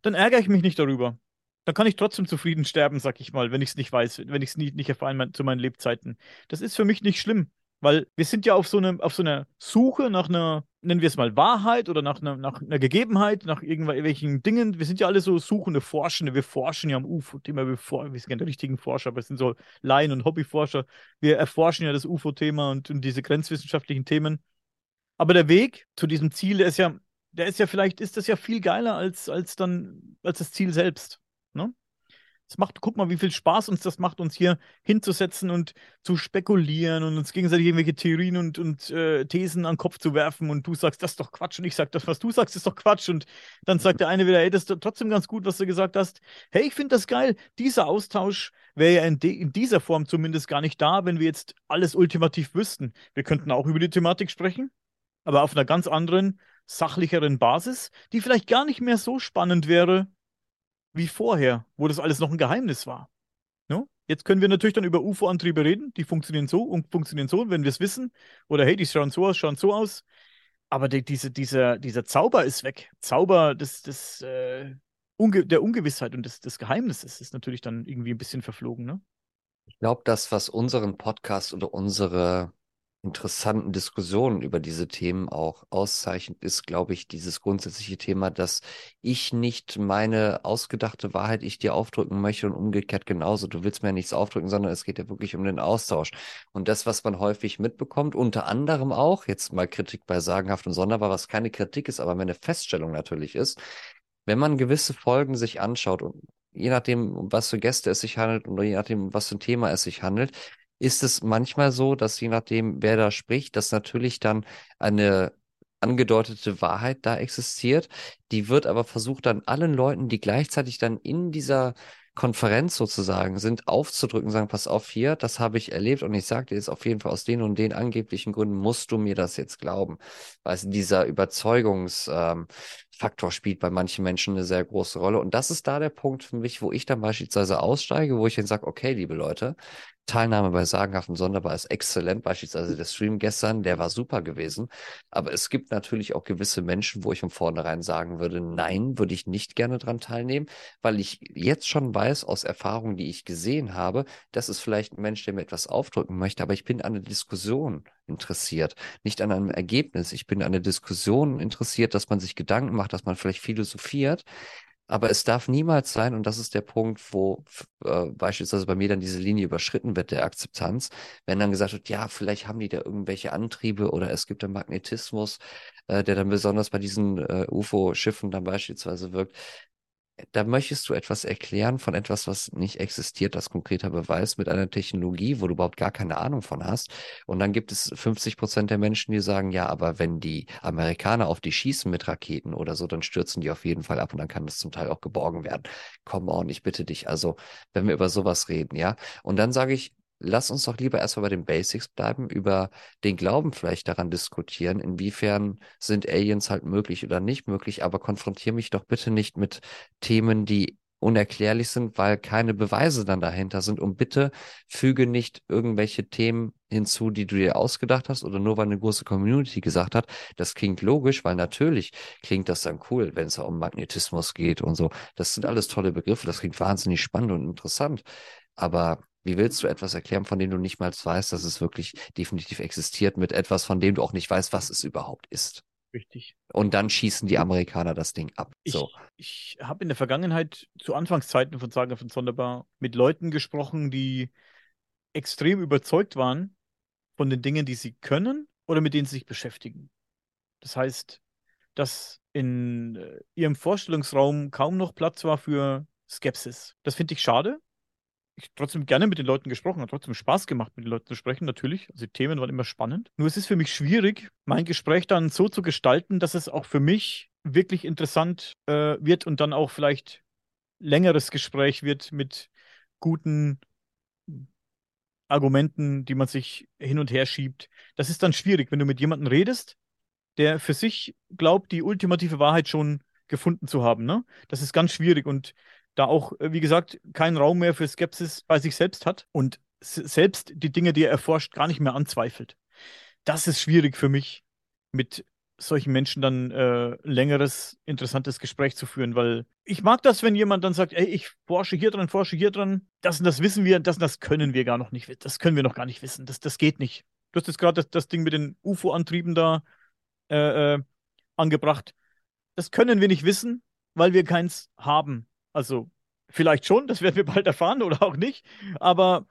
dann ärgere ich mich nicht darüber. Dann kann ich trotzdem zufrieden sterben, sag ich mal, wenn ich es nicht weiß, wenn ich es nicht, nicht erfahre zu meinen Lebzeiten. Das ist für mich nicht schlimm. Weil wir sind ja auf so, eine, auf so einer Suche nach einer, nennen wir es mal Wahrheit oder nach einer, nach einer Gegebenheit, nach irgendwelchen Dingen. Wir sind ja alle so Suchende, Forschende. Wir forschen ja am UFO-Thema. Wir, wir sind keine richtigen Forscher, aber wir sind so Laien- und Hobbyforscher. Wir erforschen ja das UFO-Thema und, und diese grenzwissenschaftlichen Themen. Aber der Weg zu diesem Ziel, der ist ja, der ist ja vielleicht, ist das ja viel geiler als, als dann, als das Ziel selbst. Ne? Es macht, guck mal, wie viel Spaß uns das macht, uns hier hinzusetzen und zu spekulieren und uns gegenseitig irgendwelche Theorien und, und äh, Thesen an den Kopf zu werfen und du sagst, das ist doch Quatsch und ich sag, das, was du sagst, ist doch Quatsch und dann sagt der eine wieder, hey, das ist trotzdem ganz gut, was du gesagt hast. Hey, ich finde das geil. Dieser Austausch wäre ja in, in dieser Form zumindest gar nicht da, wenn wir jetzt alles ultimativ wüssten. Wir könnten auch über die Thematik sprechen, aber auf einer ganz anderen, sachlicheren Basis, die vielleicht gar nicht mehr so spannend wäre, wie vorher, wo das alles noch ein Geheimnis war. No? Jetzt können wir natürlich dann über UFO-Antriebe reden, die funktionieren so und funktionieren so, wenn wir es wissen. Oder hey, die schauen so aus, schauen so aus. Aber die, diese, dieser, dieser Zauber ist weg. Zauber des, des, äh, Unge der Ungewissheit und des, des Geheimnisses ist natürlich dann irgendwie ein bisschen verflogen. Ne? Ich glaube, das, was unseren Podcast oder unsere interessanten Diskussionen über diese Themen auch auszeichnet, ist, glaube ich, dieses grundsätzliche Thema, dass ich nicht meine ausgedachte Wahrheit ich dir aufdrücken möchte und umgekehrt genauso. Du willst mir nichts aufdrücken, sondern es geht ja wirklich um den Austausch. Und das, was man häufig mitbekommt, unter anderem auch, jetzt mal Kritik bei Sagenhaft und Sonderbar, was keine Kritik ist, aber eine Feststellung natürlich ist, wenn man gewisse Folgen sich anschaut und je nachdem, um was für Gäste es sich handelt und je nachdem, um was für ein Thema es sich handelt, ist es manchmal so, dass je nachdem, wer da spricht, dass natürlich dann eine angedeutete Wahrheit da existiert. Die wird aber versucht dann allen Leuten, die gleichzeitig dann in dieser Konferenz sozusagen sind, aufzudrücken, sagen, pass auf hier, das habe ich erlebt und ich sage dir jetzt auf jeden Fall aus den und den angeblichen Gründen musst du mir das jetzt glauben. Weil dieser Überzeugungsfaktor ähm, spielt bei manchen Menschen eine sehr große Rolle. Und das ist da der Punkt für mich, wo ich dann beispielsweise aussteige, wo ich dann sage, okay, liebe Leute, Teilnahme bei Sagenhaften Sonderbar ist exzellent. Beispielsweise der Stream gestern, der war super gewesen. Aber es gibt natürlich auch gewisse Menschen, wo ich von vornherein sagen würde, nein, würde ich nicht gerne dran teilnehmen, weil ich jetzt schon weiß aus Erfahrungen, die ich gesehen habe, das ist vielleicht ein Mensch, der mir etwas aufdrücken möchte, aber ich bin an der Diskussion interessiert, nicht an einem Ergebnis. Ich bin an der Diskussion interessiert, dass man sich Gedanken macht, dass man vielleicht philosophiert. Aber es darf niemals sein, und das ist der Punkt, wo äh, beispielsweise bei mir dann diese Linie überschritten wird, der Akzeptanz, wenn dann gesagt wird, ja, vielleicht haben die da irgendwelche Antriebe oder es gibt einen Magnetismus, äh, der dann besonders bei diesen äh, UFO-Schiffen dann beispielsweise wirkt da möchtest du etwas erklären von etwas, was nicht existiert, das konkreter Beweis mit einer Technologie, wo du überhaupt gar keine Ahnung von hast. Und dann gibt es 50 Prozent der Menschen, die sagen, ja, aber wenn die Amerikaner auf die schießen mit Raketen oder so, dann stürzen die auf jeden Fall ab und dann kann das zum Teil auch geborgen werden. Komm on, ich bitte dich. Also, wenn wir über sowas reden, ja. Und dann sage ich, lass uns doch lieber erstmal bei den Basics bleiben, über den Glauben vielleicht daran diskutieren, inwiefern sind Aliens halt möglich oder nicht möglich, aber konfrontiere mich doch bitte nicht mit Themen, die unerklärlich sind, weil keine Beweise dann dahinter sind. Und bitte füge nicht irgendwelche Themen hinzu, die du dir ausgedacht hast oder nur weil eine große Community gesagt hat. Das klingt logisch, weil natürlich klingt das dann cool, wenn es um Magnetismus geht und so. Das sind alles tolle Begriffe. Das klingt wahnsinnig spannend und interessant. Aber Wie willst du etwas erklären, von dem du nicht mal weißt, dass es wirklich definitiv existiert, mit etwas, von dem du auch nicht weißt, was es überhaupt ist? Richtig. Und dann schießen die Amerikaner das Ding ab. So. Ich, ich habe in der Vergangenheit zu Anfangszeiten von Saga von Sonderbar mit Leuten gesprochen, die extrem überzeugt waren von den Dingen, die sie können oder mit denen sie sich beschäftigen. Das heißt, dass in äh, ihrem Vorstellungsraum kaum noch Platz war für Skepsis. Das finde ich schade. Ich trotzdem gerne mit den Leuten gesprochen, hat trotzdem Spaß gemacht, mit den Leuten zu sprechen, natürlich. Also die Themen waren immer spannend. Nur es ist für mich schwierig, mein Gespräch dann so zu gestalten, dass es auch für mich wirklich interessant äh, wird und dann auch vielleicht längeres Gespräch wird mit guten Argumenten, die man sich hin und her schiebt. Das ist dann schwierig, wenn du mit jemandem redest, der für sich glaubt, die ultimative Wahrheit schon gefunden zu haben. Ne? Das ist ganz schwierig und da auch, äh, wie gesagt, keinen Raum mehr für Skepsis bei sich selbst hat und selbst die Dinge, die er erforscht, gar nicht mehr anzweifelt. Das ist schwierig für mich, mit solchen Menschen dann äh, längeres, interessantes Gespräch zu führen, weil ich mag das, wenn jemand dann sagt, ey, ich forsche hier dran, forsche hier dran, das und das wissen wir, das und das können wir gar noch nicht, das können wir noch gar nicht wissen, das, das geht nicht. Du hast jetzt gerade das, das, Ding mit den UFO-Antrieben da äh, äh, angebracht. Das können wir nicht wissen, weil wir keins haben. Also vielleicht schon, das werden wir bald erfahren oder auch nicht, aber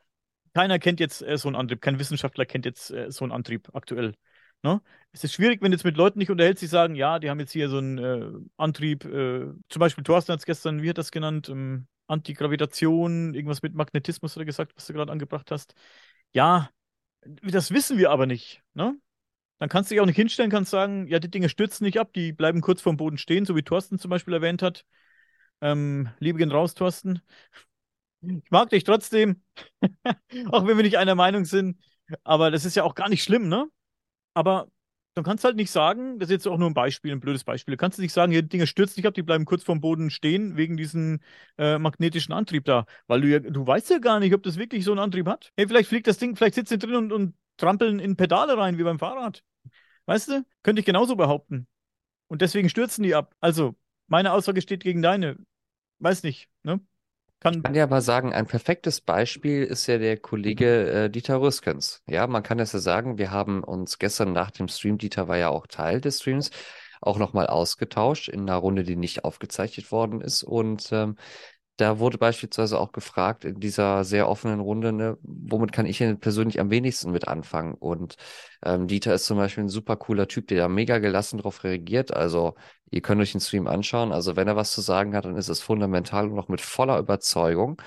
keiner kennt jetzt äh, so einen Antrieb, kein Wissenschaftler kennt jetzt äh, so einen Antrieb aktuell. Ne? Es ist schwierig, wenn du jetzt mit Leuten nicht unterhältst, die sagen, ja, die haben jetzt hier so einen äh, Antrieb, äh, zum Beispiel Thorsten hat es gestern, wie hat das genannt, ähm, Antigravitation, irgendwas mit Magnetismus oder gesagt, was du gerade angebracht hast. Ja, das wissen wir aber nicht. Ne? Dann kannst du dich auch nicht hinstellen, kannst sagen, ja, die Dinge stürzen nicht ab, die bleiben kurz vorm Boden stehen, so wie Thorsten zum Beispiel erwähnt hat. Ähm, Liebe gehen raus, Thorsten. Ich mag dich trotzdem, *laughs* auch wenn wir nicht einer Meinung sind. Aber das ist ja auch gar nicht schlimm, ne? Aber dann kannst du halt nicht sagen, das ist jetzt auch nur ein Beispiel, ein blödes Beispiel, du kannst nicht sagen, hier, Dinge stürzen nicht ab, die bleiben kurz vorm Boden stehen wegen diesem äh, magnetischen Antrieb da. Weil du ja, du weißt ja gar nicht, ob das wirklich so einen Antrieb hat. Hey, vielleicht fliegt das Ding, vielleicht sitzt sie drin und, und trampeln in Pedale rein, wie beim Fahrrad. Weißt du? Könnte ich genauso behaupten. Und deswegen stürzen die ab. Also, meine Aussage steht gegen deine. Weiß nicht, ne? Kann ich kann ja aber sagen, ein perfektes Beispiel ist ja der Kollege äh, Dieter Rüskens. Ja, man kann das ja sagen, wir haben uns gestern nach dem Stream, Dieter war ja auch Teil des Streams, auch nochmal ausgetauscht in einer Runde, die nicht aufgezeichnet worden ist. Und ähm, da wurde beispielsweise auch gefragt in dieser sehr offenen Runde, ne, womit kann ich denn persönlich am wenigsten mit anfangen? Und ähm, Dieter ist zum Beispiel ein super cooler Typ, der da mega gelassen darauf reagiert. Also ihr könnt euch den Stream anschauen. Also wenn er was zu sagen hat, dann ist es fundamental und noch mit voller Überzeugung.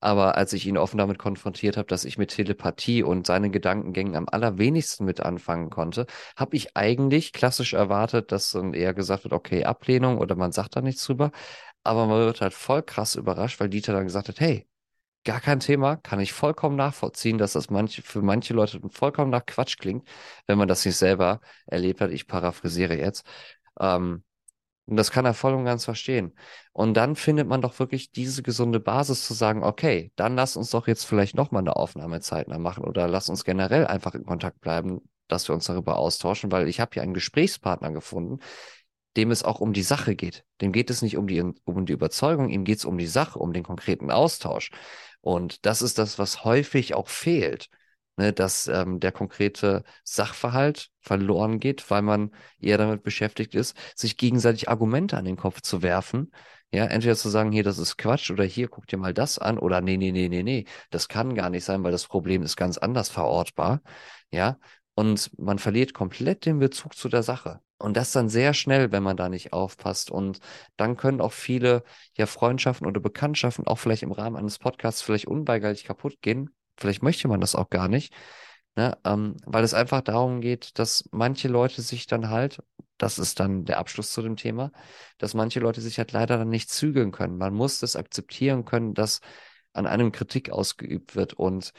Aber als ich ihn offen damit konfrontiert habe, dass ich mit Telepathie und seinen Gedankengängen am allerwenigsten mit anfangen konnte, habe ich eigentlich klassisch erwartet, dass dann eher gesagt wird, okay, Ablehnung oder man sagt da nichts drüber. Aber man wird halt voll krass überrascht, weil Dieter dann gesagt hat, hey, gar kein Thema, kann ich vollkommen nachvollziehen, dass das manche, für manche Leute vollkommen nach Quatsch klingt, wenn man das nicht selber erlebt hat. Ich paraphrasiere jetzt. Ähm, und das kann er voll und ganz verstehen. Und dann findet man doch wirklich diese gesunde Basis zu sagen, okay, dann lass uns doch jetzt vielleicht nochmal eine Aufnahme zeitnah machen oder lass uns generell einfach in Kontakt bleiben, dass wir uns darüber austauschen, weil ich habe hier einen Gesprächspartner gefunden, dem es auch um die Sache geht. Dem geht es nicht um die, um die Überzeugung, ihm geht es um die Sache, um den konkreten Austausch. Und das ist das, was häufig auch fehlt, ne, dass ähm, der konkrete Sachverhalt verloren geht, weil man eher damit beschäftigt ist, sich gegenseitig Argumente an den Kopf zu werfen. Ja, entweder zu sagen, hier, das ist Quatsch oder hier, guck dir mal das an oder nee, nee, nee, nee, nee, das kann gar nicht sein, weil das Problem ist ganz anders verortbar. Ja, und man verliert komplett den Bezug zu der Sache. Und das dann sehr schnell, wenn man da nicht aufpasst. Und dann können auch viele ja Freundschaften oder Bekanntschaften auch vielleicht im Rahmen eines Podcasts vielleicht unweigerlich kaputt gehen. Vielleicht möchte man das auch gar nicht. Ne? Ähm, weil es einfach darum geht, dass manche Leute sich dann halt, das ist dann der Abschluss zu dem Thema, dass manche Leute sich halt leider dann nicht zügeln können. Man muss das akzeptieren können, dass an einem Kritik ausgeübt wird. Und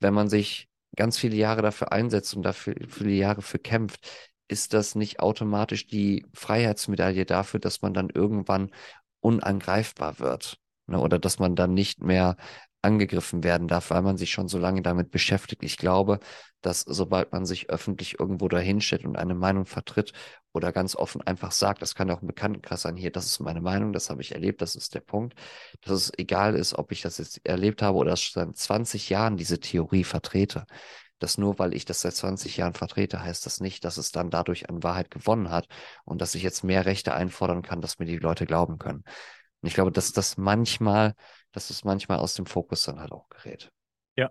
wenn man sich ganz viele Jahre dafür einsetzt und dafür viele Jahre für kämpft, ist das nicht automatisch die Freiheitsmedaille dafür, dass man dann irgendwann unangreifbar wird. Ne? Oder dass man dann nicht mehr angegriffen werden darf, weil man sich schon so lange damit beschäftigt. Ich glaube, dass sobald man sich öffentlich irgendwo dahinstellt und eine Meinung vertritt oder ganz offen einfach sagt, das kann ja auch ein Bekanntenkreis sein, hier, das ist meine Meinung, das habe ich erlebt, das ist der Punkt, dass es egal ist, ob ich das jetzt erlebt habe oder seit 20 Jahren diese Theorie vertrete. Dass nur weil ich das seit 20 Jahren vertrete, heißt das nicht, dass es dann dadurch an Wahrheit gewonnen hat und dass ich jetzt mehr Rechte einfordern kann, dass mir die Leute glauben können. Und ich glaube, dass das manchmal, dass es manchmal aus dem Fokus dann halt auch gerät. Ja,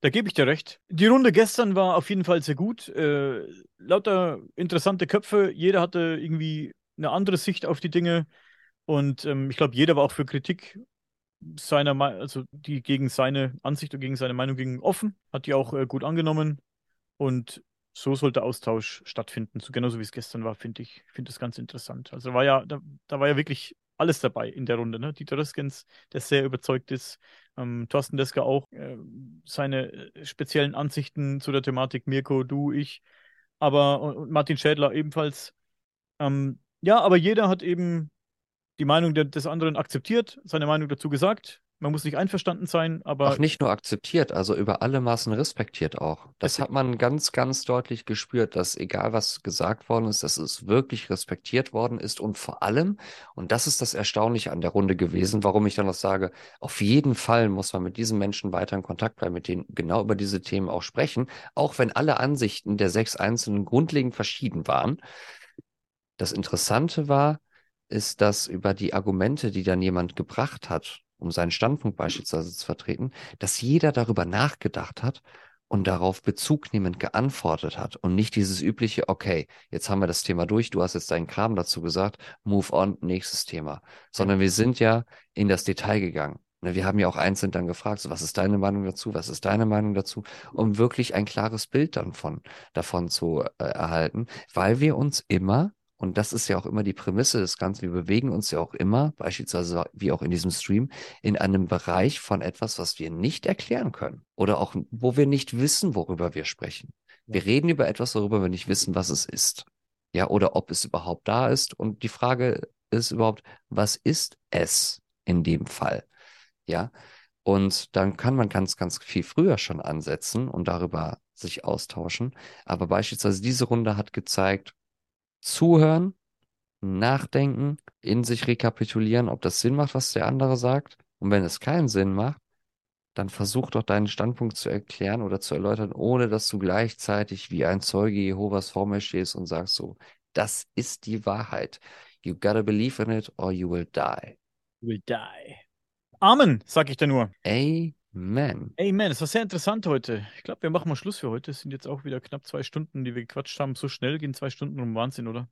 da gebe ich dir recht. Die Runde gestern war auf jeden Fall sehr gut. Äh, lauter interessante Köpfe. Jeder hatte irgendwie eine andere Sicht auf die Dinge. Und ähm, ich glaube, jeder war auch für Kritik seiner, also die gegen seine Ansicht und gegen seine Meinung ging offen. Hat die auch äh, gut angenommen. Und so sollte Austausch stattfinden. So genauso wie es gestern war, finde ich, finde es ganz interessant. Also war ja, da, da war ja wirklich alles dabei in der Runde. Ne? Dieter Röskens, der sehr überzeugt ist, ähm, Thorsten Desker auch, äh, seine speziellen Ansichten zu der Thematik, Mirko, du, ich, aber und Martin Schädler ebenfalls. Ähm, ja, aber jeder hat eben die Meinung des anderen akzeptiert, seine Meinung dazu gesagt man muss nicht einverstanden sein, aber. Auch nicht nur akzeptiert, also über alle Maßen respektiert auch. Das hat man ganz, ganz deutlich gespürt, dass egal was gesagt worden ist, dass es wirklich respektiert worden ist und vor allem, und das ist das Erstaunliche an der Runde gewesen, warum ich dann noch sage, auf jeden Fall muss man mit diesen Menschen weiter in Kontakt bleiben, mit denen genau über diese Themen auch sprechen, auch wenn alle Ansichten der sechs Einzelnen grundlegend verschieden waren. Das Interessante war, ist, dass über die Argumente, die dann jemand gebracht hat, um seinen Standpunkt beispielsweise zu vertreten, dass jeder darüber nachgedacht hat und darauf Bezug nehmend geantwortet hat und nicht dieses übliche, okay, jetzt haben wir das Thema durch, du hast jetzt deinen Kram dazu gesagt, move on, nächstes Thema, sondern wir sind ja in das Detail gegangen. Ne, wir haben ja auch einzeln dann gefragt, so, was ist deine Meinung dazu, was ist deine Meinung dazu, um wirklich ein klares Bild dann von, davon zu äh, erhalten, weil wir uns immer und das ist ja auch immer die Prämisse des Ganzen. Wir bewegen uns ja auch immer, beispielsweise wie auch in diesem Stream, in einem Bereich von etwas, was wir nicht erklären können oder auch wo wir nicht wissen, worüber wir sprechen. Wir reden über etwas, worüber wir nicht wissen, was es ist. Ja, oder ob es überhaupt da ist. Und die Frage ist überhaupt, was ist es in dem Fall? Ja, und dann kann man ganz, ganz viel früher schon ansetzen und darüber sich austauschen. Aber beispielsweise diese Runde hat gezeigt, zuhören, nachdenken, in sich rekapitulieren, ob das Sinn macht, was der andere sagt. Und wenn es keinen Sinn macht, dann versuch doch deinen Standpunkt zu erklären oder zu erläutern, ohne dass du gleichzeitig wie ein Zeuge Jehovas vor mir stehst und sagst so, das ist die Wahrheit. You gotta believe in it or you will die. You will die. Amen, sag ich dir nur. Amen. Amen. Es war sehr interessant heute. Ich glaube, wir machen mal Schluss für heute. Es sind jetzt auch wieder knapp zwei Stunden, die wir gequatscht haben. So schnell gehen zwei Stunden um Wahnsinn, oder?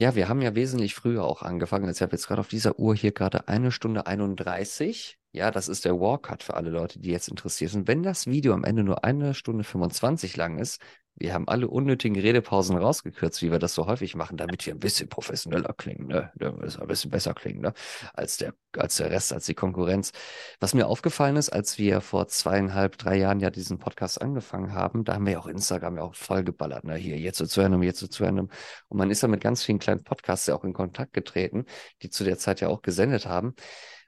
Ja, wir haben ja wesentlich früher auch angefangen. Also ich habe jetzt gerade auf dieser Uhr hier gerade eine Stunde 31. Ja, das ist der Walkcut für alle Leute, die jetzt interessiert sind. Wenn das Video am Ende nur eine Stunde 25 lang ist, wir haben alle unnötigen Redepausen rausgekürzt, wie wir das so häufig machen, damit wir ein bisschen professioneller klingen, ne? ein bisschen besser klingen, ne? Als der, als der Rest, als die Konkurrenz. Was mir aufgefallen ist, als wir vor zweieinhalb, drei Jahren ja diesen Podcast angefangen haben, da haben wir ja auch Instagram ja auch voll geballert, ne? Hier, jetzt so zu einem, jetzt so zu einem. Und man ist ja mit ganz vielen kleinen Podcasts ja auch in Kontakt getreten, die zu der Zeit ja auch gesendet haben.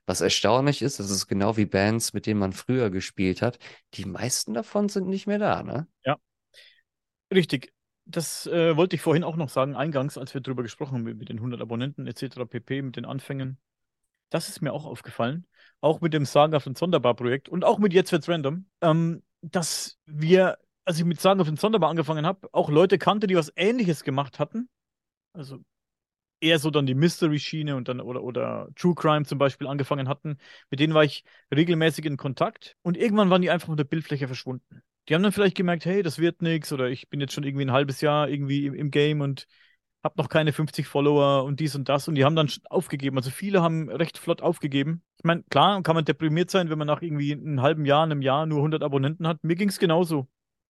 Was erstaunlich ist, das ist genau wie Bands, mit denen man früher gespielt hat. Die meisten davon sind nicht mehr da, ne? Ja, Richtig. Das äh, wollte ich vorhin auch noch sagen, eingangs, als wir darüber gesprochen haben, mit den 100 Abonnenten etc. pp, mit den Anfängen. Das ist mir auch aufgefallen. Auch mit dem Saga von Sonderbar-Projekt und auch mit Jetzt wird's random, ähm, dass wir, als ich mit Saga von Sonderbar angefangen habe, auch Leute kannte, die was Ähnliches gemacht hatten. Also eher so dann die Mystery-Schiene und dann oder, oder True Crime zum Beispiel angefangen hatten. Mit denen war ich regelmäßig in Kontakt und irgendwann waren die einfach von der Bildfläche verschwunden. Die haben dann vielleicht gemerkt, hey, das wird nichts oder ich bin jetzt schon irgendwie ein halbes Jahr irgendwie im, im Game und habe noch keine 50 Follower und dies und das und die haben dann aufgegeben. Also viele haben recht flott aufgegeben. Ich meine, klar kann man deprimiert sein, wenn man nach irgendwie einem halben Jahr, einem Jahr nur 100 Abonnenten hat. Mir ging es genauso.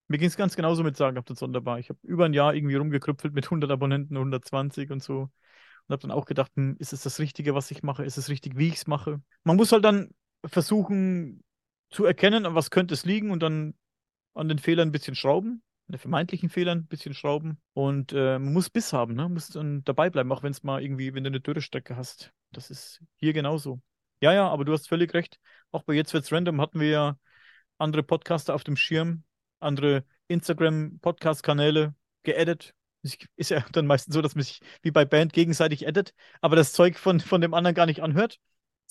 Mir ging es ganz genauso mit Sagen, das sonderbar. Ich habe über ein Jahr irgendwie rumgekrüppelt mit 100 Abonnenten, 120 und so. Und habe dann auch gedacht, hm, ist es das Richtige, was ich mache? Ist es richtig, wie ich es mache? Man muss halt dann versuchen zu erkennen, an was könnte es liegen und dann an den Fehlern ein bisschen schrauben, an den vermeintlichen Fehlern ein bisschen schrauben. Und äh, man muss Biss haben, ne? muss dann dabei bleiben, auch wenn es mal irgendwie, wenn du eine Dürrestrecke hast. Das ist hier genauso. Ja, ja, aber du hast völlig recht. Auch bei Jetzt wird's random hatten wir ja andere Podcaster auf dem Schirm, andere Instagram-Podcast-Kanäle geedit. Ist ja *laughs* dann meistens so, dass man sich wie bei Band gegenseitig edit, aber das Zeug von, von dem anderen gar nicht anhört.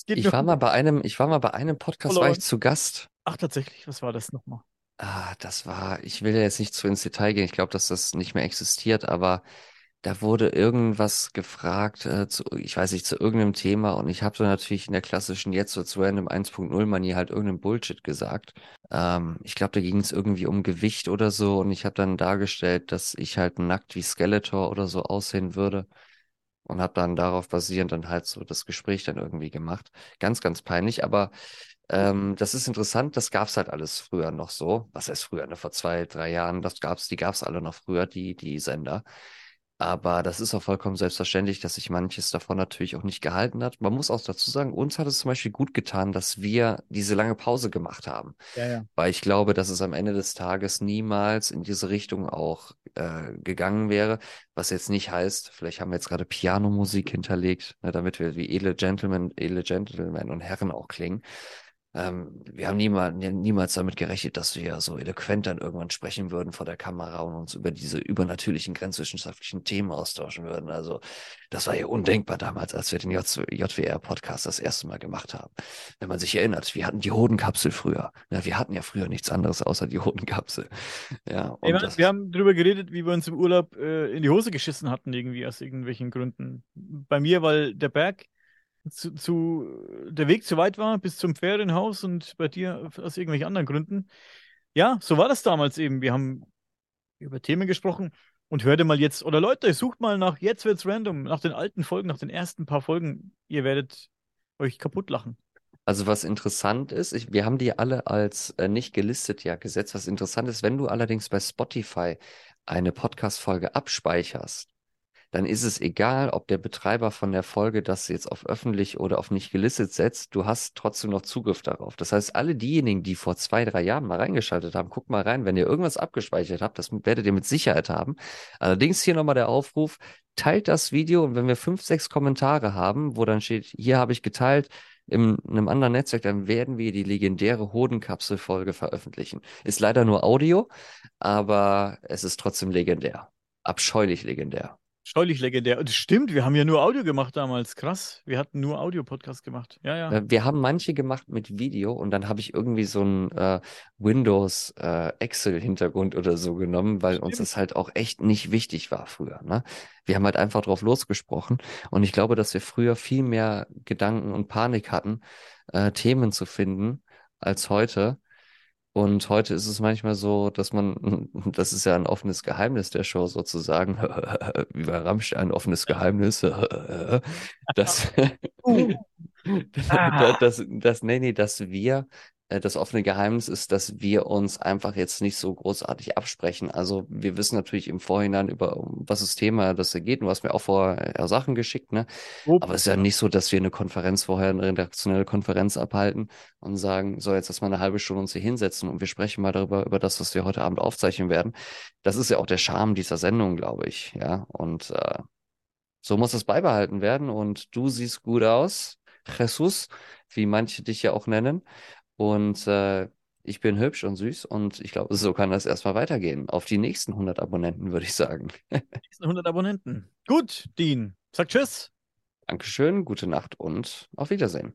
Ich war mal bei einem, ich war mal bei einem Podcast, war ich zu Gast. Ach, tatsächlich, was war das nochmal? Ah, das war, ich will ja jetzt nicht zu ins Detail gehen, ich glaube, dass das nicht mehr existiert, aber da wurde irgendwas gefragt, äh, zu, ich weiß nicht, zu irgendeinem Thema und ich habe so natürlich in der klassischen jetzt so zu Random 1.0 Manier halt irgendeinen Bullshit gesagt. Ähm, ich glaube, da ging es irgendwie um Gewicht oder so und ich habe dann dargestellt, dass ich halt nackt wie Skeletor oder so aussehen würde und habe dann darauf basierend dann halt so das Gespräch dann irgendwie gemacht. Ganz, ganz peinlich, aber ähm, das ist interessant, das gab's halt alles früher noch so. Was heißt früher, ne? Vor zwei, drei Jahren, das gab's, die gab's alle noch früher, die, die Sender. Aber das ist auch vollkommen selbstverständlich, dass sich manches davon natürlich auch nicht gehalten hat. Man muss auch dazu sagen, uns hat es zum Beispiel gut getan, dass wir diese lange Pause gemacht haben. Ja, ja. Weil ich glaube, dass es am Ende des Tages niemals in diese Richtung auch äh, gegangen wäre. Was jetzt nicht heißt, vielleicht haben wir jetzt gerade Pianomusik hinterlegt, ne, damit wir wie edle Gentlemen, edle Gentlemen und Herren auch klingen. Ähm, wir haben niemals, niemals damit gerechnet, dass wir so eloquent dann irgendwann sprechen würden vor der Kamera und uns über diese übernatürlichen grenzwissenschaftlichen Themen austauschen würden. Also das war ja undenkbar damals, als wir den JWR-Podcast das erste Mal gemacht haben. Wenn man sich erinnert, wir hatten die Hodenkapsel früher. Ja, wir hatten ja früher nichts anderes außer die Hodenkapsel. Ja, und meine, wir haben darüber geredet, wie wir uns im Urlaub äh, in die Hose geschissen hatten, irgendwie aus irgendwelchen Gründen. Bei mir, weil der Berg zu, zu, der Weg zu weit war bis zum Ferienhaus und bei dir aus irgendwelchen anderen Gründen. Ja, so war das damals eben. Wir haben über Themen gesprochen und hörte mal jetzt, oder Leute, sucht mal nach, jetzt wird's random, nach den alten Folgen, nach den ersten paar Folgen. Ihr werdet euch kaputt lachen. Also was interessant ist, ich, wir haben die alle als äh, nicht gelistet ja gesetzt. Was interessant ist, wenn du allerdings bei Spotify eine Podcast-Folge abspeicherst, dann ist es egal, ob der Betreiber von der Folge das jetzt auf öffentlich oder auf nicht gelistet setzt, du hast trotzdem noch Zugriff darauf. Das heißt, alle diejenigen, die vor zwei, drei Jahren mal reingeschaltet haben, guckt mal rein, wenn ihr irgendwas abgespeichert habt, das werdet ihr mit Sicherheit haben. Allerdings hier nochmal der Aufruf, teilt das Video und wenn wir fünf, sechs Kommentare haben, wo dann steht, hier habe ich geteilt, in einem anderen Netzwerk, dann werden wir die legendäre Hodenkapsel-Folge veröffentlichen. Ist leider nur Audio, aber es ist trotzdem legendär. Abscheulich legendär. Scheulich legendär. Und stimmt, wir haben ja nur Audio gemacht damals. Krass. Wir hatten nur Audio-Podcast gemacht. Ja, ja. Äh, wir haben manche gemacht mit Video und dann habe ich irgendwie so einen äh, Windows äh, Excel-Hintergrund oder so genommen, weil stimmt. uns das halt auch echt nicht wichtig war früher. Ne? Wir haben halt einfach drauf losgesprochen und ich glaube, dass wir früher viel mehr Gedanken und Panik hatten, äh, Themen zu finden als heute. Und heute ist es manchmal so, dass man, *laughs* das ist ja ein offenes Geheimnis der Show sozusagen, *laughs* wie bei Rammstein, ein offenes Geheimnis, dass, dass, dass, nee, nee, dass wir das offene Geheimnis ist, dass wir uns einfach jetzt nicht so großartig absprechen. Also wir wissen natürlich im Vorhinein über was das Thema das geht. Du hast mir auch vorher Sachen geschickt, ne? Ups. Aber es ist ja nicht so, dass wir eine Konferenz vorher, eine redaktionelle Konferenz abhalten und sagen, so jetzt erstmal eine halbe Stunde uns hier hinsetzen und wir sprechen mal darüber, über das, was wir heute Abend aufzeichnen werden. Das ist ja auch der Charme dieser Sendung, glaube ich, ja. Und äh, so muss es beibehalten werden. Und du siehst gut aus, Jesus, wie manche dich ja auch nennen. Und äh, ich bin hübsch und süß und ich glaube, so kann das erstmal weitergehen. Auf die nächsten 100 Abonnenten, würde ich sagen. nächsten 100 Abonnenten. Gut, Dean. Sag Tschüss. Dankeschön, gute Nacht und auf Wiedersehen.